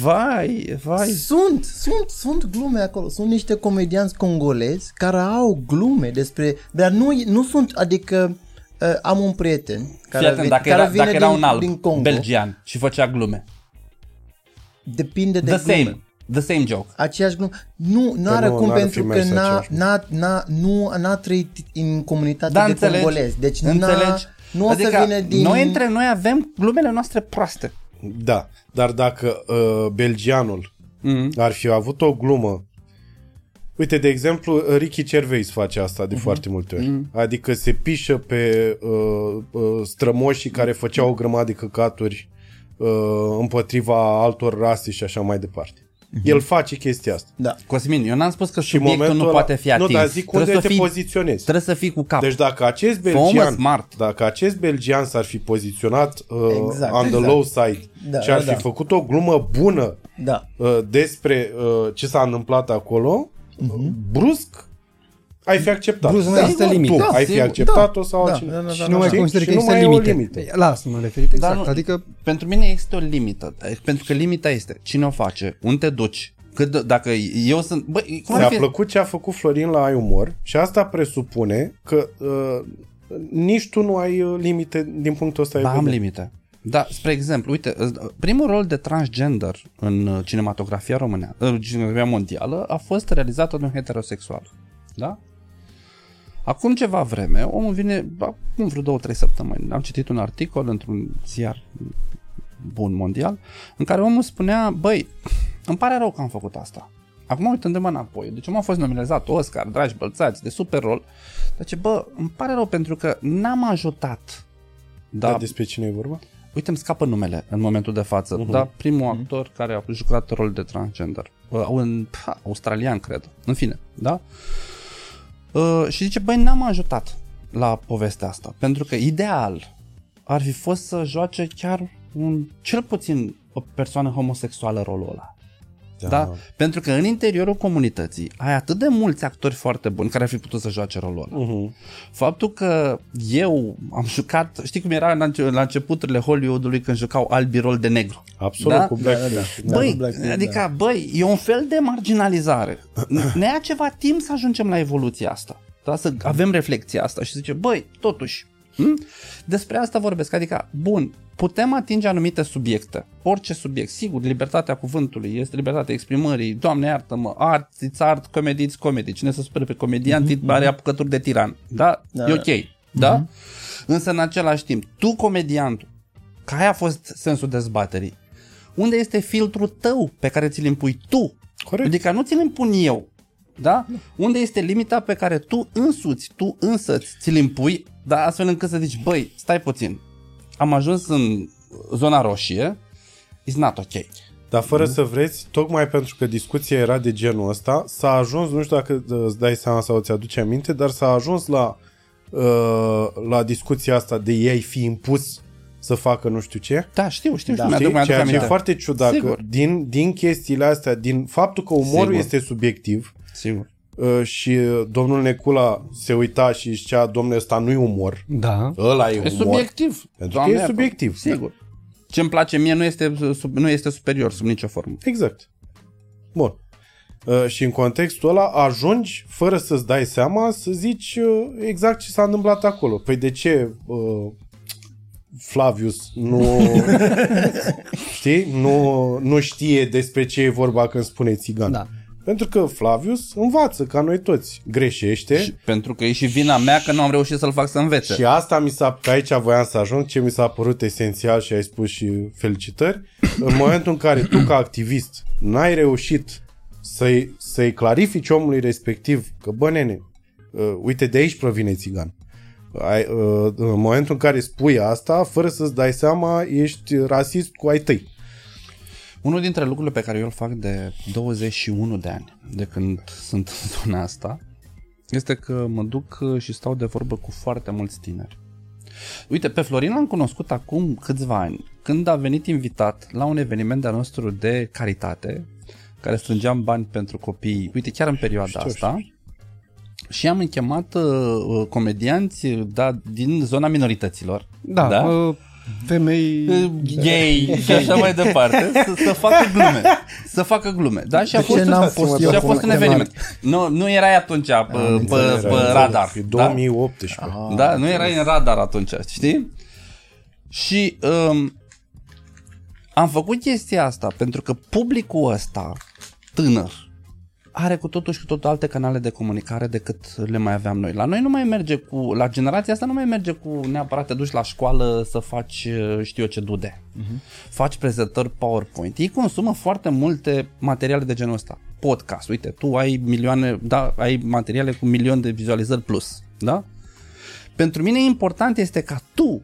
Vai, vai. Sunt, sunt, sunt glume acolo. Sunt niște comedianți congolezi care au glume despre... Dar nu, nu sunt, adică uh, am un prieten care, Fii atent, vi- dacă care era, vine dacă era din, un alb din Congo. belgian și făcea glume. Depinde de The glume. same. The same joke. Aceeași glumă. Nu, nu are nu, cum n-ar pentru fi că mers n-a, aceeași n-a, n-a, nu, n-a trăit în comunitatea Da, de înțelegi. congolezi. Deci n-a, înțelegi? nu o adică să vină din... noi între noi avem glumele noastre proaste. da. Dar dacă uh, belgianul Mm. ar fi avut o glumă Uite, de exemplu, Ricky Gervais face asta Mhm. de foarte multe ori. Adică se pișă pe uh, uh, strămoșii care făceau o grămadă de căcaturi uh, împotriva altor rase și așa mai departe. Mhm. El face chestia asta. Da. Cosmin, eu n-am spus că Și în subiectul momentul nu ăla- poate fi atins. Nu, dar zic unde trebuie, te să fii, poziționezi. trebuie să fii cu cap. Deci dacă acest Fă-mă belgian, smart. dacă acest belgian s-ar fi poziționat uh, Exact, on the exact. low side Da, și ar da, fi da. făcut o glumă bună Da. uh, despre uh, ce s-a întâmplat acolo, Mhm. uh, brusc ai fi acceptat. Brusc nu mai există Tu limită. ai fi sigur. acceptat-o sau Da, altcineva. da, da, Și da, nu mai știi? consider Și că nu există mai e o limite. limită. Lasă, mă referit exact. Dar nu- adică Pentru mine există o limită. Pentru că limita este cine o face, unde te duci, cât de, dacă eu sunt... Bă, cum ar Ți-a fi? plăcut ce a făcut Florin la Ai Umor și asta presupune că uh, nici tu nu ai uh, limite din punctul ăsta de Ba, am vedere. limite. Da, spre exemplu, uite, primul rol de transgender în uh, cinematografia română, în cinematografia mondială, a fost realizat de un heterosexual. Da? Acum ceva vreme, omul vine, acum vreo două, trei săptămâni, am citit un articol într-un ziar bun mondial, în care omul spunea, băi, îmi pare rău că am făcut asta. Acum uitându-mă înapoi, deci omul a fost nominalizat Oscar, dragi bălțați, de super rol, dar ce, bă, îmi pare rău pentru că n-am ajutat Da. Despre cine e vorba? uite, îmi scapă numele în momentul de față, uh-huh. dar primul actor care a jucat rol de transgender, uh, un ha, australian, cred, în fine, da? Uh, și zice, băi, n-am ajutat la povestea asta, pentru că ideal ar fi fost să joace chiar un, cel puțin o persoană homosexuală rolul ăla. Da. da? Pentru că în interiorul comunității ai atât de mulți actori foarte buni care ar fi putut să joace rolul ăla. Uh-huh. Faptul că eu am jucat, știi cum era la înce- la începuturile Hollywoodului când jucau albi rol de negru. Absolut, Da? cu Black Da, da, da. Băi, cu Blackpink, adică, băi, e un fel de marginalizare. Ne ia ceva timp să ajungem la evoluția asta. Da? Să avem reflexia asta și să zice, băi, totuși, hm? Despre asta vorbesc. Adică, bun, putem atinge anumite subiecte, orice subiect. Sigur, libertatea cuvântului, este libertatea exprimării, Doamne iartă-mă, art, it's art, comedy, it's comedy. Cine să spune pe comedian, mm-hmm. are apucături de tiran. Da? Da. E ok. Da? Însă, în același timp, tu, comediantul, că aia a fost sensul dezbaterii, unde este filtrul tău pe care ți-l impui tu? Corect. Adică nu ți-l impun eu. Da? Unde este limita pe care tu însuți, tu însă ți-l impui, da? astfel încât să zici, băi, stai puțin, am ajuns în zona roșie, it's not ok. Dar fără să vreți, tocmai pentru că discuția era de genul ăsta, s-a ajuns, nu știu dacă îți dai seama sau ți aduce aminte, dar s-a ajuns la, uh, la discuția asta de ei fi impus să facă nu știu ce. Da, știu, știu, Da. știu, Știi? mi-aduc, mi-aduc Ceea ce e aminte. foarte ciudat, că Sigur. din, din chestiile astea, din faptul că umorul Sigur. este subiectiv Sigur. uh, și uh, domnul Necula se uita și zicea, domnule, ăsta nu-i umor, da, ăla e, E umor. subiectiv. Pentru Doamne că e iartă. subiectiv. Sigur. Ce îmi place mie nu este, sub, nu este superior sub nicio formă. Exact. Bun. Uh, și în contextul ăla ajungi, fără să-ți dai seama, să zici uh, exact ce s-a întâmplat acolo. Păi de ce uh, Flavius nu, știi, nu, nu știe despre ce e vorba când spune țigan? Da. Pentru că Flavius învață ca noi toți. Greșește. Și, pentru că e și vina mea că nu am reușit să-l fac să învețe. Și asta mi s-a, pe aici voiam să ajung, ce mi s-a părut esențial și ai spus și felicitări, în momentul în care tu ca activist n-ai reușit să-i, să-i clarifici omului respectiv că, bă, nene, uh, uite, de aici provine țigan. Ai, uh, în momentul în care spui asta, fără să-ți dai seama, ești rasist cu ai tăi. Unul dintre lucrurile pe care eu îl fac de 21 de ani, de când sunt în zona asta, este că mă duc uh, și stau de vorbă cu foarte mulți tineri. Uite, pe Florin l-am cunoscut acum câțiva ani, când a venit invitat la un eveniment de-al nostru de caritate, care strângeam bani pentru copii, uite, chiar în perioada Știu, asta, și am închemat uh, uh, comedianți da, din zona minorităților. da, da? Uh, femei... gay și așa mai departe, să, să facă glume. Să facă glume. Da? Și a De fost, ce n-am fost și eu a fost un chemat? eveniment. Nu, nu erai atunci pe, pe, pe radar. E Da? 2018. Da, nu erai în radar atunci, știi? Și um, am făcut chestia asta pentru că publicul ăsta, tânăr, are cu totul și cu totul alte canale de comunicare decât le mai aveam noi. La noi nu mai merge cu, la generația asta nu mai merge cu neapărat te duci la școală să faci uh, știu eu ce dude. Uh-huh. Faci prezentări PowerPoint. Ei consumă foarte multe materiale de genul ăsta. Podcast, uite, tu ai milioane, da, ai materiale cu milion de vizualizări plus, da? Pentru mine important este ca tu,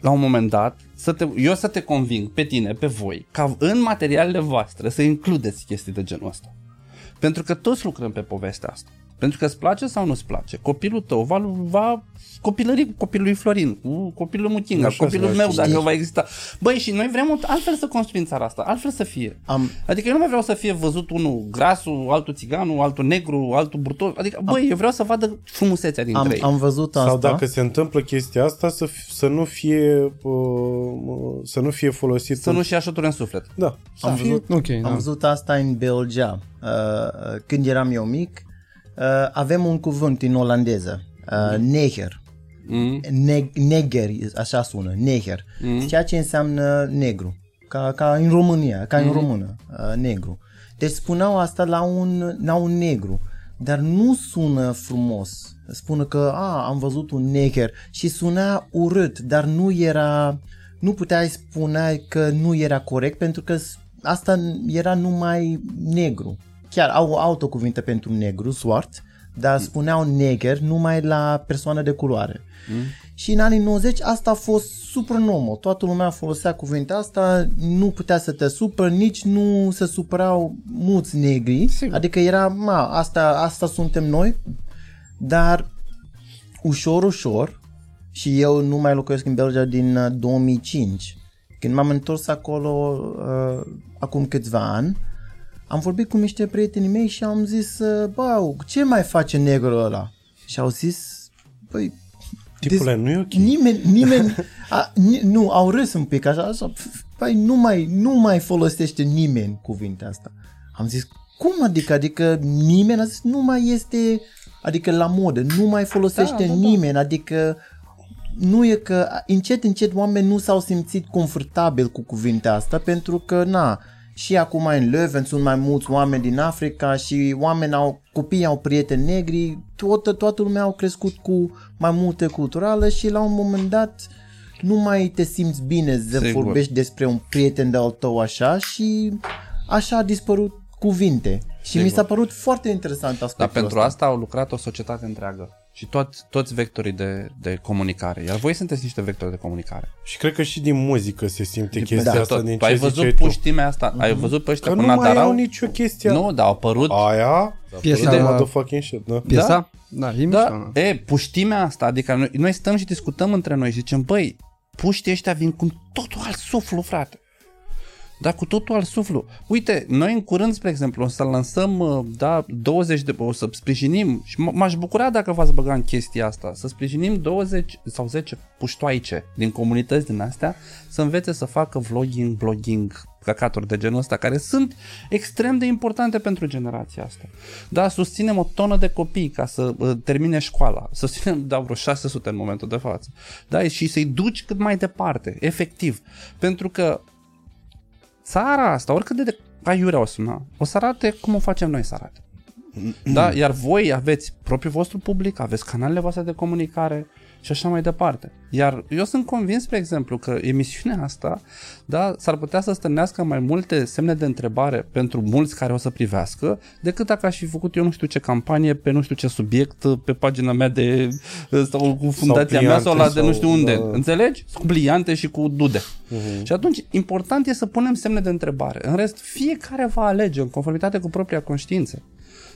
la un moment dat, să te, eu să te conving pe tine, pe voi, ca în materialele voastre să includeți chestii de genul ăsta. Pentru că toți lucrăm pe povestea asta. Pentru că îți place sau nu îți place. Copilul tău va, va copilări cu copilul lui Florin, cu copilul Muchinga, Așa copilul se meu, face. dacă va exista. Băi, și noi vrem altfel să construim țara asta, altfel să fie. Am, Adică eu nu mai vreau să fie văzut unul grasul, altul țiganul, altul negru, altul burtos. Adică, băi, eu vreau să vadă frumusețea dintre am, ei. am văzut asta. Sau dacă se întâmplă chestia asta, să, f- să nu fie uh, să nu fie folosit. Să nu-și ia șoturi în suflet. Da. Să Am fie... văzut, Ok, am da. văzut asta în Belgia. Uh, când eram eu mic, uh, avem un cuvânt în olandeză, uh, neger. Mm? Ne- neger, așa sună, neger. Ceea ce înseamnă negru. Ca, ca în România, ca în română, uh, negru. Deci spuneau asta la un, la un negru, dar nu sună frumos. Spune că, a, am văzut un neger și suna urât, dar nu era, nu puteai spune că nu era corect pentru că s- asta era numai negru. Chiar au altă cuvinte pentru negru, swart, dar spuneau neger numai la persoană de culoare. Și în anii 90 asta a fost super normal. Toată lumea folosea cuvântul asta, nu putea să te supăr, nici nu se supărau mulți negri. Sigur. Adică era, ma, asta, asta suntem noi, dar ușor, ușor, și eu nu mai locuiesc în Belgia din uh, 2005. Când m-am întors acolo uh, acum câțiva ani, am vorbit cu niște prieteni mei și am zis, uh, bă, ce mai face negrul ăla? Și au zis, băi, Tipule, nu e ok. Nimeni, nimeni, a, ni, nu, au râs un pic așa, așa, păi nu mai, nu mai folosește nimeni cuvinte asta. Am zis, cum adică, adică nimeni, a zis, nu mai este, adică la modă, nu mai folosește Da, da, da. nimeni, adică nu e că încet, încet oameni nu s-au simțit confortabil cu cuvinte asta pentru că, na, și acum în Leuven sunt mai mulți oameni din Africa și oameni au, copiii au prieteni negri, toată, toată lumea au crescut cu mai multe culturală și la un moment dat nu mai te simți bine să Sigur. vorbești despre un prieten de-al tău așa și așa a dispărut cuvinte. Și mi s-a părut foarte interesant Dar aspectul pentru ăsta. asta au lucrat o societate întreagă. Și toți, toți vectorii de, de comunicare. Iar voi sunteți niște vectori de comunicare. Și cred că și din muzică se simte chestia da, asta Tot. din Tu ce ai ziceai văzut tu. puștimea asta? Ai văzut pe ăștia Că cu nu mai Nadarau? au nicio chestie. Nu, dar au apărut Aia, Piesa- de motherfucking shit, da. Piesa? Da, e mișto. Da, e, puștimea asta, adică noi, noi stăm și discutăm între noi și zicem, băi, puștii ăștia vin cu totul alt suflu, frate. Da, cu totul alt suflu. Uite, noi în curând, spre exemplu, o să lansăm, uh, da, 20 de, o să sprijinim și m- m-aș bucura dacă v-ați băga în chestia asta, să sprijinim 20 sau 10 puștoaice din comunități din astea să învețe să facă vlogging, blogging, căcaturi de genul ăsta, care sunt extrem de importante pentru generația asta. Da, susținem o tonă de copii ca să uh, termine școala. Susținem, da, vreo 600 în momentul de față. Da, și să-i duci cât mai departe, efectiv. Pentru că țara asta, oricât de, de aiurea o suna, o să arate cum o facem noi să arate. Da? Iar voi aveți propriul vostru public, aveți canalele voastre de comunicare și așa mai departe. Iar eu sunt convins, spre exemplu, că emisiunea asta da, s-ar putea să stârnească mai multe semne de întrebare pentru mulți care o să privească, decât dacă aș fi făcut eu nu știu ce campanie pe nu știu ce subiect pe pagina mea de sau cu fundația mea sau la de nu știu sau, unde. da. Înțelegi? Cu pliante și cu dude. Și atunci, important e să punem semne de întrebare. În rest, fiecare va alege în conformitate cu propria conștiință.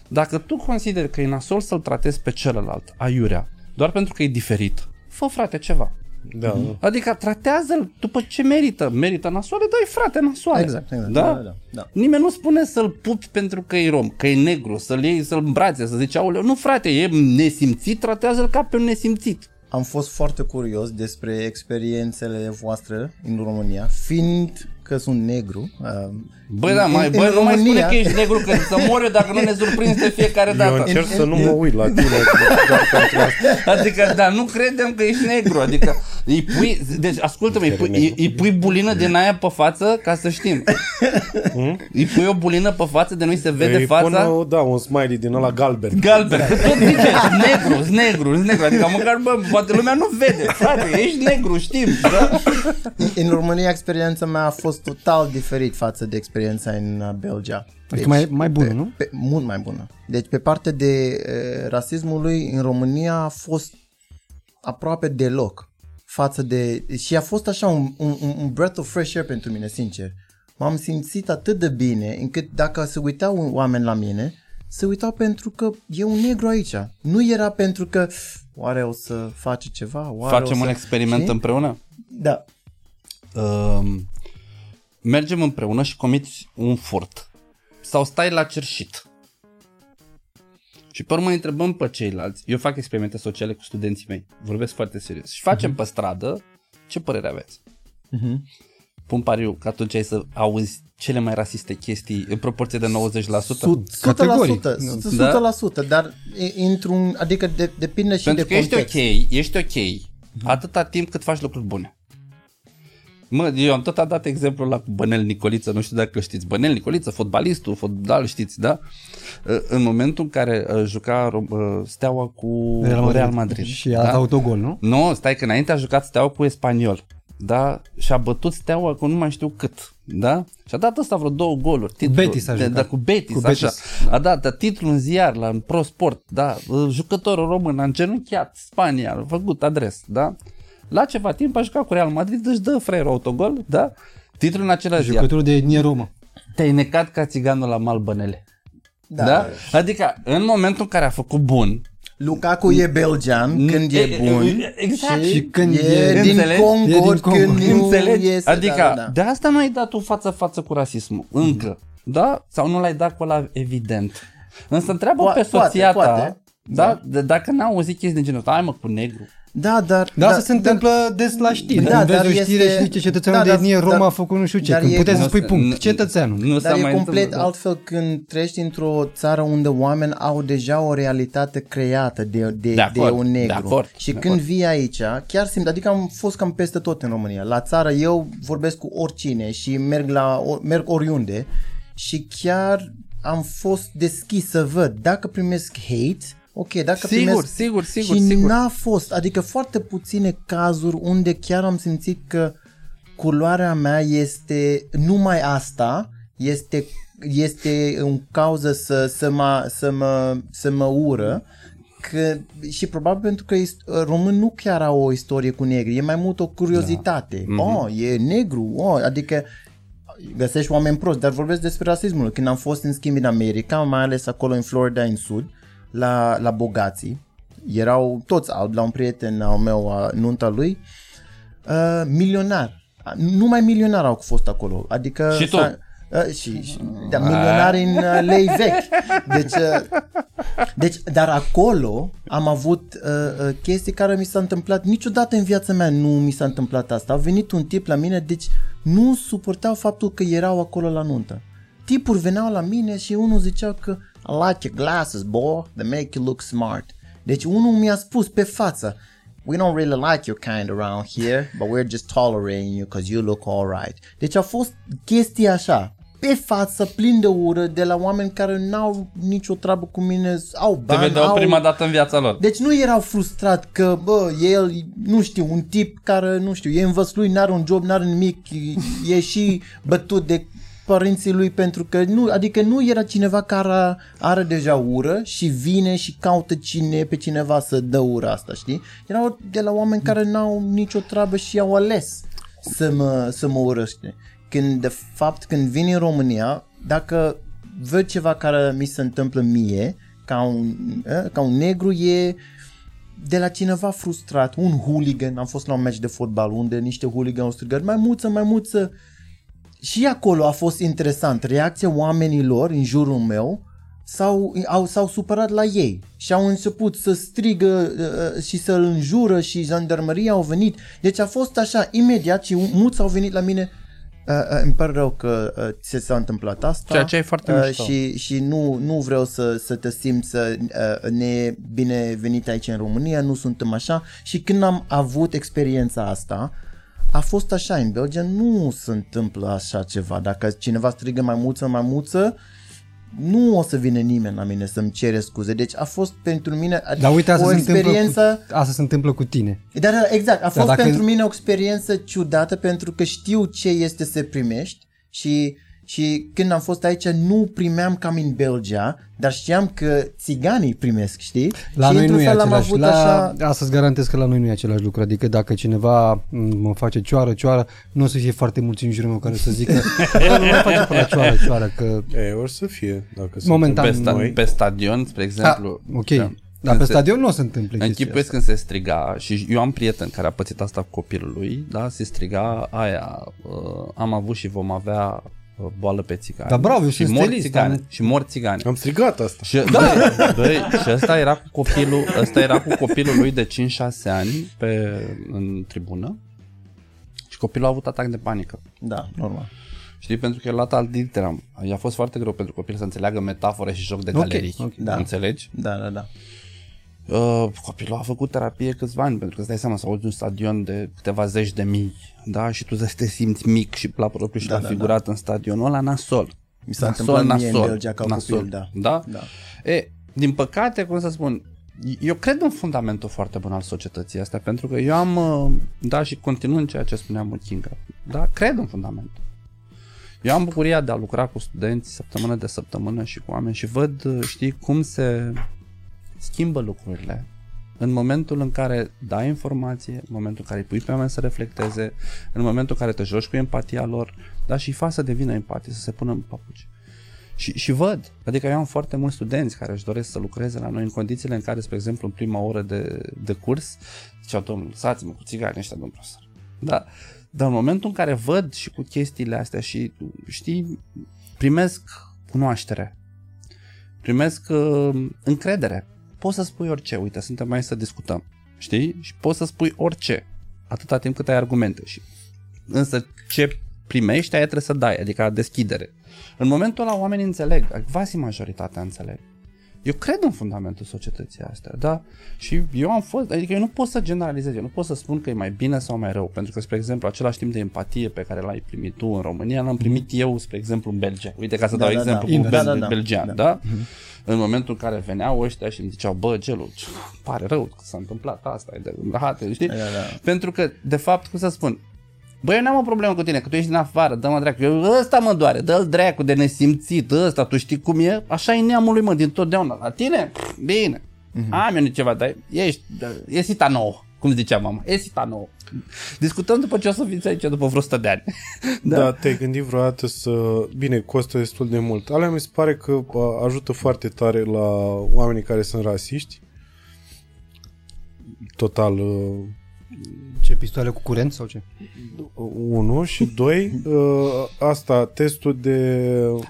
Dacă tu consideri că e nasol să-l tratezi pe celălalt, aiurea, doar pentru că e diferit, fă frate ceva. Da, da. Adică tratează-l după ce merită. Merită nasoale, dai frate nasoale. Exact, exact. Da? Da, da, da, da. Nimeni nu spune să-l pupi pentru că e rom, că e negru, să-l iei, să-l îmbrațe, să zici, aoleu, nu frate, e nesimțit, tratează-l ca pe un nesimțit. Am fost foarte curios despre experiențele voastre în România, fiind că sunt negru. Uh, Băi, da, în- mai, în băi, nu mai spune România- că ești negru, că să mori eu dacă nu ne surprinzi de fiecare Eu dată. încerc să nu mă uit la tine doar pentru asta. Adică, da, nu credem că ești negru. Adică, îi pui, deci, ascultă-mă, îi pui, îi, îi pui bulină din aia pe față ca să știm. Îi pui o bulină pe față de nu-i se vede Îi fața. pun, uh, da, un smiley din ăla galben. Galben, că tot zice, negru, negru, negru, adică măcar, bă, poate lumea nu vede, frate, ești negru, știm, da? În, în România experiența mea a fost total diferit față de experiența în uh, Belgia. Adică mai, mai bună, nu? Pe, mult mai bună. Deci pe partea de uh, rasismului în România a fost aproape deloc față de... Și a fost așa un, un, un- un breath of fresh air pentru mine, sincer. M-am simțit atât de bine încât dacă se uitau oameni la mine, se uitau pentru că e un negru aici. Nu era pentru că oare o să face ceva, oare Facem o să... un experiment știi? împreună? Da. Um, mergem împreună și comiți un furt. Sau stai la cerșit. Și pe urmă îi întrebăm pe ceilalți. Eu fac experimente sociale cu studenții mei. Vorbesc foarte serios. Și facem pe stradă ce părere aveți. Mhm. Pun pariu că atunci ai să auzi cele mai rasiste chestii în proporție de 90%. Sud, 100%, categoric. 100%, dar e- într-un, adică de, depinde și Pentru de că ești context. ok, ești ok atâta timp cât faci lucruri bune. Mă, eu am tot dat exemplul la cu Bănel Nicoliță, nu știu dacă știți. Bănel Nicoliță, fotbalistul, fotbal, știți, da? În momentul în care uh, juca uh, Steaua cu Real Madrid. Real Madrid Și a da? dat autogol, nu? Nu, stai că înainte a jucat Steaua cu Espaniol. Da? Și a bătut Steaua cu nu mai știu cât. Da? Și a dat ăsta vreo două goluri. Titlul, Betis a de, jucat. da, cu Betis, Cu cu așa. Betis, A dat da, titlul în ziar la în Pro Sport, da? Jucătorul român a îngenunchiat Spania, a făcut adres, da? La ceva timp a jucat cu Real Madrid, își dă fraierul autogol, da? Titlul în același ziar. Jucătorul de etnie romă. Te-ai necat ca țiganul la Malbănele. Da. Da. da? Adică în momentul în care a făcut bun, Lukaku e belgian când e bun Exact. și, Și când e, e- din Înțelegi? Congo, E din Congo. când nu Înțelegi? iese, adică da, da, da. de asta nu ai dat tu față-față cu rasismul. Încă. Da? Sau nu l-ai dat cu ăla evident. Însă întreabă Po- pe soția poate, ta, poate. Da? De, dacă n-a auzit chestii de genul ăsta, hai mă cu negru. Da, dar... Dar asta se întâmplă des la știri. Da, Da, dar vezi o știre este- și zice cetățeanul da, de dar- etnie romă dar- a făcut nu știu ce. dar Când e- puteți să nu spui se- punct, nu- cetățeanul. Nu s-a Dar e mai complet întâmplat. altfel când trăiești într-o țară unde oameni au deja o realitate creată de, de, De de, acord, un de negru. acord, și de când acord. vii aici, chiar simt, adică am fost cam peste tot în România. La țară eu vorbesc cu oricine și merg, la, o- merg oriunde și chiar am fost deschis să văd dacă primesc hate, ok, dacă Sigur, primesc... sigur, sigur, și sigur. n-a fost, adică foarte puține cazuri unde chiar am simțit că culoarea mea este numai asta, este, este în cauză să, să, mă, să, mă, să mă ură, că, și probabil pentru că ist- român nu chiar au o istorie cu negri, e mai mult o curiozitate. Da. Oh, e negru, oh, adică găsești oameni proști, dar vorbesc despre rasismul. Când am fost în schimb în America, mai ales acolo în Florida, în sud, la, la bogații, erau toți albi, la un prieten al meu, a, nunta lui, uh, milionar. Numai milionari au fost acolo. Adică Și tu? s-a- Uh, și, și da, milionari în uh, lei vechi. Deci, uh, deci, dar acolo am avut uh, uh, chestii care mi s-a întâmplat niciodată în viața mea nu mi s-a întâmplat asta. A venit un tip la mine, deci nu suportau faptul că erau acolo la nuntă. Tipuri veneau la mine și unul zicea că I like your glasses, boy, they make you look smart. Deci unul mi-a spus pe față, we don't really like your kind around here, but we're just tolerating you because you look alright. Deci a fost chestii așa, pe față, plin de ură, de la oameni care n-au nicio treabă cu mine, au Te bani, vedeau au... prima dată în viața lor. Deci nu erau frustrat că, bă, el, nu știu, un tip care, nu știu, e învățlui, n-are un job, n-are nimic, e, e și bătut de părinții lui pentru că nu, adică nu era cineva care are deja ură și vine și caută cine pe cineva să dă ura asta, știi? Erau de la oameni care n-au nicio treabă și au ales să mă, să mă urăște. Când, de fapt, când vin în România, dacă văd ceva care mi se întâmplă mie, ca un, eh, ca un negru, e de la cineva frustrat, un hooligan, am fost la un meci de fotbal unde niște hooligan au strigat mai muță, mai muță. Și acolo a fost interesant, reacția oamenilor în jurul meu s-au, au, s-au supărat la ei și au început să strigă uh, și să-l înjură și jandarmăria au venit. Deci a fost așa, imediat și mulți au venit la mine Uh, uh, îmi pare rău că uh, ți s-a întâmplat asta Ceea ce e foarte uh, mișto. și, și nu, nu vreau să, să te simți să, uh, ne binevenit aici în România, nu suntem așa și când am avut experiența asta a fost așa, în Belgia nu se întâmplă așa ceva, dacă cineva strigă mai mulță, mai mulță nu o să vină nimeni la mine să-mi cere scuze, deci a fost pentru mine Dar uite, asta o se, întâmplă experiență cu, asta se întâmplă cu tine. dar da, exact, a fost dacă- pentru mine o experiență ciudată pentru că știu ce este să primești și, și când am fost aici nu primeam cam în Belgia, dar știam că țiganii primesc, știi? La și noi într-un nu e fel am același. avut La, așa... Asta-ți garantez că la noi nu e același lucru. Adică dacă cineva m, mă face cioară, cioară, nu o să fie foarte mulți în jurul meu care să zică "Bă, nu mai face până la cioară, cioară, că E, or să fie, dacă Momentan Pe, suntem sta- noi. pe stadion, spre exemplu. A, ok. da. Dar Când pe se- stadion nu o să întâmple chestia Închipuiesc asta. când se striga și eu am prieten care a pățit asta cu copilul lui, da, se striga aia, uh, am avut și vom avea uh, boală pe țigani. Da, bravo, eu și sunt mor stilist, țigani, am- și mor țigani. Am strigat asta. Și, da. băi, și ăsta era cu copilul, ăsta era cu copilul lui de 5-6 ani pe, în tribună și copilul a avut atac de panică. Da, normal. Știi, pentru că el a luat al literam. I-a fost foarte greu pentru copil să înțeleagă metafore și joc de Ok, galerii. ok. Da. Înțelegi? Da, da, da. Uh, copilul a făcut terapie câțiva ani, pentru că îți dai seama să auzi un stadion de câteva zeci de mii, da? Și tu să te simți mic și la propriu și Da, la da, figurat în stadionul ăla nasol. Mi s-a Nasol, întâmplat mie în nasol, Belgia ca nasol. copil, da. Da? Da. E, din păcate, cum să spun, eu cred în fundamentul foarte bun al societății astea, pentru că eu am, uh, da, și continuând ceea ce spunea Muchinga, da, cred în fundamentul. Eu am bucuria de a lucra cu studenți săptămână de săptămână și cu oameni și văd, uh, știi, cum se schimbă lucrurile în momentul în care dai informație, în momentul în care îi pui pe oameni să reflecteze, în momentul în care te joci cu empatia lor, da, și îi faci să devină empatie, să se pună în papuci. Și, și văd, adică eu am foarte mulți studenți care își doresc să lucreze la noi în condițiile în care, spre exemplu, în prima oră de, de curs, ziceau, domnule, lăsați-mă cu țigani ăștia, domnul profesor. Da. Dar în momentul în care văd și cu chestiile astea și, știi, primesc cunoaștere, primesc uh, încredere. Poți să spui orice, uite, suntem mai să discutăm, știi? Și poți să spui orice, atâta timp cât ai argumente. Și, însă ce primești, aia trebuie să dai, adică deschidere. În momentul ăla oamenii înțeleg, vasi majoritatea înțeleg. Eu cred în fundamentul societății astea, da? Și eu am fost, adică eu nu pot să generalizez, eu nu pot să spun că e mai bine sau mai rău, pentru că, spre exemplu, același timp de empatie pe care l-ai primit tu în România, l-am primit eu, spre exemplu, în Belgia. Uite, ca să Da, dau da, exemplu da. cu Da, bel- da, da. belgian, Da. da? În momentul în care veneau ăștia și îmi ziceau, bă, Gelu, ce- pare rău că s-a întâmplat asta, e de rahate, știi? Da, da. Pentru că, de fapt, cum să spun, Băi, eu n-am o problemă cu tine, că tu ești din afară, dă-mă dracu, eu, ăsta mă doare, dă-l dracu de nesimțit, ăsta, tu știi cum e? Așa e neamul lui, mă, din totdeauna. La tine? Pff, Bine. Mm-hmm. Am eu ceva, dar ești, e sita nouă, cum zicea mama, e sita nouă. Discutăm după ce o să fiți aici după vreo 100 de ani. Da. da, te-ai gândit vreodată să... Bine, costă destul de mult. Alea mi se pare că a, ajută foarte tare la oamenii care sunt rasiști. Total, uh, Ce, pistoale cu curent sau ce? unu și doi, uh, asta, testul de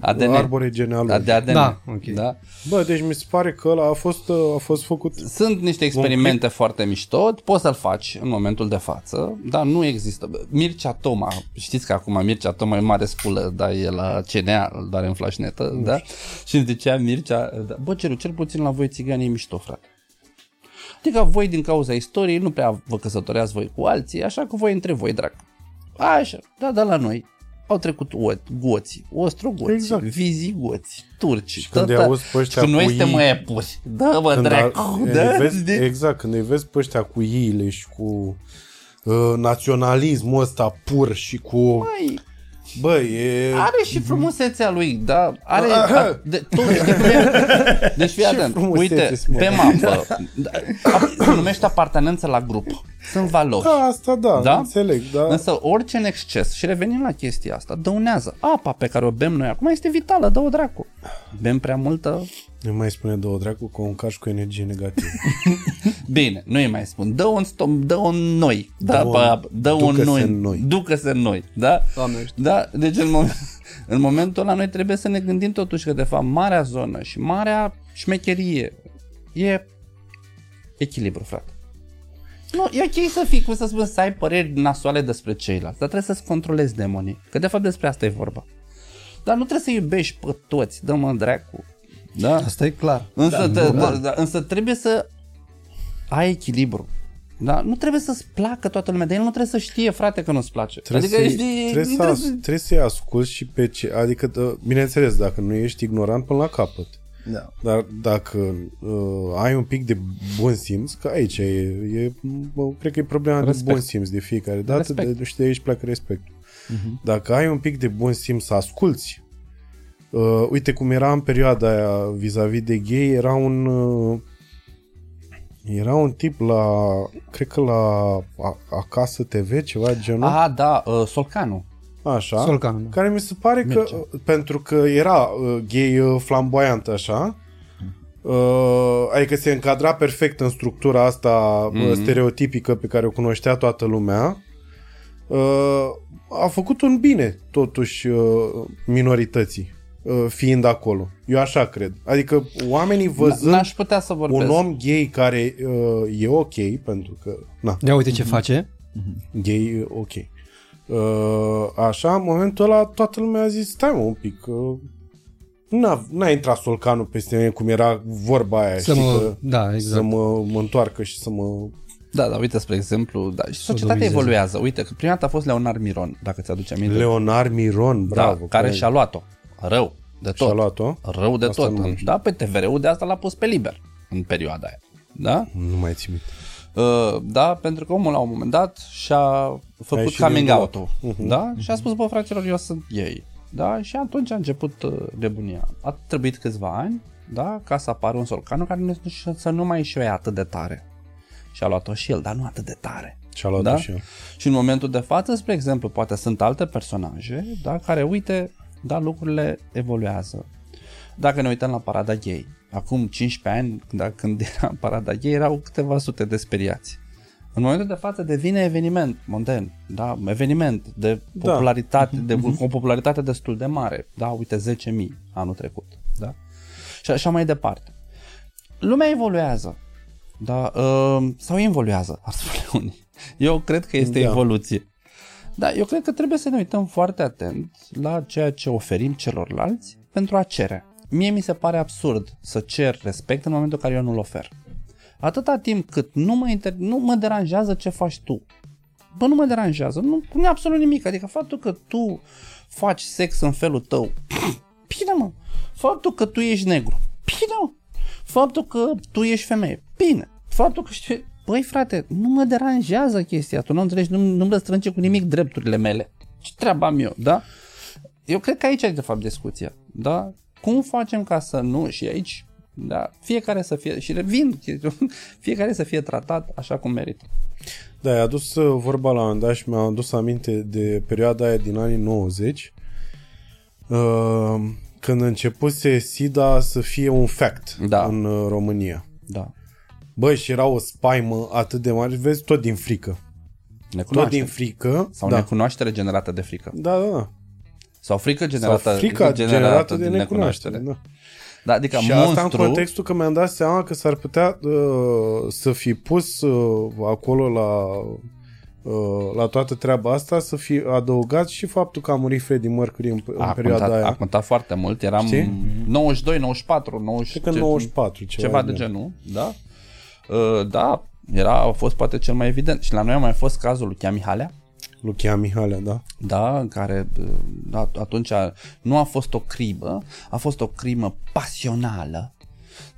ADN. arbore genealogic. De ADN. Da, ok. da. Bă, deci mi se pare că ăla a fost, uh, a fost făcut... Sunt niște experimente foarte mișto, poți să-l faci în momentul de față, dar nu există. Mircea Toma, știți că acum Mircea Toma e mare spulă, dar e la CNA, îl doare în flașnetă, da? Și îmi zicea Mircea, da, bă, celu, cel puțin la voi țiganii e mișto, frate. Adică voi din cauza istoriei nu prea vă căsătoreați voi cu alții, așa că voi între voi, drag. Așa, da, da, la noi au trecut o, goții, ostrogoții, Exact. exact. vizigoți, turci. Și când îi tăta- auzi pe ăștia și noi cu suntem ei- mai epuri. Da, mă, Când dracu, a- da? îi vezi, știi? exact, când îi vezi pe ăștia cu iile și cu uh, naționalismul ăsta pur și cu... Băi, Bă, e... are și frumusețea lui, da, are, a, de, tu știi cum e? Deci fii atent, frumusețe, uite, Simon. pe mapă, da, a- se numește apartenență la grup, sunt valori. Da, asta da, Da? înțeleg, da. Însă orice în exces, și revenim la chestia asta, dăunează. Apa pe care o bem noi acum este vitală, dă-o dracu. Bem prea multă, Nu mai spune două dracu că un caș cu energie negativă. bine, nu îi mai spun, dă-o în, stom- dă-o în noi, da, Dă-o pe în- apă, dă-o în ducă-se noi, în noi. ducă-se în noi, da? Doamne, știu. Da, deci în, moment, în momentul ăla noi trebuie să ne gândim totuși că de fapt marea zonă și marea șmecherie e echilibru, frate. Nu, e ok să fii, cum să spun, să ai păreri nasoale despre ceilalți, dar trebuie să-ți controlezi demonii, că de fapt despre asta e vorba. Dar nu trebuie să iubești pe toți, dă-mă dracu. Da? Asta e clar. Însă, da, da, da, însă trebuie să ai echilibru. Da? Nu trebuie să-ți placă toată lumea, dar el nu trebuie să știe, frate, că nu-ți place. Trebuie, adică, să, știi, trebuie, să, as- trebuie să-i asculti și pe ce... Adică, dă- bineînțeles, dacă nu ești ignorant până la capăt. Da. Dar dacă uh, ai un pic de bun simț, că aici e, e bă, cred că e problema Respect. de bun simț de fiecare dată, Respect. de, și de aici pleacă respectul. Uh-huh. Dacă ai un pic de bun simț să asculți Uh, uite cum era în perioada aia vis-a-vis de gay, era un uh, era un tip la, cred că la a, Acasă TV, ceva genul, Ah, da, uh, Solcanu. așa, Solcanu, da. care mi se pare că, Merge. pentru că era uh, gay uh, flamboyant așa, uh, adică se încadra perfect în structura asta mm-hmm. stereotipică pe care o cunoștea toată lumea, uh, a făcut un bine totuși uh, minorității uh, fiind acolo. Eu așa cred. Adică oamenii văzând N-aș putea să vorbesc. un om gay care uh, e ok, pentru că, na, Ia uite ce face. gay e ok. Uh, așa, în momentul ăla toată lumea a zis, stai mă un pic, uh, n-a, n-a intrat solcanul peste mine cum era vorba aia, Să știi, mă, că, da, să exact. mă, mă întoarcă și să mă... Da, da, uite, spre exemplu, da, și societatea domnizeze. evoluează. Uite, că prima dată a fost Leonard Miron, dacă ți-aduce aminte. Leonard Miron, bravo. da, care și-a luat-o. Rău, de tot. și-a luat-o. Rău de Asta tot. nu știu. Da, pe TVR-ul de asta l-a pus pe liber în perioada aia. Da? Nu mai țin minte. Uh, da, pentru că omul la un moment dat și-a făcut ieșit coming din out-ul. Da? Și a spus, bă, fraților, eu sunt ei. Da? Și atunci a început uh, nebunia. A trebuit câțiva ani, da, ca să apară un solcanu care nu, să nu mai și atât de tare. Și a luat-o și el, dar nu atât de tare. Și-a luat Da? și el. Și în momentul de față, spre exemplu, poate sunt alte personaje, da, care, uite, da, lucrurile evoluează. Dacă ne uităm la parada gay, acum 15 ani, da, când era parada gay, erau câteva sute de speriați. În momentul de față devine eveniment monten, da, eveniment de Da. popularitate, de, cu o popularitate destul de mare, da, uite 10.000 anul trecut, da, și așa mai departe. Lumea evoluează, da, uh, sau involuează, ar spune unii. Eu cred că este Da. evoluție. Da, eu cred că trebuie să ne uităm foarte atent la ceea ce oferim celorlalți pentru a cere. Mie mi se pare absurd să cer respect în momentul în care eu nu-l ofer. Atâta timp cât nu mă, inter- nu mă deranjează ce faci tu. Bă, nu mă deranjează, nu pune absolut nimic. Adică faptul că tu faci sex în felul tău, bine mă. Faptul că tu ești negru, bine mă. Faptul că tu ești femeie, bine. Faptul că știi, băi frate, nu mă deranjează chestia, tu nu înțelegi, nu, nu-mi răstrânge cu nimic drepturile mele. Ce treabă am eu, da? Eu cred că aici e de fapt discuția, da? Cum facem ca să nu, și aici, da, fiecare să fie, și revin, fiecare să fie tratat așa cum merită. Da, ai adus uh, vorba la un moment dat și mi-a adus aminte de perioada aia din anii 90 uh, când începuse SIDA să fie un fact Da. în uh, România. Da. Bă, și era o spaimă atât de mare, vezi, tot din frică. Tot Necunoaștere. din frică. Sau da. necunoaștere generată de frică. da, da, da. Sau frică Sau generată, frica generată de necunoaștere. Da. Da, adică Și monstru, asta în contextul că mi-am dat seama că s-ar putea uh, să fi pus uh, acolo la uh, la toată treaba asta să fi adăugat și faptul că a murit Freddie Mercury în, în a perioada contat, aia. a contat foarte mult. Eram Știi? 92, 94, 90, Cred că 94, ceva, ceva de genul, da? Uh, da, era, a fost poate cel mai evident. Și la noi a mai fost cazul lui Chia Mihalea, Luchia Mihalea, da? da, în care uh, da, atunci nu a fost o crimă, a fost o crimă pasională,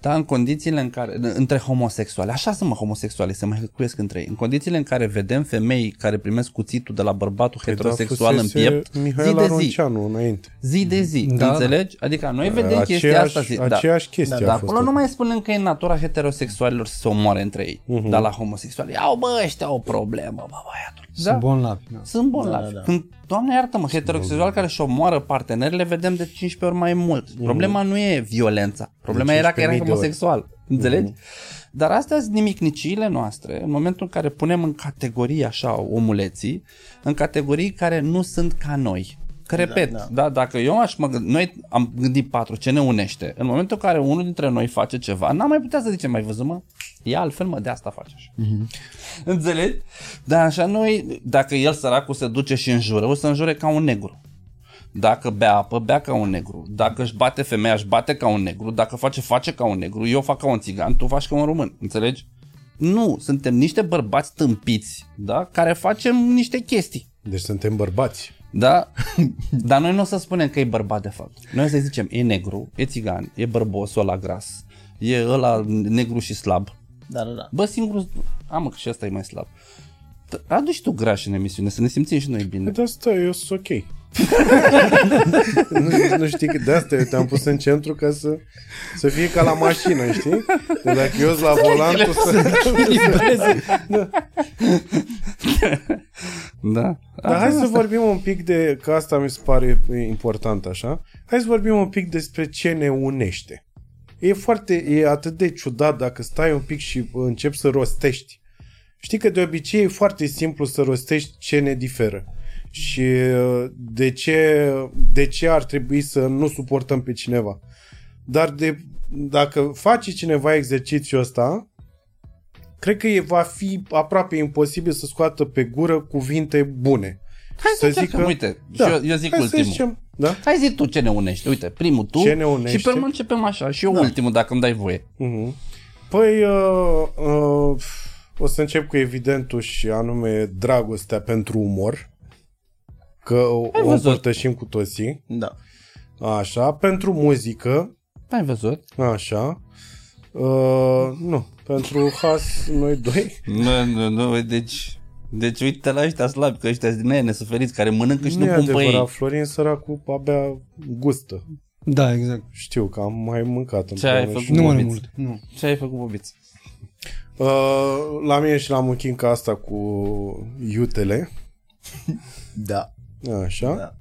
da, în condițiile în care, între homosexuali, așa sunt mă homosexuali, se mai hăcuiesc între ei, în condițiile în care vedem femei care primesc cuțitul de la bărbatul heterosexual în fusese piept, zi Mihaela de zi, Ronceanu înainte. zi de zi, Da, da. înțelegi? Adică noi vedem chestia Aceeași, asta zi, da. aceeași chestie Dar a fost. acolo nu mai spunem că e natura heterosexualilor să se omoare între ei. Mhm. Uh-huh. Dar la homosexuali, au bă, ăștia o problemă, bă, băiatul. Sunt bolnavi. Da. Sunt bolnavi. Da, da, da. Când, doamne iartă-mă, heterosexual care și omoară partenerile, vedem de 15 ori mai mult. Problema nu e violența. Problema De era că era 15.000 de ori. homosexual. Înțelegi? Dar astea sunt nimicniciile noastre, în momentul în care punem în categorii așa omuleții, în categorii care nu sunt ca noi. Că repet, da, da. da. da dacă eu aș mă gând- noi am gândit patru, ce ne unește? În momentul în care unul dintre noi face ceva, n-am mai putea să zicem, mai văzut mă? E altfel, mă, de asta face așa. Înțelegi? Dar așa noi, dacă el săracul se duce și înjură, o să înjure ca un negru. Dacă bea apă, bea ca un negru. Dacă își bate femeia, își bate ca un negru. Dacă face, face ca un negru. Eu fac ca un țigan, tu faci ca un român. Înțelegi? Nu, suntem niște bărbați tâmpiți, da? Care facem niște chestii. Deci suntem bărbați. Da? Dar noi nu o să spunem că e bărbat de fapt. Noi o să zicem, e negru, e țigan, e bărbosul ăla gras, e ăla negru și slab. Da, da, da. Bă, singurul... Am că și ăsta e mai slab. Adu și tu graș în emisiune, să ne simțim și noi bine. De asta eu sunt ok. nu, nu știi că de asta eu te-am pus în centru ca să, să fie ca la mașină, știi? De dacă eu sunt la volan, tu să... Da. Dar hai să vorbim un pic de, că asta mi se pare important așa, hai să vorbim un pic despre ce ne unește. E foarte, e atât de ciudat dacă stai un pic și începi să rostești. Știi că de obicei e foarte simplu să rostești ce ne diferă. Și uh, de ce, de ce ar trebui să nu suportăm pe cineva. Dar de, dacă face cineva exercițiul ăsta, cred că e, va fi aproape imposibil să scoată pe gură cuvinte bune. Hai să, să zică, uite, da, și eu, eu zic hai ultimul. Să zicem, da? Hai zi tu ce ne unește. Uite, primul tu Ce ne unește? și pe urmă începem așa. Și eu da. ultimul, dacă îmi dai voie. Uh-huh. Păi, uh, uh, o să încep cu evidentul și anume dragostea pentru umor. Că o, Ai o văzut. împărtășim cu toții. Da. Așa, pentru muzică, Ai văzut? așa. Uh, nu, pentru has noi doi. Nu, nu, nu, deci... Deci uite la ăștia slabi, că ăștia din aia nesuferiți, care mănâncă și nu nu, e pun pe adevărat, ei. Florin săracul abia gustă. Da, exact. Știu că am mai mâncat Ce ai împreună și- făcut? Nu mănânc Bobiț. mult. Nu. Ce ai făcut, Bobiț? Uh, la mine și la Muchinca asta cu iutele. Da. Așa. Da.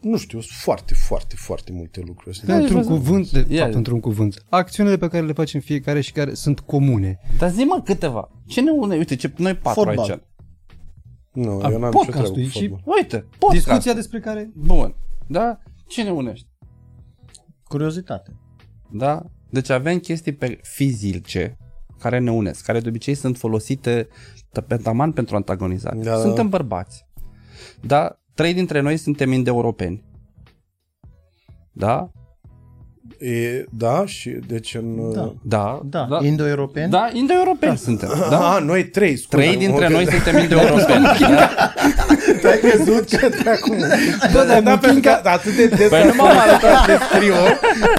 Nu știu, sunt foarte, foarte, foarte multe lucruri. astea. Pentru un văzut. cuvânt, de Ia. fapt, într-un cuvânt. Acțiunile pe care le facem fiecare și care sunt comune. Dar zi mă câteva. Ce ne une? Uite, ce, noi patru Fotbal. aici. Nu, A, eu n-am nicio treabă podcastul cu și- fotbal. Uite, podcast. Discuția despre care... Bun. Da? Ce ne unește? Curiozitate. Da? Deci avem chestii pe fizice care ne unesc, care de obicei sunt folosite t- pe taman pentru antagonizare. Da, da. Suntem bărbați. Da? Trei dintre noi suntem indo-europeni. Da? E, da, și deci în... Da. Da. Da. Da, Indo-europeni? da indo-europeni suntem. Da? Da? A, noi trei, scuze. Trei dintre Ok. noi suntem indo-europeni. da? Te-ai crezut ce acum? Bă, dar da, pentru că atât de des Păi păi nu m-am arătat. de trio,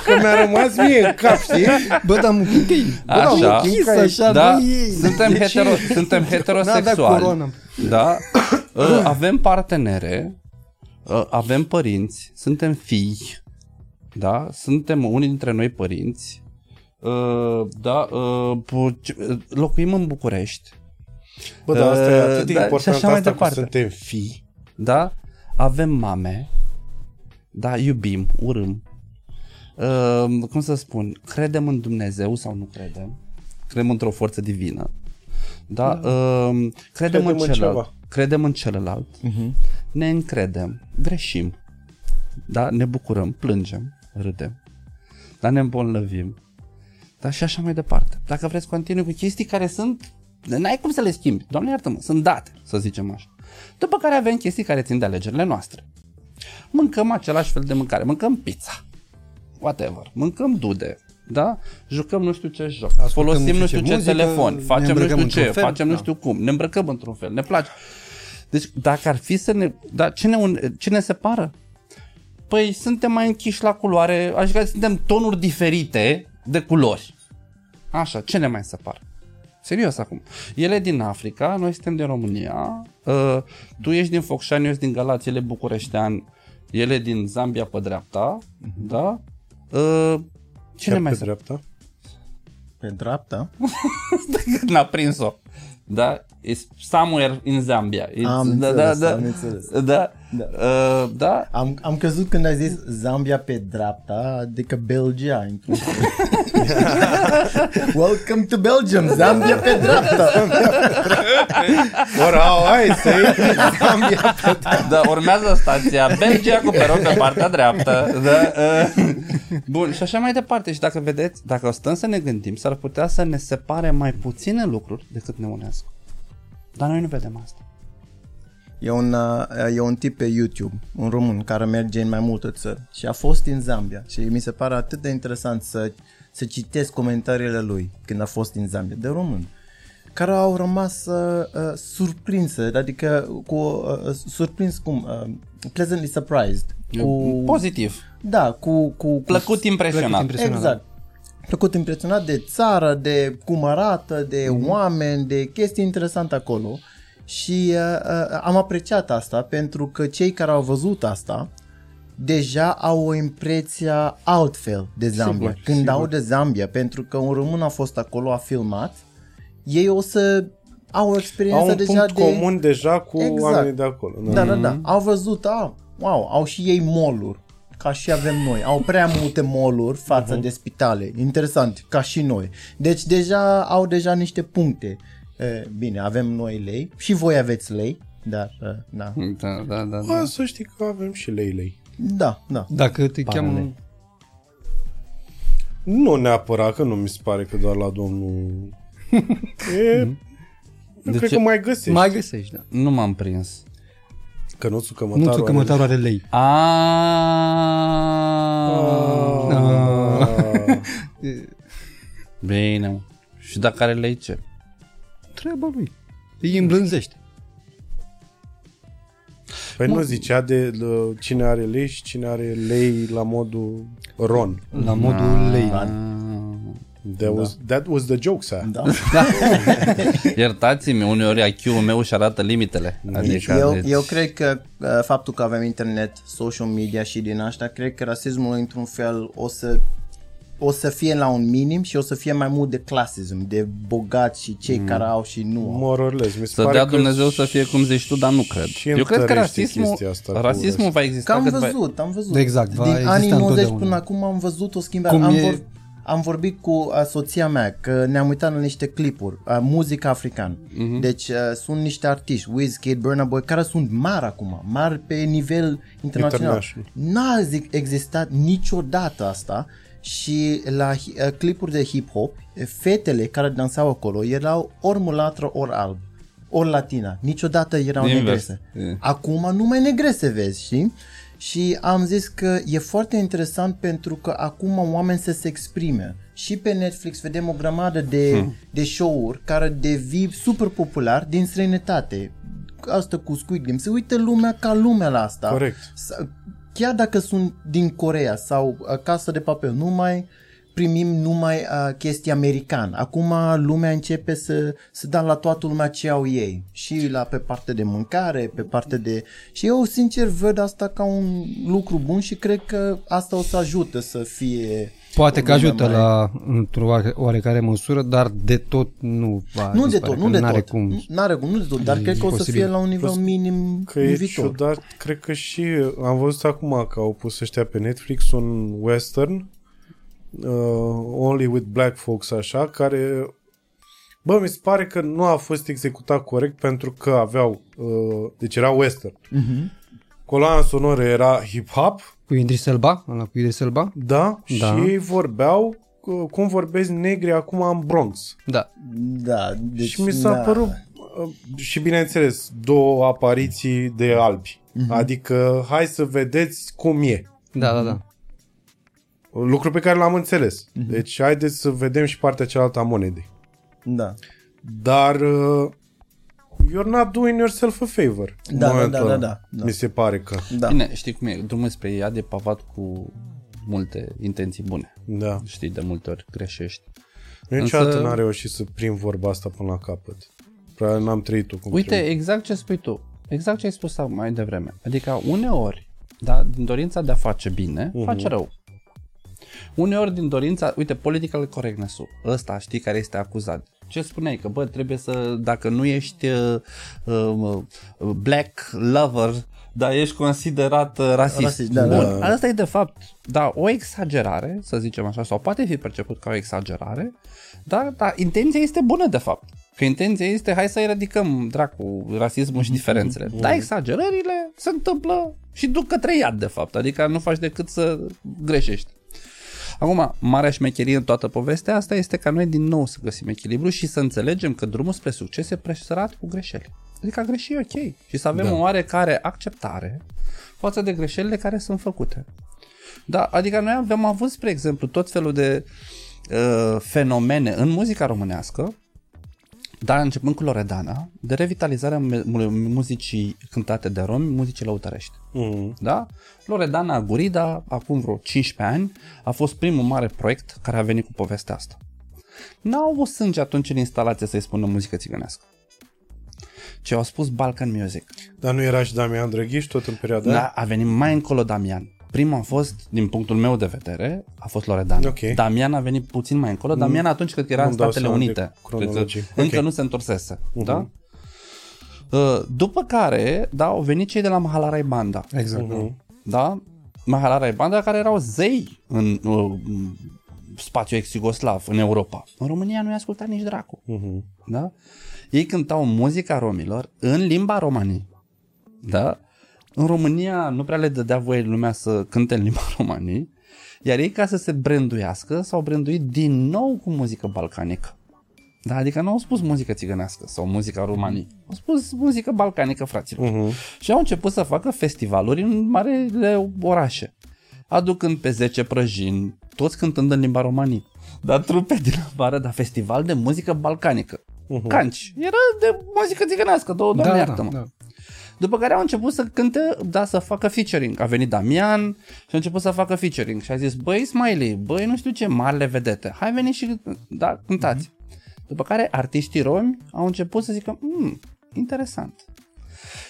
că mi-a rămas mie în cap, știi? Bă, dar muchincă Așa. Chis așa, Da, bă, ei. suntem, De ce? hetero, suntem N-a dat heterosexuali. corona. Da? Uh, avem partenere, uh, avem părinți, suntem fii, da? Suntem unii dintre noi părinți, uh, da? Uh, pu- ce- uh, locuim în București, Bă, dar asta e Uh, atât de da, și important așa mai asta că departe. suntem fii. da? Avem mame, da? Iubim, urâm. Uh, cum să spun? Credem în Dumnezeu sau nu credem? Credem într-o forță divină. Da? Uh, credem, Credem în în celălalt. ceva. Credem în celălalt. Mhm. ne încredem, greșim, da? ne bucurăm, plângem, râdem, dar ne îmbolnăvim, da? și așa mai departe. Dacă vreți, continui cu chestii care sunt, n-ai cum să le schimbi, doamne iartă-mă, sunt date, să zicem așa. După care avem chestii care țin de alegerile noastre. Mâncăm același fel de mâncare, mâncăm pizza, whatever, mâncăm dude, da? Jucăm nu știu ce joc, Ascultăm folosim nu nu știu știu ce ce muzică, telefon, ne facem nu îmbrăcăm știu ce, într-un fel, facem nu da. știu cum, ne îmbrăcăm într-un fel, ne place. Deci dacă ar fi să ne... Dar ce ne, un- ce ne separă? Păi suntem mai închiși la culoare, așa că suntem tonuri diferite de culori. Așa, ce ne mai separă? Serios acum. Ele din Africa, noi suntem din România, uh, tu ești din Focșani, eu sunt din Galați, ele bucureștean, ele din Zambia pe dreapta, da? Uh, ce Chiar ne mai pe separă? dreapta? Pe dreapta? N-a prins-o. Da? It's somewhere in Zambia. It's, Am da, înțeles, da, da, am înțeles. Da, Da. Uh, da, Am, am crezut când ai zis Zambia pe dreapta, adică Belgia. într-un fel. Welcome to Belgium, Zambia pe dreapta. Ora, hai să da, urmează stația Belgia cu peron pe partea dreaptă. Da, uh, bun, și așa mai departe. Și dacă vedeți, dacă o stăm să ne gândim, s-ar putea să ne separe mai puține lucruri decât ne unesc. Dar noi nu vedem asta. E un, uh, e un tip pe YouTube, un român care merge în mai multe țări și a fost în Zambia și mi se pare atât de interesant să, să citesc comentariile lui când a fost în Zambia, de român, care au rămas uh, uh, surprinse, adică cu uh, surprins cum, uh, pleasantly surprised. Cu, Pozitiv. da, cu, cu, Plăcut cu impresionat. impresionat. Exact. Plăcut impresionat de țară, de cum arată, de Mhm. mm-hmm. oameni, de chestii interesante acolo. Și uh, uh, am apreciat asta pentru că cei care au văzut asta deja au o impresie altfel de Zambia. Sigur, Când sigur. au de Zambia, pentru că un român a fost acolo, a filmat, ei o să au o experiență Au un deja punct de... comun deja cu Exact. oamenii de acolo. Da, da, da. Au văzut, a, wow, au și ei moluri, ca și avem noi. Au prea multe moluri față de spitale. Interesant, ca și noi. Deci deja au deja niște puncte. E, bine, avem noi lei și voi aveți lei, dar e, da. Da, da, da. Bă, da. să știi că avem și lei lei. Da, da. Dacă te cheamă... Nu neapărat, că nu mi se pare că doar la domnul... e... Eu De cred ce? că mai găsești. Mai găsești, da. Nu m-am prins. Cănuțul cămătarul Nuțul are- cămătarul are lei. Ah. Ah. Bine. mă. Și dacă are lei ce? Treaba lui. Îi îmblânzește. Păi nu zicea de l- cine are lei și cine are lei la modul Ron. La modul lei. Ah. That, was, that was the joke, sir. da. Iertați-mi, uneori IQ-ul meu își arată limitele. Adică, Eu, deci, eu cred că uh, faptul că avem internet, social media și din asta, cred că rasismul într-un fel o să o să fie la un minim și o să fie mai mult de clasism, de bogați și cei mm. care au și nu au. More or less. Mi se Să pare dea că Dumnezeu să fie cum zici tu, dar nu cred. și Eu cred că întărește rasismul, chestia asta cu rasismul va Că exista am cât va... văzut, am văzut. Exact, va Din exista anii 90 întotdeauna. până acum am văzut o schimbare. Cum Am, e- vor, am vorbit cu uh, soția mea că ne-am uitat la niște clipuri, uh, muzică african. Mhm. Deci uh, sunt niște artiști, Wizkid, Burna Boy, care sunt mari acum, mari pe nivel internațional. International. N-a zi- existat niciodată asta și la hi- uh, clipuri de hip-hop, fetele care dansau acolo erau ori mulatră, ori alb, ori latina. Niciodată erau Invers. negrese. E. Acum numai negrese vezi, știi? Și am zis că e foarte interesant pentru că acum oameni să se exprime. Și pe Netflix vedem o grămadă de, hmm. de show-uri care devii super popular din străinătate. Asta cu Squid Game. Se uită lumea ca lumea la asta. Corect. S- Chiar dacă sunt din Corea sau uh, Casa de Papel, nu mai primim numai uh, chestii american. Acum lumea începe să, să dea la toată lumea ce au ei. Și la pe parte de mâncare, pe parte de... Și eu sincer văd asta ca un lucru bun și cred că asta o să ajută să fie... Poate o că lume ajută mai- la, într-o oare- oarecare măsură, dar de tot nu va Nu de dispare, tot, că nu de n-are tot. Cum. N-are cum, nu de tot, dar E cred că o să imposibil. fie la un nivel Plus minim Că în e viitor. ciudat, cred că și am văzut acum că au pus ăștia pe Netflix un western uh, Only with Black Folks așa, care bă, mi se pare că nu a fost executat corect pentru că aveau uh, deci era western. Mhm. Coloana sonoră era hip-hop, Cu Idris Elba? Ăla cu Idris Elba? da, Da. și ei vorbeau uh, cum vorbesc negri acum în Bronx. Da. Da, deci, și mi s-a da. părut uh, și bineînțeles două apariții de albi. Adică hai să vedeți cum e. Da, da, da. Lucru pe care l-am înțeles. Deci haideți să vedem și partea cealaltă a monedei. Da. Dar uh, you're not doing yourself a favor. în Da, da, momentul da, da, ăla. da, da. Mi se pare că. Da. Bine, știi cum e, drumul spre ea de pavat cu multe intenții bune. Da. Știi, de multe ori greșești. Eu niciodată Însă- n-am reușit să prind vorba asta până la capăt. Probabil n-am trăit-o cum Uite, trebuie. exact ce spui tu. Exact ce ai spus mai devreme. Adică uneori, da, din dorința de a face bine, uh-huh. face rău. Uneori din dorința, uite, political correctness-ul, ăsta știi care este acuzat. Ce spuneai? Că bă, trebuie să, dacă nu ești uh, uh, black lover, dar ești considerat uh, rasist. Rasist, da, Bun, da. asta e de fapt, da, o exagerare, să zicem așa, sau poate fi perceput ca o exagerare, dar da, intenția este bună de fapt. Că intenția este hai să eradicăm dracu rasismul și diferențele. Da, exagerările se întâmplă și duc către iad de fapt, adică nu faci decât să greșești. Acum, marea șmecherie în toată povestea asta este ca noi din nou să găsim echilibru și să înțelegem că drumul spre succes e presărat cu greșeli. Adică a greși e ok și să avem da. o oarecare acceptare față de greșelile care sunt făcute. Da, adică noi avem avut, spre exemplu, tot felul de uh, fenomene în muzica românească, dar începând cu Loredana, de revitalizarea mu- mu- muzicii cântate de romi, muzicii lăutărești. Mm. Da? Loredana Gurida, acum vreo 15 ani, a fost primul mare proiect care a venit cu povestea asta. N-au avut sânge atunci în instalație să-i spună muzică țigănească. ce au spus Balkan Music. Dar nu era și Damian Drăghiș tot în perioada Da, aia? a venit mai încolo Damian. Primul a fost, din punctul meu de vedere, a fost Loredana. Ok. Damian a venit puțin mai încolo. Damian atunci cred că era în nu-mi dau Statele seama de Unite. Cred că cronologie. încă Ok. nu se întorsese. Da? Uh, După care, da, au venit cei de la Mahalarai Banda. Exact. Da? Mahalarai Banda care erau zei în uh, spațiu ex-iugoslav, în Europa. În România nu i-a ascultat nici dracu. Da? Ei cântau muzica romilor în limba romanii. Da? În România nu prea le dădea voie lumea să cânte în limba romanii, iar ei ca să se branduiască s-au branduit din nou cu muzică balcanică. Da, adică nu au spus muzică țigănească sau muzica romanii. Au spus muzică balcanică, fraților. Uh-huh. Și au început să facă festivaluri în marele orașe. Aducând pe 10 prăjini, toți cântând în limba romanii. Dar trupe din afară, dar festival de muzică balcanică. Uh-huh. Canci. Era de muzică țigănească, două doamne Da, da, iartă-mă. da. După care au început să cânte, da, să facă featuring. A venit Damian și a început să facă featuring. Și a zis, băi Smiley, băi nu știu ce, marile vedete, hai veni și, da, cântați. După care artiștii romi au început să zică, hmm, interesant.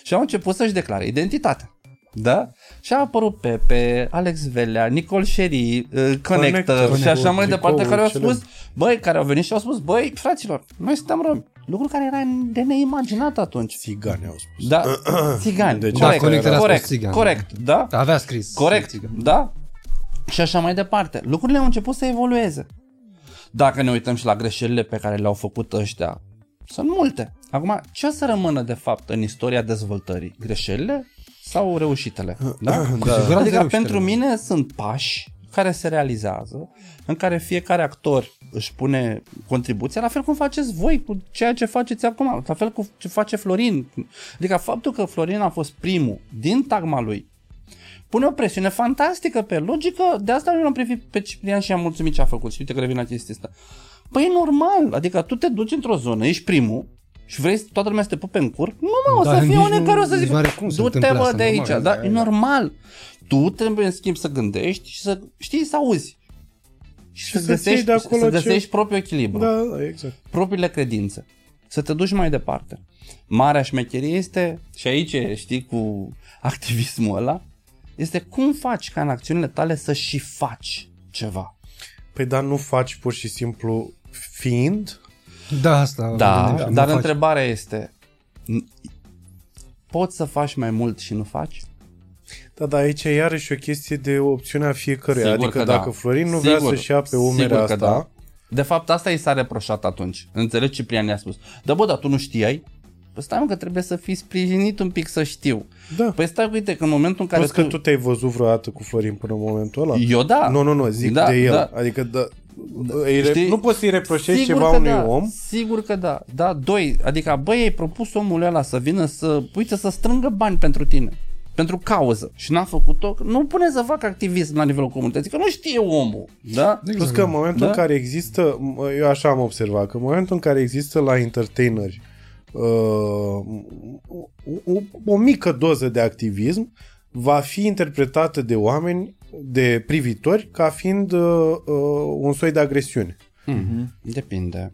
Și au început să-și declare identitatea. Da? Și a apărut Pepe, Alex Velea, Nicol Sherry, uh, Connector, Connector, și așa mai Tricoul departe, care au celebru. spus, băi, care au venit și au spus, băi, fraților, noi suntem romi. Lucru care era de neimaginat atunci. Țigani au spus. Da, țigani, Deci corect, Da, Connector a spus corect, țigani. corect, da? Da, Avea scris. Corect, da? Și așa mai departe. Lucrurile au început să evolueze. Dacă ne uităm și la greșelile pe care le-au făcut ăștia, sunt multe. Acum, ce o să rămână de fapt în istoria dezvoltării? Greșelile sau reușitele? Da? Cu siguranță Adică reușitele. pentru mine sunt pași care se realizează, în care fiecare actor își pune contribuția, la fel cum faceți voi cu ceea ce faceți acum, la fel cu ce face Florin. Adică faptul că Florin a fost primul din tagma lui, pune o presiune fantastică pe el. logică, de asta nu l-am privit pe Ciprian și am mulțumit ce a făcut și uite că revin la chestia asta. Păi e normal, adică tu te duci într-o zonă, ești primul și vrei să toată lumea să te pupe în cur, nu mă, o Dar să fie nici unii nu- care o să nici zică, nu are cum să du-te întâmple bă asta, de aici, normal, da, da, e normal. Tu trebuie în schimb să gândești și să știi să auzi. Și, Și să, să-ți iei găsești, de acolo să ce- găsești propriul echilibru Da, da, exact. propriile credințe. Să te duci mai departe. Marea șmecherie este, și aici e, știi, cu activismul ăla, este cum faci ca în acțiunile tale să și faci ceva. Păi dar nu faci pur și simplu fiind? Da, asta. mă Da, gândeam și nu dar faci. întrebarea este, n- poți să faci mai mult și nu faci? Da, dar aici e iarăși o chestie de opțiunea fiecăruia. Sigur adică că dacă da. Florin nu vrea Sigur, să-și ia pe umerea sigur că asta, da. De fapt, asta i s-a reproșat atunci. Înțelegi, Ciprian i-a spus. Da, bă, dar tu nu știai? Păi stai mă, că trebuie să fii sprijinit un pic să știu. Da. Păi stai, uite, că în momentul în care Plus că tu te-ai văzut vreodată cu Florin până în momentul ăla? Eu da. Nu, nu, nu, zic Da, de el. da. Adică da, îi re- Știi? nu poți să-i reproșezi Sigur ceva că unui da, om. Sigur că da. Da, doi, adică băi, ai propus omul ăla să vină să, uite, să strângă bani pentru tine. Pentru cauză. Și n-a făcut-o. Nu pune să facă activism la nivelul comunității, că nu știe omul. Da? Plus că în momentul Da. în care există, eu așa am observat, că în momentul în care există la entertaineri uh, o, o mică doză de activism, va fi interpretată de oameni, de privitori, ca fiind uh, uh, un soi de agresiune. Mhm. Depinde.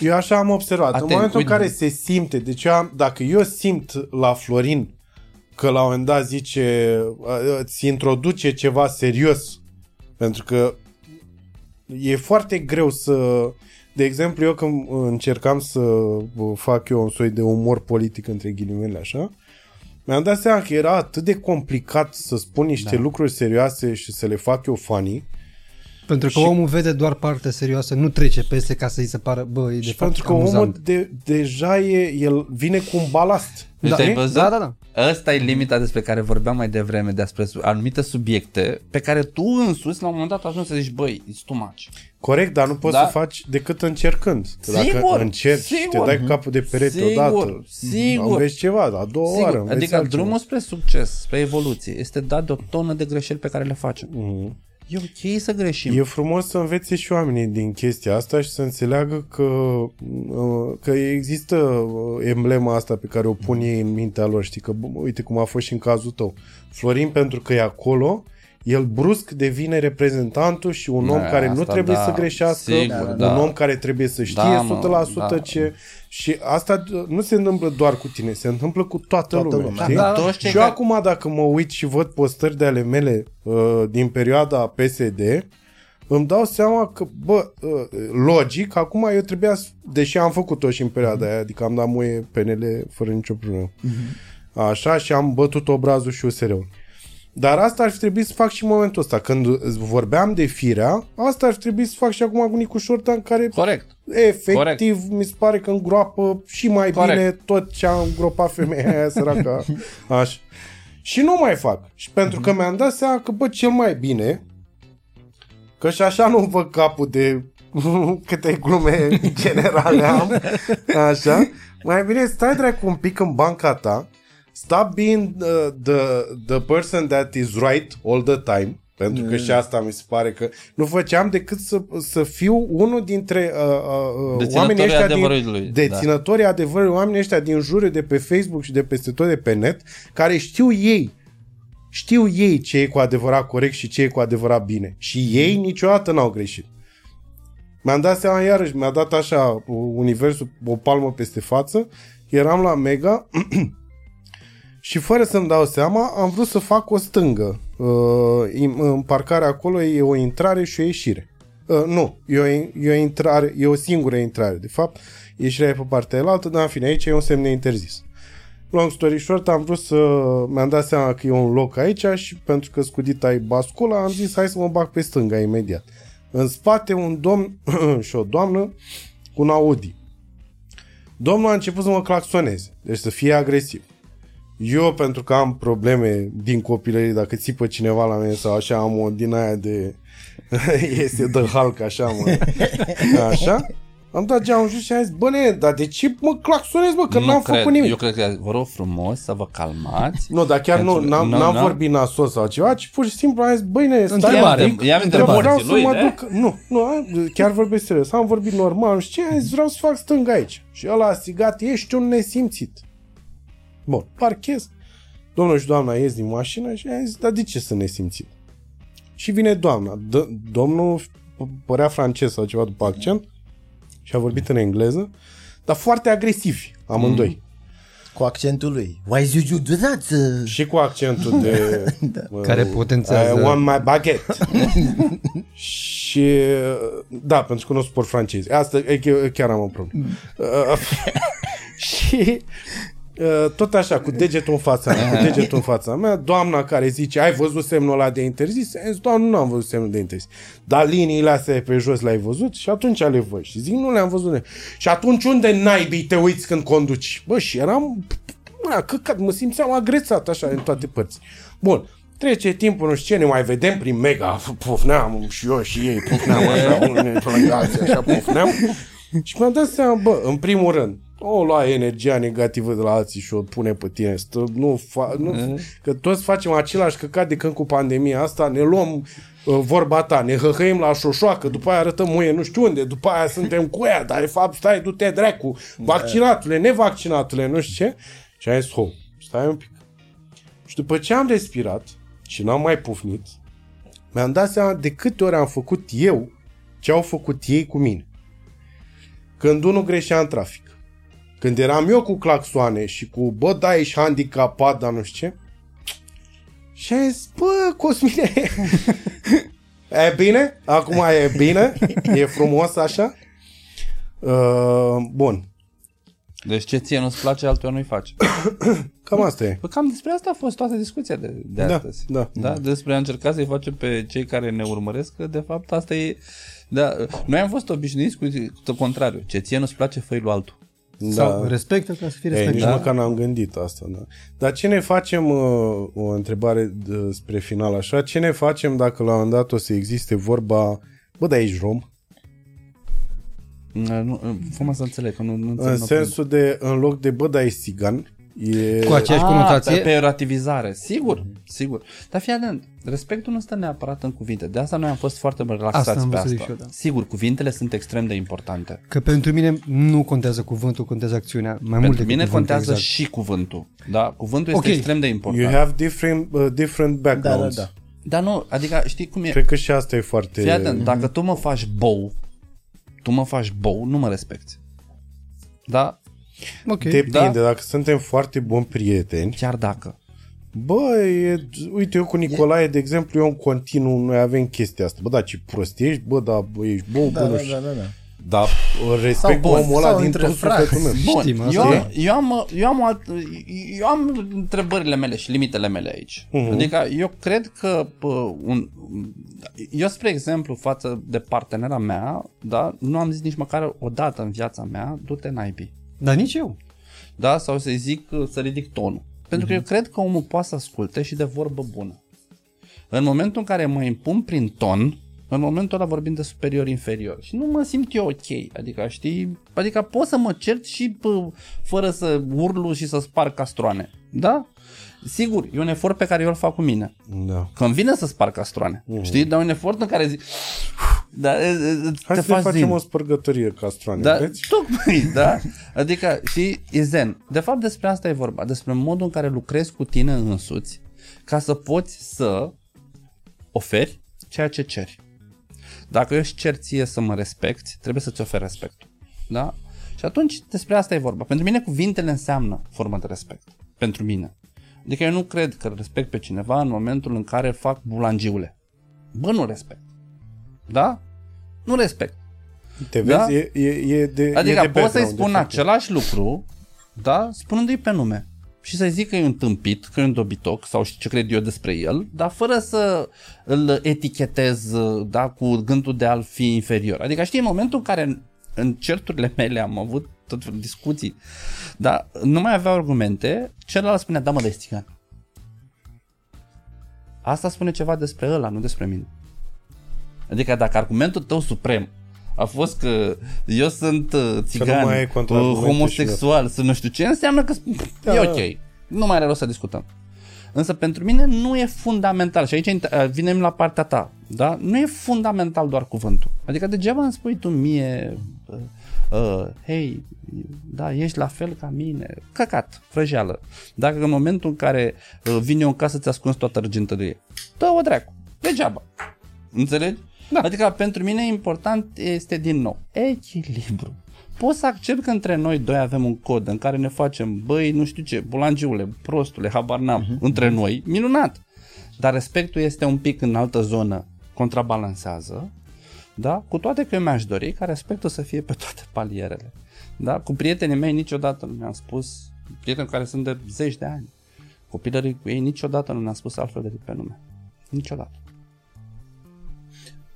Eu așa am observat. Atent, în momentul uite. în care se simte, deci eu am, dacă eu simt la Florin că la un moment dat zice, uh, îți introduce ceva serios, pentru că e foarte greu să... De exemplu, eu când încercam să fac eu un soi de umor politic între ghilimele așa, mi-am dat seama că era atât de complicat să spun niște da. lucruri serioase și să le fac eu funny, Pentru că Și- omul vede doar partea serioasă, nu trece peste ca să-i se pară, bă, e de și fapt pentru că omul amuzant. de, deja e, el vine cu un balast. Deci Da, ai văzut? da, da, da. Ăsta e limita despre care vorbeam mai devreme, despre su- anumite subiecte pe care tu însuți la un moment dat ajungi să zici, băi, it's too much. Corect, dar nu poți Da. să faci decât încercând. Că Dacă Sigur, încerci și te sigur. dai cu capul de perete Sigur, odată, sigur. înveți ceva, la două Sigur, ore înveți adică altceva. drumul spre succes, spre evoluție, este dat de o tonă de greșeli pe care le facem. Mhm. E ok să greșim. E frumos să învețe și oamenii din chestia asta și să înțeleagă că, uh, că există uh, emblema asta pe care o pun ei în mintea lor. Știi că, bă, uite cum a fost și în cazul tău. Florin, pentru că e acolo, el brusc devine reprezentantul și un om Da, care nu asta trebuie da, să greșească, sigur, un da. om care trebuie să știe Da, mă, 100% da. ce... Și asta nu se întâmplă doar cu tine, se întâmplă cu toată, Toată lumea. lumea. știi? Da, toți cei și eu care- acum dacă mă uit și văd postări de ale mele uh, din perioada PSD, îmi dau seama că, bă, uh, logic, acum eu trebuia, să, deși am făcut-o și în perioada aia, adică am dat muie PNL fără nicio problemă. Așa, și am bătut obrazul și USR-ul. Dar asta ar fi trebuit să fac și în momentul ăsta. Când vorbeam de firea, asta ar fi trebuit să fac și acum cu Nicu Șorta, în care Corect. efectiv Corect. mi se pare că îngroapă și mai Corect. bine tot ce a îngropat femeia aia săracă. Așa. Și nu mai fac. Și pentru că mi-am dat seama că, bă, cel mai bine, că și așa nu văd capul de câte glume generale am, așa, mai bine stai dracu un pic în banca ta, stop being uh, the, the person that is right all the time, pentru că și asta mi se pare că nu făceam decât să, să fiu unul dintre uh, uh, uh, Deținătorii oamenii ăștia adevărului, din, da. deținătorii adevărului, oamenii ăștia din jure de pe Facebook și de peste tot de pe net, care știu ei știu ei ce e cu adevărat corect și ce e cu adevărat bine. Și ei niciodată n-au greșit. Mi-am dat seama iarăși, mi-a dat așa universul o palmă peste față, eram la Mega și fără să-mi dau seama am vrut să fac o stângă. Uh, în- în parcarea acolo e o intrare și o ieșire. Uh, nu, e o, e, o intrare, e o singură intrare, de fapt. Ieșirea e pe partea elaltă, dar în fine, aici e un semn de interzis. Long story short, am vrut să... Mi-am dat seama că e un loc aici și pentru că scudita e bascula, am zis hai să mă bag pe stânga imediat. În spate un domn și o doamnă cu un Audi. Domnul a început să mă claxoneze, deci să fie agresiv. Eu, pentru că am probleme din copilărie, dacă țipă cineva la mine sau așa, am o din aia de... este de Hulk, așa, mă. Așa. Am dat geamul jos și am zis, bă, ne, dar de ce mă claxonez, bă, că Nu n-am cred. făcut nimic. Eu cred că vă rog frumos să vă calmați. Nu, dar chiar nu, Pentru- n-am, nu, n-am n-am? vorbit nasol sau ceva, ci pur și simplu am zis, băi, ne, stai Întrebare. un pic, Ia-mi că întrebare. vreau să Lui, mă da? duc, nu, nu, am- chiar vorbesc serios, am vorbit normal, nu știu ce, am zis, vreau să fac stânga aici. Și ăla a strigat, ești un nesimțit. Bun, parchez. Domnul și doamna ies din mașină și am zis, dar de ce să nesimțit? Și vine doamna. D- domnul p- părea francez sau ceva după accent și a vorbit în engleză, dar foarte agresivi, amândoi. Cu accentul lui. Why did you do that? Și cu accentul de... da. Care potențează- I want my baguette. și... Da, pentru că nu suport francezi. Asta e, că- chiar am o problemă. Uh, și... uh, Tot așa, cu degetul în fața mea, cu degetul în fața mea, doamna care zice, ai văzut semnul ăla de interzis? Am zis, doamnă, nu am văzut semnul de interzis. Dar liniile astea pe jos le-ai văzut? Și atunci le văd. Și zic, nu le-am văzut. Și atunci unde naibii te uiți când conduci? Bă, și eram Mă, căcat, mă simțeam agresat așa în toate părți. Bun, trece timpul, nu știu ce, ne mai vedem prin mega, pufneam și eu și ei, pufneam așa, unii plângați, așa, pufneam. Și mi-am dat seama, bă, în primul rând, o lua energia negativă de la alții și o pune pe tine. Stă, nu, fa, nu, că toți facem același căcat de când cu pandemia asta, ne luăm uh, vorba ta, ne hăhăim la șoșoacă, după aia arătăm muie nu știu unde, după aia suntem cu ea, dar de fapt stai, du-te dracu, vaccinatule, nevaccinatule, nu știu ce. Și am zis, ho, stai un pic. Și după ce am respirat și n-am mai pufnit, mi-am dat seama de câte ori am făcut eu ce au făcut ei cu mine. Când unul greșea în trafic. Când eram eu cu claxoane și cu, bă, da, ești handicapat, dar nu știu ce. Și am zis, bă, Cosmine, e bine? Acum e bine? E frumos așa? Uh, bun. Deci ce ție nu-ți place, altuia nu-i faci. Cam asta e. Păi cam despre asta a fost toată discuția de, de Da, astăzi. da. da. Despre a încerca să-i facem pe cei care ne urmăresc, că de fapt asta e... Da, noi am fost obișnuiți cu, cu contrariu. Ce ție nu-ți place, fă lui altul. Sau respectă ca să fie Ei, nici respectat. măcar n-am gândit asta. Da. Dar ce ne facem, uh, o întrebare de, spre final așa, ce ne facem dacă la un moment dat o să existe vorba, bă, dar ești rom? Nu, fă să înțeleg, că nu, nu înțeleg. În nu sensul de, în loc de, bă, dar ești țigan, e... Cu aceeași Ah, conotație. pe relativizare. Sigur, sigur. Dar fii atent, respectul nu stă neapărat în cuvinte. De asta noi am fost foarte relaxați Asta am pe vrut să asta. zic și eu, da. Sigur, cuvintele sunt extrem de importante. Că pentru mine nu contează cuvântul, contează acțiunea. Mai mult Pentru decât mine cuvântul, contează exact. și cuvântul. Da? Cuvântul este Ok. extrem de important. You have different, uh, different backgrounds. Da, da, Dar nu, adică știi cum e? Cred că și asta e foarte... Fii atent, dacă tu mă faci bou, tu mă faci bou, nu mă respecti. Da? Ok. Depinde, Da. dacă suntem foarte buni prieteni, Chiar dacă. Bă, e, uite, eu cu Nicolae, de exemplu, eu în continuu, noi avem chestia asta. Bă, da, ce prost ești, bă, da, bă, ești bou, Da, bă, da, nu știu. da, da, da. Dar respect Sau bun, omul ăla sau din între tot frați. sufletul meu. Bun, Știm, asta eu, e. am, eu, am, eu, am alt, eu am întrebările mele și limitele mele aici. Uh-huh. Adică eu cred că pă, un, eu, spre exemplu, față de partenera mea, da, nu am zis nici măcar o dată în viața mea, du-te naibii. Dar nici eu. Da? Sau să-i zic să ridic tonul. Pentru că eu cred că omul poate să asculte și de vorbă bună. În momentul în care mă impun prin ton, în momentul ăla vorbim de superior-inferior. Și nu mă simt eu ok. Adică, știi? Adică pot să mă cert și pă, fără să urlu și să sparg castroane. Da? Sigur, e un efort pe care eu îl fac cu mine. Da. Când vine să sparg castroane. Știi? Dar un efort în care zic... Da, e, e, Hai te să ne faci facem zen. o spărgătorie castroane, Da, vreți? tocmai, da? Adică, și e zen. De fapt, despre asta e vorba, despre modul în care lucrezi cu tine însuți ca să poți să oferi ceea ce ceri. Dacă eu își cer ție să mă respecti, trebuie să-ți oferi respectul. Da? Și atunci despre asta e vorba. Pentru mine cuvintele înseamnă formă de respect. Pentru mine. Adică eu nu cred că respect pe cineva în momentul în care fac bulangiule. Bă, nu respect. Da? Nu respect. Te Da? vezi? E, e, e de, Adică e de pot să-i background, spun de fapt. același lucru, da, spunându-i pe nume. Și să-i zic că e un tâmpit, că e un dobitoc sau știu ce cred eu despre el, dar fără să îl etichetez, da, cu gândul de a-l fi inferior. Adică știi, în momentul în care în, în certurile mele am avut tot felul de discuții, da, nu mai avea argumente, celălalt spunea, da mă, dar ești țigan. Asta spune ceva despre ăla, nu despre mine. Adică dacă argumentul tău suprem a fost că eu sunt uh, țigan, mai ai uh, contraargumente homosexual, să nu știu ce, înseamnă că Da, e da. ok. Nu mai are rost să discutăm. Însă pentru mine nu e fundamental și aici uh, vinem la partea ta, da? Nu e fundamental doar cuvântul. Adică degeaba îmi spui tu mie, uh, uh, hei, da, ești la fel ca mine, căcat, vrăjeală. Dacă în momentul în care uh, vine eu în casă ți ascunzi toată argintărie, dă-o dracu, degeaba. Înțelegi? Da. Adică pentru mine important este din nou echilibru. Pot să accept că între noi doi avem un cod în care ne facem, băi, nu știu ce, bulangiule, prostule, habar n-am, uh-huh. între noi, minunat. Dar respectul este un pic în altă zonă, contrabalansează, da? Cu toate că eu mi-aș dori ca respectul să fie pe toate palierele. Da? Cu prietenii mei niciodată nu mi-am spus, prieteni care sunt de zeci de ani, copilării cu ei niciodată nu mi-am spus altfel decât pe nume. Niciodată.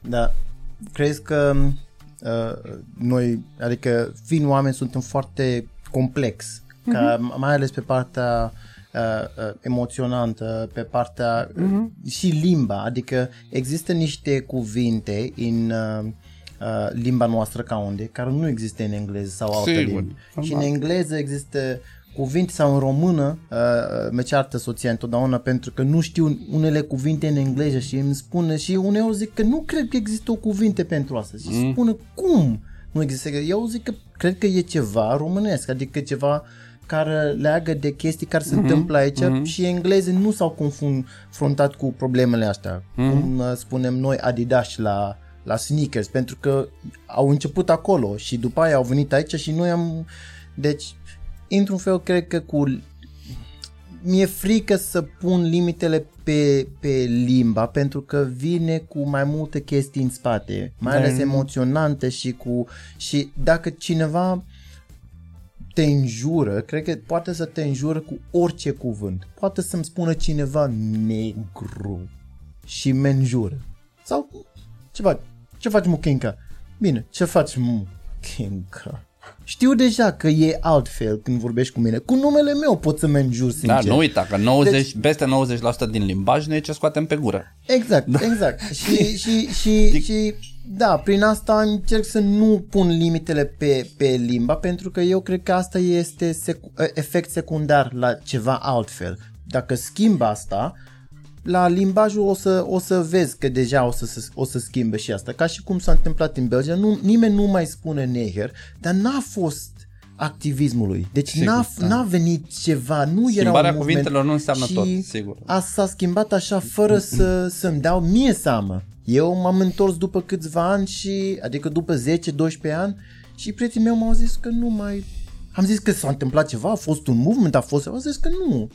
Da. Crezi că uh, noi, adică fiind oameni, suntem foarte complex, uh-huh. ca, mai ales pe partea uh, uh, emoționantă, pe partea uh-huh. și limba, adică există niște cuvinte în uh, uh, limba noastră ca unde, care nu există în engleză sau altă Sigur, limbă. Și în normal. engleză există cuvinte sau în română uh, mă ceartă soția întotdeauna pentru că nu știu unele cuvinte în engleză și îmi spune și uneori zic că nu cred că există o cuvinte pentru asta și mm. spune cum nu există. Eu zic că cred că e ceva românesc, adică ceva care leagă de chestii care se mm-hmm. întâmplă aici mm-hmm. și englezii nu s-au confruntat cu problemele astea, mm-hmm. cum uh, spunem noi Adidas la la sneakers, pentru că au început acolo și după aia au venit aici și noi am... Deci, într-un fel, cred că cu... Mi-e frică să pun limitele pe, pe limba pentru că vine cu mai multe chestii în spate, mai ales emoționante și cu... Și dacă cineva te înjură, cred că poate să te înjură cu orice cuvânt. Poate să-mi spună cineva negru și mă înjură. Sau ce faci? Ce faci, Muchinca? Bine, ce faci, Muchinca? Știu deja că e altfel când vorbești cu mine. Cu numele meu pot să mă înjur sincer. Da, nu uita că 90, deci, peste 90% din limbaj nu e ce scoatem pe gură. Exact, da. exact. Și, și, și, și da, prin asta încerc să nu pun limitele pe, pe limba pentru că eu cred că asta este sec- efect secundar la ceva altfel. Dacă schimb asta, la limbajul o să, o să vezi că deja o să, o să schimbe și asta. Ca și cum s-a întâmplat în Belgia, nu, nimeni nu mai spune neger, dar n-a fost activismului. Deci Sigur, n-a, da. n-a venit ceva, nu era un Schimbarea movement cuvintelor nu înseamnă și tot, sigur. A, s-a schimbat așa fără să, să-mi dau mie seama. Eu m-am întors după câțiva ani și, adică după 10-12 ani și prietenii mei m-au zis că nu mai... Am zis că s-a întâmplat ceva, a fost un movement, a fost... Au zis că nu.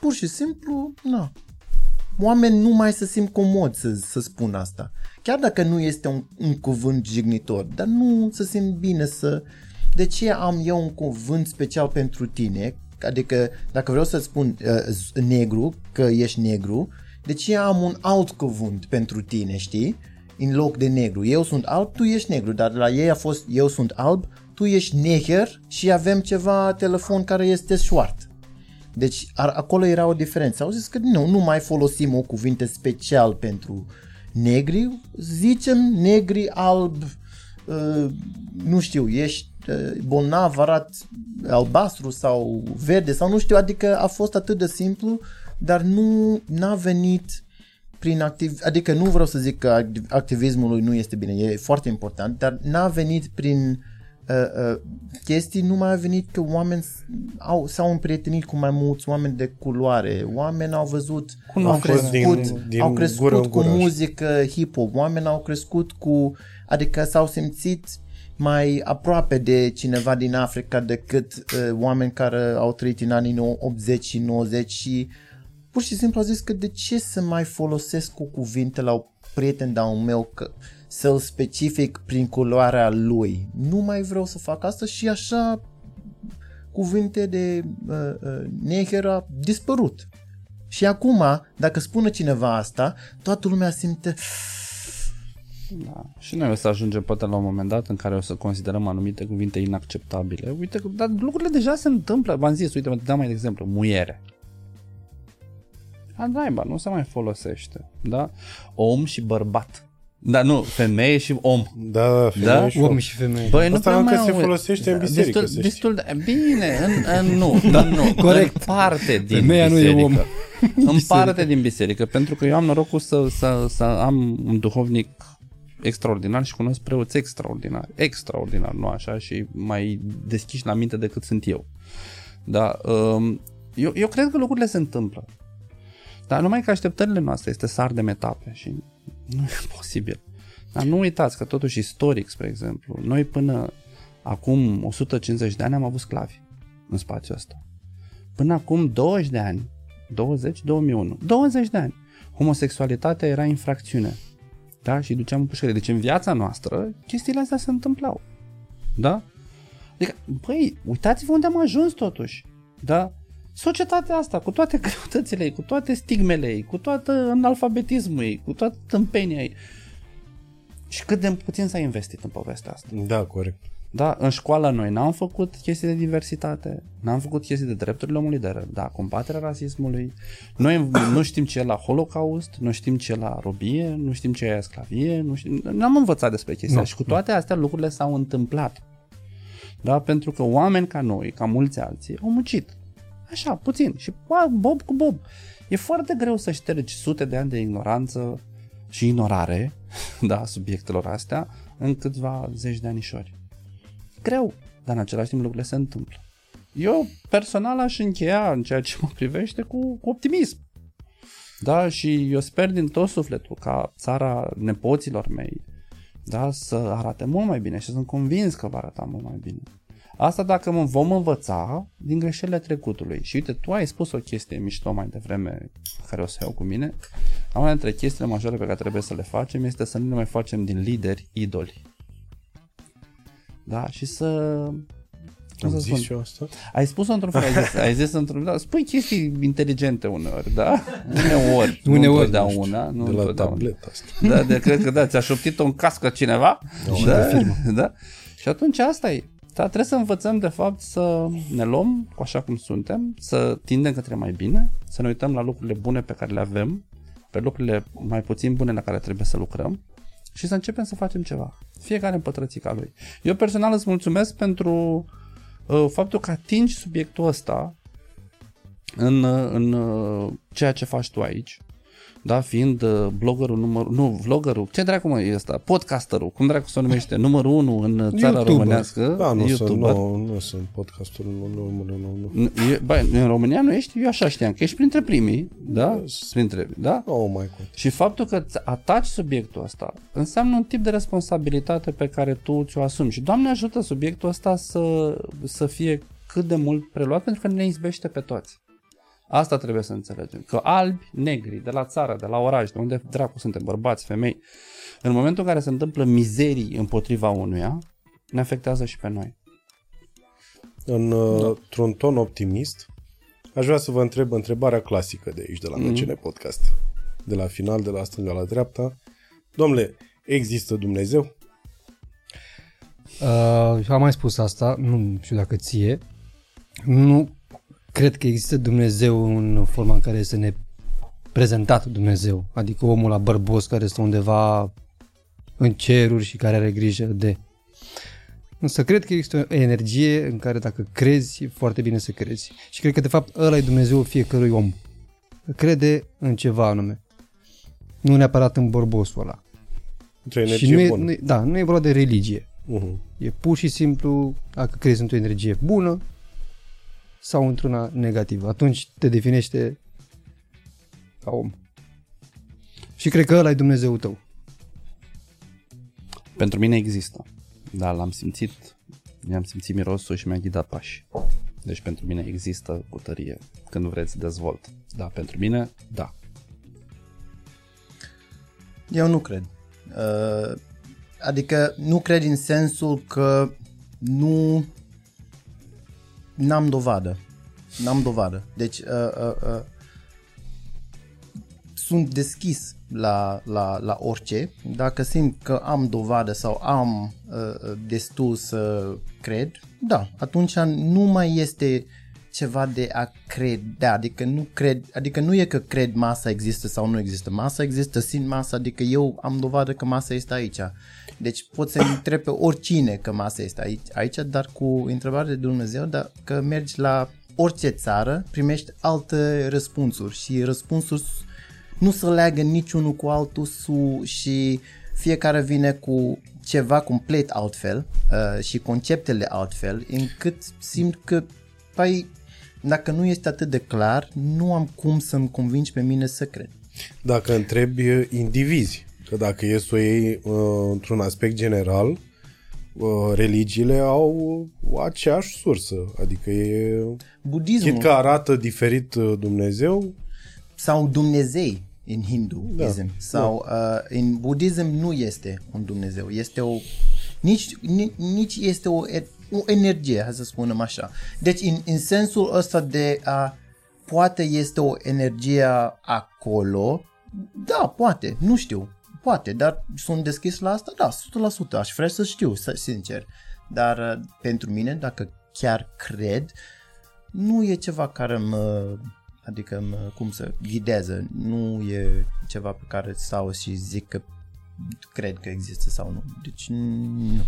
Pur și simplu, na. Oameni nu mai se simt comod să, să spun asta. Chiar dacă nu este un, un cuvânt jignitor, dar nu se simt bine să... De ce am eu un cuvânt special pentru tine? Adică dacă vreau să spun uh, z- negru, că ești negru, de ce am un alt cuvânt pentru tine, știi? În loc de negru. Eu sunt alb, tu ești negru, dar la ei a fost eu sunt alb, tu ești neger și avem ceva telefon care este șoart. Deci ar, acolo era o diferență. Au zis că nu, nu mai folosim o cuvinte special pentru negri, zicem negri, alb, uh, nu știu, ești uh, bolnav, arat albastru sau verde sau nu știu, adică a fost atât de simplu, dar nu n-a venit prin activ, adică nu vreau să zic că activ- activismul lui nu este bine, e foarte important, dar n-a venit prin uh, uh, chestii, nu mai a venit că oameni s- au, s-au împrietenit cu mai mulți oameni de culoare, oameni au văzut, au Cunoaștere. crescut, Din- din au gură crescut în cu gură. muzică hip-hop, oameni au crescut cu, adică s-au simțit mai aproape de cineva din Africa decât uh, oameni care au trăit în anii nou- 80 și 90 și pur și simplu au zis că de ce să mai folosesc cu cuvinte la un prieten de-al meu că să-l specific prin culoarea lui. Nu mai vreau să fac asta și așa cuvinte de uh, uh, neger a dispărut. Și acum, dacă spune cineva asta, toată lumea simte Da. Și noi o să ajungem poate la un moment dat în care o să considerăm anumite cuvinte inacceptabile. Uite, că- dar lucrurile deja se întâmplă. V-am zis, uite, mă dau mai de exemplu, muiere. A, naiba, nu se mai folosește. Da? Om și bărbat. Da, nu, femeie și om. Da, da, femeie Da? și Om om. și femeie. Băi, nu Asta prea încă mai se aud. folosește în biserică, Destul, să știi. destul de... Bine, în, în, nu, în, nu. Corect. În parte din Femeia nu e biserică. om. În parte din biserică, pentru că eu am norocul să, să, să am un duhovnic extraordinar și cunosc preoți extraordinari. Extraordinar, nu așa, și mai deschiși la minte decât sunt eu. Da, um, eu, eu cred că lucrurile se întâmplă. Dar numai că așteptările noastre este sar de metape și nu e posibil. Dar nu uitați că totuși istoric, spre exemplu, noi până acum 150 de ani am avut sclavi în spațiul ăsta. Până acum 20 de ani, 20, 2001, 20 de ani, homosexualitatea era infracțiune. Da? Și duceam în pușcărie. Deci în viața noastră chestiile astea se întâmplau. Da? Adică, băi, uitați-vă unde am ajuns totuși. Da? Societatea asta, cu toate greutățile ei, cu toate stigmele ei, cu toată analfabetismul ei, cu toată tâmpenia ei. Și cât de puțin s-a investit în povestea asta. Da, corect. Da, în școală noi n-am făcut chestii de diversitate, n-am făcut chestii de drepturile omului, de da, combaterea rasismului. Noi nu știm ce e la Holocaust, nu știm ce e la robie, nu știm ce e sclavie, nu știm, n-am învățat despre chestia Nu, și cu toate astea lucrurile s-au întâmplat. Da, pentru că oameni ca noi, ca mulți alții, au muncit. Așa, puțin. Și bă, bob cu bob. E foarte greu să ștergi sute de ani de ignoranță și ignorare, da, subiectelor astea, în câțiva zeci de anișori greu, dar în același timp lucrurile se întâmplă. Eu personal aș încheia în ceea ce mă privește cu, cu optimism. Da, și eu sper din tot sufletul ca țara nepoților mei da, să arate mult mai bine și sunt convins că va arata mult mai bine. Asta dacă mă vom învăța din greșelile trecutului. Și uite, tu ai spus o chestie mișto mai devreme, care o să iau cu mine. Una dintre chestiile majore pe care trebuie să le facem este să nu ne mai facem din lideri idoli. Da, și să... cum Am să zis spun? și eu asta? Ai spus-o într-un fel, ai zis, ai zis într-un da, spui chestii inteligente uneori, da? Uneori, nu Uneori, întotdeauna, nu De la întotdeauna. tableta asta. Da, de, cred că da, ți-a șoptit-o în cască cineva. Da, da. Și atunci asta e. Da, trebuie să învățăm de fapt să ne luăm cu așa cum suntem, să tindem către mai bine, să ne uităm la lucrurile bune pe care le avem, pe lucrurile mai puțin bune la care trebuie să lucrăm și să începem să facem ceva. Fiecare în pătrățica lui. Eu personal îți mulțumesc pentru uh, faptul că atingi subiectul ăsta în, uh, în uh, ceea ce faci tu aici. Da, fiind uh, bloggerul numărul, nu, vloggerul, ce dracu mă e ăsta, podcasterul, cum dracu se numește, numărul unu în țara YouTuber. românească, Da, nu sunt, YouTuber. nu, nu sunt podcasturi, nu, nu, nu, nu, nu. N- e- Bă, în România nu ești, eu așa știam, că ești printre primii, da? Printre, da? Oh, mai cum. Și faptul că îți ataci subiectul ăsta înseamnă un tip de responsabilitate pe care tu ți-o asumi. Și Doamne ajută subiectul ăsta să, să fie cât de mult preluat pentru că ne izbește pe toți. Asta trebuie să înțelegem. Că albi, negri, de la țară, de la oraș, de unde dracu suntem, bărbați, femei, în momentul în care se întâmplă mizerii împotriva unuia, ne afectează și pe noi. În, da. într-un ton optimist, aș vrea să vă întreb întrebarea clasică de aici, de la Mhm. MCN Podcast. De la final, de la stânga la dreapta. Domnule, există Dumnezeu? Uh, am mai spus asta, nu știu dacă ție. Nu cred că există Dumnezeu în forma în care este ne prezentat Dumnezeu. Adică omul la bărbos care stă undeva în ceruri și care are grijă de. Însă cred că există o energie în care dacă crezi, e foarte bine să crezi. Și cred că de fapt ăla e Dumnezeu fiecărui om. Crede în ceva anume. Nu neapărat în bărbosul ăla. Într-o Și energie nu e, bună. nu e, da, nu e vorba de religie. Uh-huh. E pur și simplu dacă crezi într-o energie bună sau într-una negativă. Atunci te definește ca om. Și cred că ăla e Dumnezeu tău. Pentru mine există. Da, l-am simțit, mi-am simțit mirosul și mi-a ghidat pași. Deci pentru mine există cu tărie. Când vreți, dezvolt. Da, pentru mine, da. Eu nu cred. Uh, adică nu cred în sensul că nu n-am dovadă. N-am dovadă. Deci uh, uh, uh, sunt deschis la, la, la orice. Dacă simt că am dovadă sau am uh, destul să cred, da, atunci nu mai este ceva de a crede, adică nu cred, adică nu e că cred masa există sau nu există. Masa există, simt masa, adică eu am dovadă că masa este aici. Deci pot să întreb pe oricine că masa este aici, aici dar cu întrebare de Dumnezeu, dar că mergi la orice țară, primești alte răspunsuri și răspunsuri nu se leagă niciunul cu altul su- și fiecare vine cu ceva complet altfel uh, și conceptele altfel, încât simt că, păi, dacă nu este atât de clar, nu am cum să-mi convingi pe mine să cred. Dacă întrebi uh, indivizi, că dacă e să o iei uh, într-un aspect general, uh, religiile au aceeași sursă. Adică e... Budismul. Chit că arată diferit uh, Dumnezeu, sau Dumnezei în hinduism da, sau da. Uh, în budism nu este un Dumnezeu, este o nici, nici, nici este o, e- o energie, hai să spunem așa. Deci în, în sensul ăsta de a poate este o energie acolo, da, poate, nu știu, poate, dar sunt deschis la asta, da, 100%, aș vrea să știu, să, sincer. Dar uh, pentru mine, dacă chiar cred, nu e ceva care mă, adică mă, cum să ghidează, nu e ceva pe care stau și zic că cred că există sau nu. Deci nu.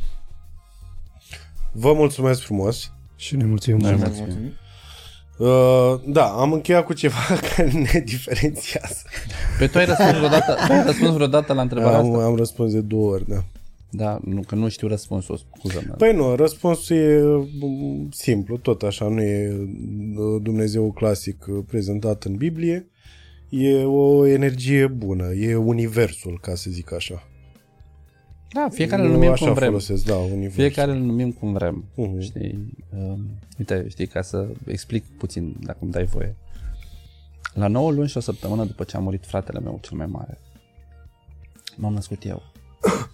Vă mulțumesc frumos. Și ne mulțumim Noi mult. mulțumim. Uh, da, am încheiat cu ceva care ne diferențiază. Pe tu ai răspuns vreodată, tu ai răspuns vreodată la întrebarea Am, asta? am răspuns de două ori, da. Da, nu, că nu știu răspunsul, scuză-mă. Păi nu, răspunsul e mm, simplu, tot așa, nu e uh, Dumnezeu clasic uh, prezentat în Biblie, e o energie bună, e universul, ca să zic așa. Da, fiecare îl Eu numim așa cum vrem. folosesc, da, universul. Fiecare îl numim cum vrem. Mhm. Știi? Uh, uite, știi, ca să explic puțin, dacă îmi dai voie. La 9 luni și o săptămână după ce a murit fratele meu cel mai mare, m-am născut eu.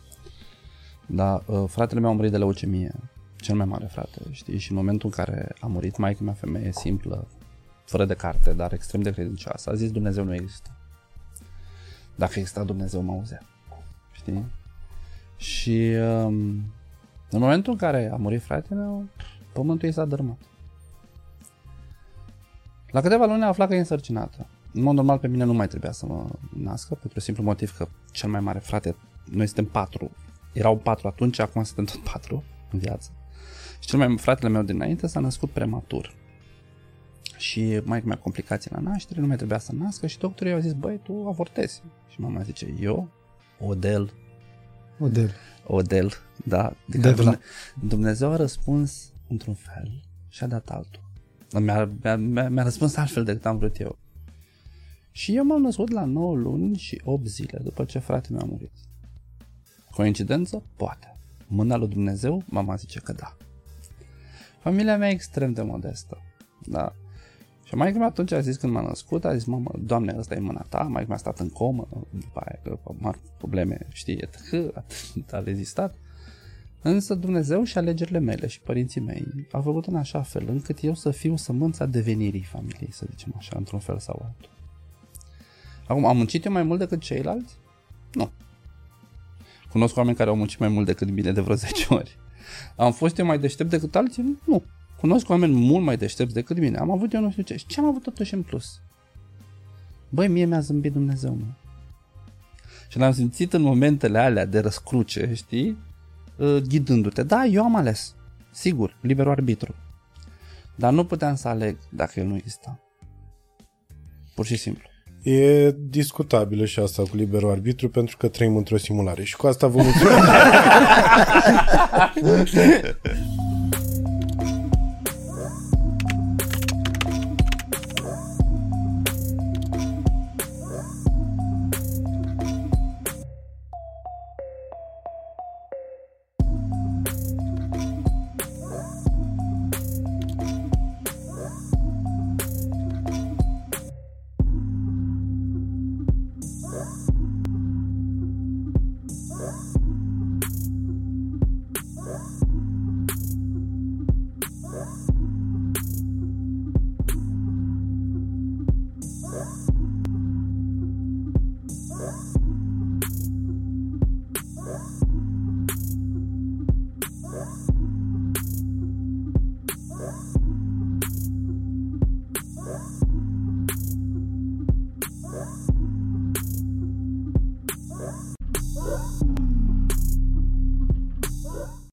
Da, uh, fratele meu a murit de leucemie, cel mai mare frate, știi? Și în momentul în care a murit maica mea femeie simplă, fără de carte, dar extrem de credincioasă, a zis Dumnezeu nu există. Dacă exista Dumnezeu, mă auzea. Știi? Și um, în momentul în care a murit fratele meu, pământul ei s-a dărâmat. La câteva luni a aflat că e însărcinată. În mod normal pe mine nu mai trebuia să mă nască, pentru simplu motiv că cel mai mare frate, noi suntem patru, erau patru atunci, acum suntem tot patru în viață. Și cel mai fratele meu dinainte s-a născut prematur. Și mai mai complicații la naștere, nu mai trebuia să nască și doctorii au zis, băi, tu avortezi. Și mama zice, eu, Odel, Odel. Odel, da. De Devla. Dumnezeu, Dumnezeu a răspuns într-un fel și a dat altul. Mi-a, mi-a, mi-a, mi-a răspuns altfel decât am vrut eu. Și eu m-am născut la 9 luni și 8 zile după ce fratele meu a murit. Coincidență? Poate. Mâna lui Dumnezeu? Mama zice că da. Familia mea e extrem de modestă. Da. Și mai mea atunci a zis când m-a născut, a zis, mamă, doamne, ăsta e mâna ta, mai mi-a stat în comă, după aia că mari probleme, știi, că a rezistat. Însă Dumnezeu și alegerile mele și părinții mei au făcut în așa fel încât eu să fiu sămânța devenirii familiei, să zicem așa, într-un fel sau altul. Acum, am muncit eu mai mult decât ceilalți? Nu. Cunosc oameni care au muncit mai mult decât mine de vreo 10 ori. Am fost eu mai deștept decât alții? Nu. Cunosc oameni mult mai deștepți decât mine. Am avut eu nu știu ce. Și ce am avut totuși în plus? Băi, mie mi-a zâmbit Dumnezeu, mă. Și l-am simțit în momentele alea de răscruce, știi? Uh, Ghidându-te. Da, eu am ales. Sigur, liberul arbitru. Dar nu puteam să aleg dacă el nu exista. Pur și simplu. E discutabilă și asta cu liberul arbitru pentru că trăim într-o simulare. Și cu asta vă mulțumesc.